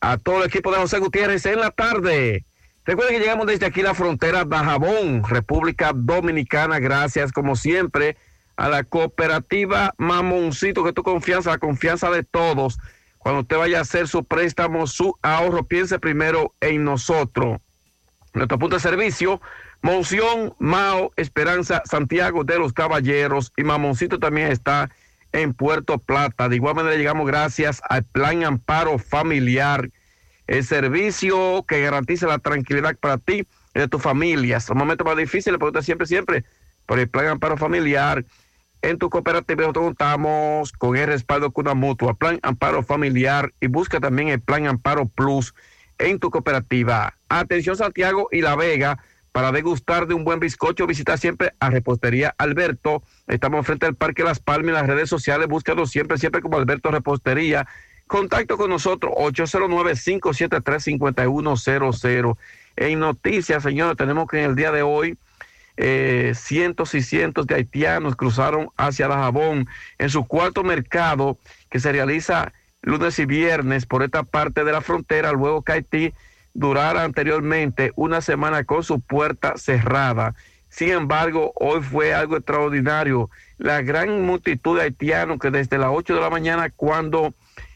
A todo el equipo de José Gutiérrez en la tarde. Recuerden que llegamos desde aquí la frontera Dajabón, República Dominicana. Gracias, como siempre, a la cooperativa Mamoncito, que tu confianza, la confianza de todos. Cuando usted vaya a hacer su préstamo, su ahorro, piense primero en nosotros. Nuestro punto de servicio, Monción, Mao, Esperanza, Santiago de los Caballeros y Mamoncito también está en Puerto Plata. De igual manera llegamos gracias al Plan Amparo Familiar, el servicio que garantiza la tranquilidad para ti y de tu familia. Son momentos más difíciles, pero usted siempre, siempre, por el Plan Amparo Familiar. En tu cooperativa nosotros contamos con el respaldo de una mutua, Plan Amparo Familiar y busca también el Plan Amparo Plus en tu cooperativa. Atención Santiago y La Vega, para degustar de un buen bizcocho, visita siempre a Repostería Alberto. Estamos frente al Parque Las Palmas en las redes sociales, búscanos siempre, siempre como Alberto Repostería. Contacto con nosotros, 809-573-5100. En noticias, señores, tenemos que en el día de hoy eh, cientos y cientos de haitianos cruzaron hacia Dajabón en su cuarto mercado que se realiza lunes y viernes por esta parte de la frontera, luego que Haití durara anteriormente una semana con su puerta cerrada. Sin embargo, hoy fue algo extraordinario. La gran multitud de haitianos que desde las 8 de la mañana, cuando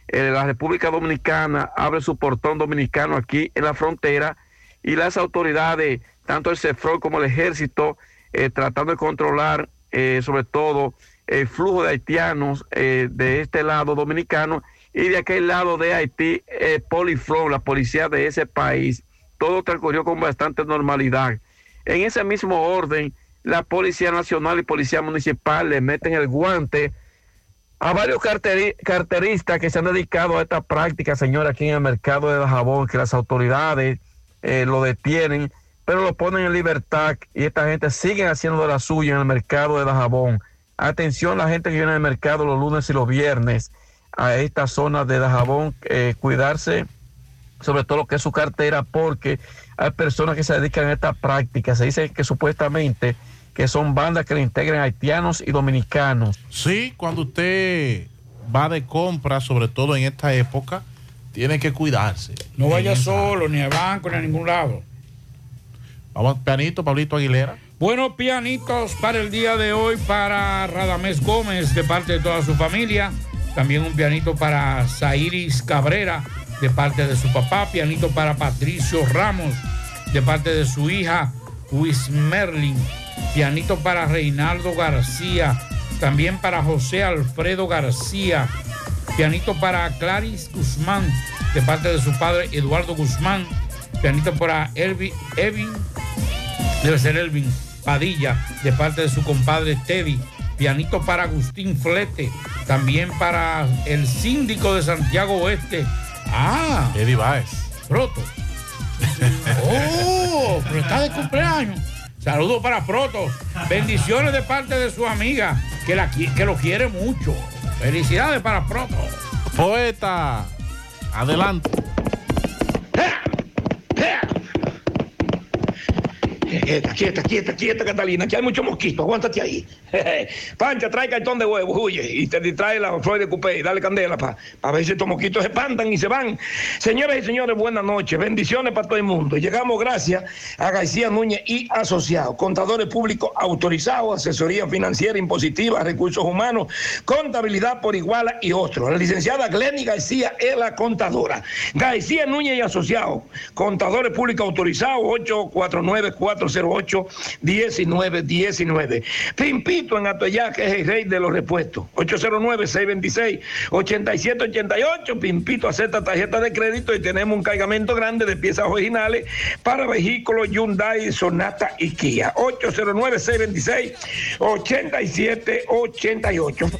eh, la República Dominicana abre su portón dominicano aquí en la frontera, y las autoridades, tanto el CEFROL como el ejército, eh, tratando de controlar eh, sobre todo el flujo de haitianos eh, de este lado dominicano y de aquel lado de Haití, eh, Polifron, la policía de ese país. Todo transcurrió con bastante normalidad. En ese mismo orden, la Policía Nacional y Policía Municipal le meten el guante a varios carteri- carteristas que se han dedicado a esta práctica, señora, aquí en el mercado de Dajabón, que las autoridades lo detienen, pero lo ponen en libertad y esta gente sigue haciendo de la suya en el mercado de Dajabón. Atención la gente que viene al mercado los lunes y los viernes a esta zona de Dajabón, eh, cuidarse sobre todo lo que es su cartera, porque hay personas que se dedican a esta práctica. Se dice que supuestamente que son bandas que le integran haitianos y dominicanos. Sí, cuando usted va de compra, sobre todo en esta época, tiene que cuidarse. No vaya solo, ni al banco, ni a ningún lado. Vamos, pianito, Pablito Aguilera. Buenos pianitos para el día de hoy para Radamés Gómez de parte de toda su familia. También un pianito para Zairis Cabrera de parte de su papá. Pianito para Patricio Ramos de parte de su hija Luis Merlin. Pianito para Reinaldo García. También para José Alfredo García. Pianito para Clarice Guzmán de parte de su padre Eduardo Guzmán. Pianito para Evin debe ser Elvin Padilla, de parte de su compadre Teddy. Pianito para Agustín Flete, también para el síndico de Santiago Oeste. Ah, Eddie Baez. Proto. Oh, pero está de cumpleaños. Saludos para Protos. Bendiciones de parte de su amiga, que, la, que lo quiere mucho. Felicidades para Protos. Poeta, adelante. Quieta, quieta, quieta, quieta, Catalina, que hay mucho mosquito, aguántate ahí. Pancha, trae cartón de huevo, huye, y te distrae la flor de cupé y dale candela para ver si estos mosquitos se espantan y se van. Señoras y señores, buenas noches, bendiciones para todo el mundo. Llegamos gracias a García Núñez y Asociados, contadores públicos autorizados, asesoría financiera impositiva, recursos humanos, contabilidad por iguala y otros. La licenciada Glenny García es la contadora. García Núñez y Asociados, contadores públicos autorizados, 849-408-1919. Pimpito en Atoyá, que es el rey de los repuestos. 809-626-8788. Pimpito acepta tarjeta de crédito y tenemos un cargamento grande de piezas originales para vehículos Hyundai, Sonata y Kia. 809-626-8788.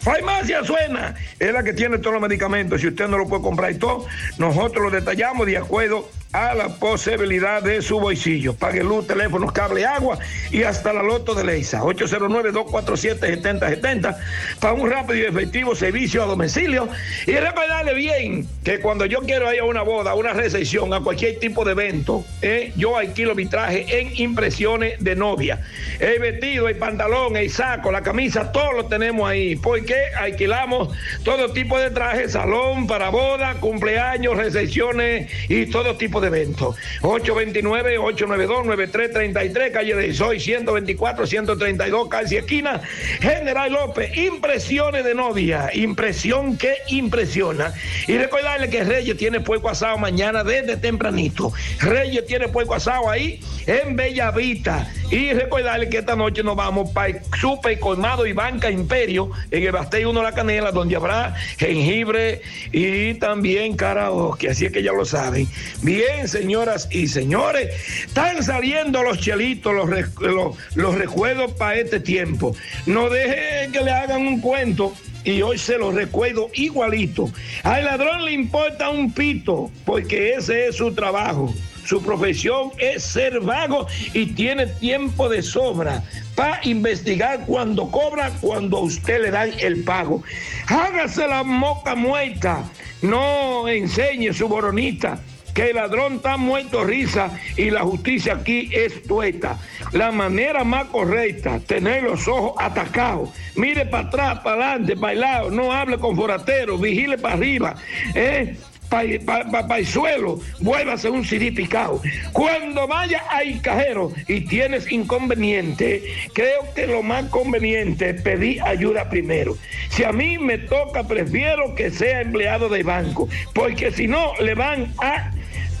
Farmacia Suena es la que tiene todos los medicamentos. Si usted no lo puede comprar y todo, nosotros lo detallamos de acuerdo a la posibilidad de su bolsillo. Pague luz, teléfonos, cable, agua y hasta la loto de Leisa. 809-247-7070 para un rápido y efectivo servicio a domicilio. Y recordarle bien que cuando yo quiero ir a una boda, a una recepción, a cualquier tipo de evento, eh, yo alquilo mi traje en impresiones de novia. El vestido, el pantalón, el saco, la camisa, todo lo tenemos ahí. Porque alquilamos todo tipo de trajes, salón para boda, cumpleaños, recepciones y todo tipo tipo de evento. 829-892-9333, calle de Soy 124, 132, casi esquina. General López, impresiones de novia, impresión que impresiona. Y recordarle que Reyes tiene puerco asado mañana desde tempranito. Reyes tiene puerco asado ahí en Bellavita. Y recordarle que esta noche nos vamos para Super Colmado y Banca Imperio en el Bastey 1 La Canela, donde habrá jengibre y también karaoke. Así es que ya lo saben. Bien, señoras y señores, están saliendo los chelitos, los, re- los, los recuerdos para este tiempo. No dejen que le hagan un cuento y hoy se los recuerdo igualito. Al ladrón le importa un pito, porque ese es su trabajo. Su profesión es ser vago y tiene tiempo de sobra para investigar cuando cobra, cuando a usted le dan el pago. Hágase la moca muerta, no enseñe su boronita que el ladrón está muerto risa y la justicia aquí es tueta. La manera más correcta, tener los ojos atacados. Mire para atrás, para adelante, para el lado, no hable con forateros, vigile para arriba. ¿eh? Para el suelo, vuélvase un CD picado. Cuando vaya al cajero y tienes inconveniente, creo que lo más conveniente es pedir ayuda primero. Si a mí me toca, prefiero que sea empleado de banco, porque si no, le van a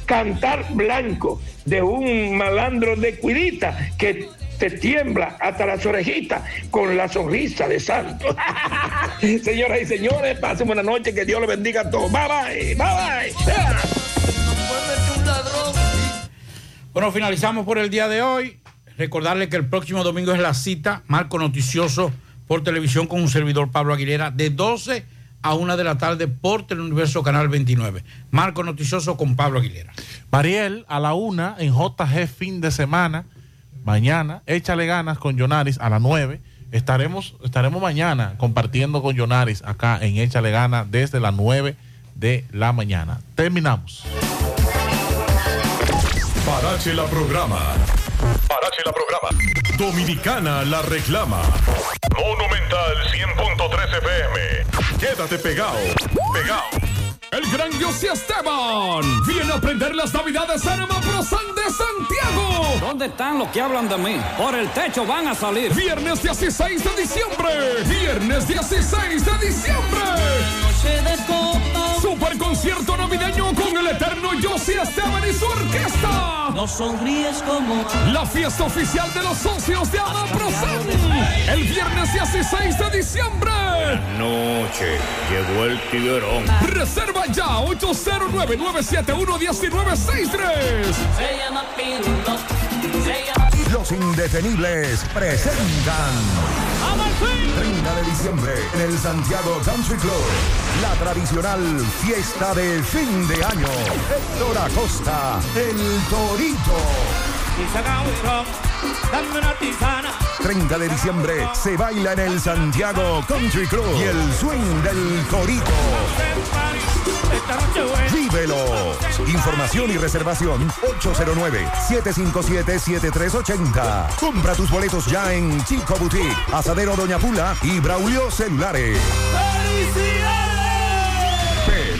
cantar blanco de un malandro de cuidita que te tiembla hasta las orejitas con la sonrisa de santo. Señoras y señores, pasen buena noche, que Dios le bendiga a todos. Bye bye, bye bye. Bueno, finalizamos por el día de hoy. Recordarle que el próximo domingo es la cita, marco noticioso por televisión con un servidor Pablo Aguilera, de 12 a 1 de la tarde por Teleuniverso Canal 29. Marco noticioso con Pablo Aguilera. Mariel, a la una en JG fin de semana. Mañana, échale ganas con Yonaris a las 9. Estaremos, estaremos mañana compartiendo con Yonaris acá en Échale ganas desde las 9 de la mañana. Terminamos. Parache la programa. Parache la programa. Dominicana la reclama. Monumental 100.13 FM. Quédate pegado. Pegado. El gran José Esteban viene a aprender las navidades en Amaprosan de Santiago. ¿Dónde están los que hablan de mí? Por el techo van a salir. Viernes 16 de diciembre. Viernes 16 de diciembre. Super concierto navideño con el eterno José Esteban y su orquesta. No sonríes como La fiesta oficial de los socios de Amaprosan. El viernes 16 de diciembre. Noche, llegó el tiguerón. Reserva ya 809-971-1963. se llama Pirulo, se llama Los indetenibles presentan 30 de diciembre en el Santiago Country Club. La tradicional fiesta de fin de año. Héctor Acosta, el Torito. Y saca un ron, dame una tisana. 30 de diciembre se baila en el Santiago Country Club y el swing del buena. Vívelo. Información y reservación 809-757-7380. Compra tus boletos ya en Chico Boutique, Asadero Doña Pula y Braulio Celulares.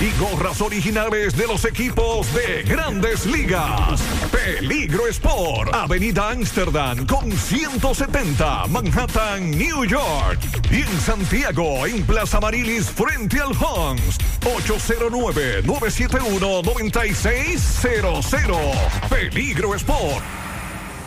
y gorras originales de los equipos de grandes ligas. Peligro Sport, Avenida Amsterdam con 170, Manhattan, New York. Y en Santiago, en Plaza Marilis, frente al Hans, 809-971-9600. Peligro Sport.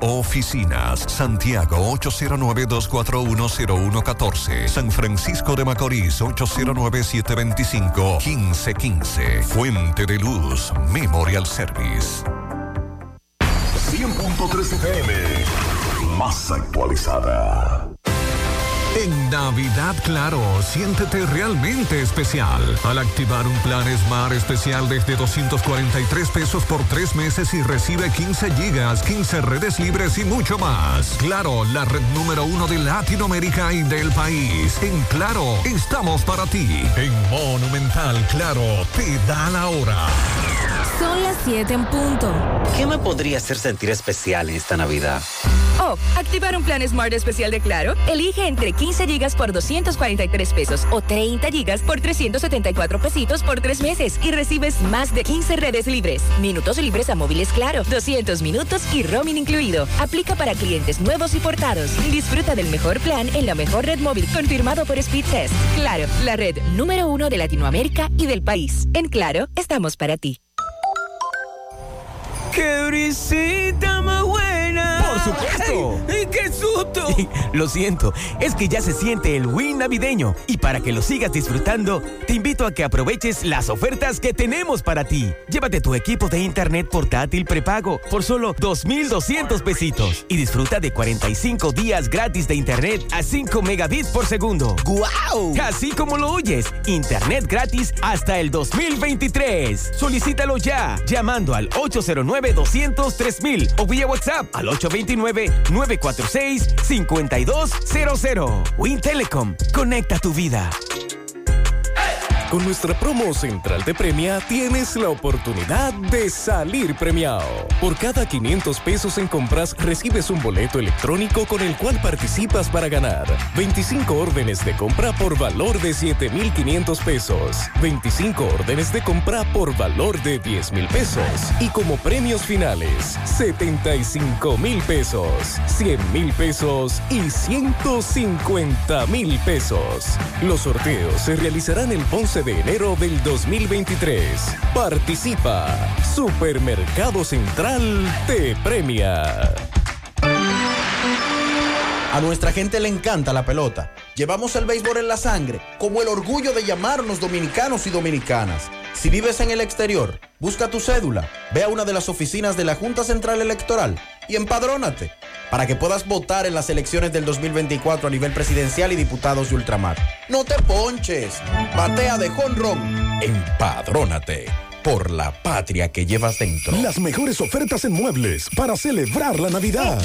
oficinas. Santiago 809-241-0114. San Francisco de Macorís 809-725-1515. Fuente de Luz Memorial Service. 100.3 FM. Más actualizada. En Navidad Claro, siéntete realmente especial al activar un plan Smart especial desde 243 pesos por tres meses y recibe 15 gigas, 15 redes libres y mucho más. Claro, la red número uno de Latinoamérica y del país. En Claro, estamos para ti. En Monumental Claro, te da la hora. Son las 7 en punto. ¿Qué me podría hacer sentir especial en esta Navidad? Oh, activar un plan Smart especial de Claro. Elige entre 15 gigas por 243 pesos o 30 gigas por 374 pesitos por tres meses y recibes más de 15 redes libres, minutos libres a móviles Claro, 200 minutos y roaming incluido. Aplica para clientes nuevos y portados. Disfruta del mejor plan en la mejor red móvil confirmado por Speedtest. Claro, la red número uno de Latinoamérica y del país. En Claro, estamos para ti. ¡Qué brisita más buena! ¡Por supuesto! ¡Ay, ¡Qué susto! Lo siento, es que ya se siente el win navideño y para que lo sigas disfrutando, te invito a que aproveches las ofertas que tenemos para ti. Llévate tu equipo de internet portátil prepago por solo 2,200 pesitos y disfruta de 45 días gratis de internet a 5 megabits por segundo. ¡Guau! Así como lo oyes, internet gratis hasta el 2023. Solicítalo ya llamando al 809 203 mil o vía WhatsApp al 829-946-5200. Win Telecom, conecta tu vida. Con nuestra promo central de premia tienes la oportunidad de salir premiado. Por cada 500 pesos en compras recibes un boleto electrónico con el cual participas para ganar 25 órdenes de compra por valor de 7,500 pesos, 25 órdenes de compra por valor de 10 mil pesos y como premios finales 75 mil pesos, 100 mil pesos y 150 mil pesos. Los sorteos se realizarán el 11 de enero del 2023. Participa. Supermercado Central te premia. A nuestra gente le encanta la pelota. Llevamos el béisbol en la sangre, como el orgullo de llamarnos dominicanos y dominicanas. Si vives en el exterior, busca tu cédula, ve a una de las oficinas de la Junta Central Electoral y empadrónate para que puedas votar en las elecciones del 2024 a nivel presidencial y diputados de ultramar. No te ponches, batea de jonrón, empadrónate por la patria que llevas dentro. Las mejores ofertas en muebles para celebrar la Navidad.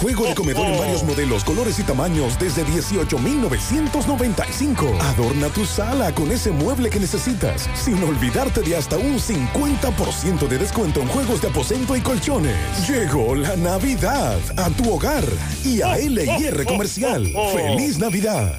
Juego de comedor en varios modelos, colores y tamaños desde 18,995. Adorna tu sala con ese mueble que necesitas, sin olvidarte de hasta un 50% de descuento en juegos de aposento y colchones. Llegó la Navidad a tu hogar y a LIR Comercial. ¡Feliz Navidad!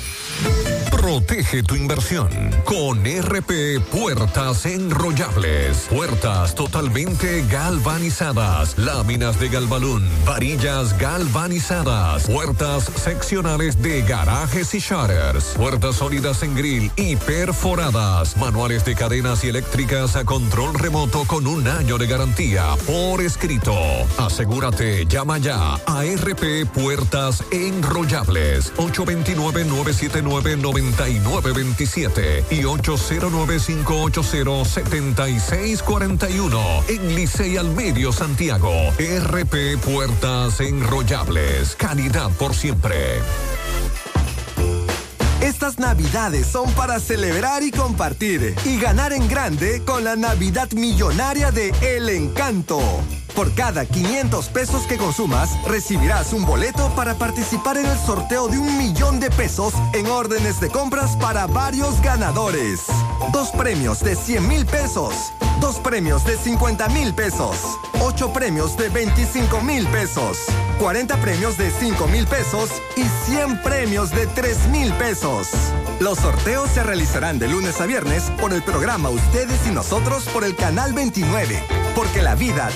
Protege tu inversión. Con RP Puertas Enrollables. Puertas totalmente galvanizadas, láminas de galvalún, varillas galvanizadas, puertas seccionales de garajes y shutters, puertas sólidas en grill y perforadas, manuales de cadenas y eléctricas a control remoto con un año de garantía por escrito. Asegúrate, llama ya a RP Puertas Enrollables. 829 979 9927 y 809-580-7641 en Licey al Medio Santiago. RP Puertas Enrollables. Calidad por siempre. Estas navidades son para celebrar y compartir y ganar en grande con la Navidad Millonaria de El Encanto. Por cada 500 pesos que consumas, recibirás un boleto para participar en el sorteo de un millón de pesos en órdenes de compras para varios ganadores. Dos premios de 100 mil pesos. Dos premios de 50 mil pesos. Ocho premios de 25 mil pesos. 40 premios de 5 mil pesos y 100 premios de 3 mil pesos. Los sorteos se realizarán de lunes a viernes por el programa Ustedes y Nosotros por el canal 29. Porque la vida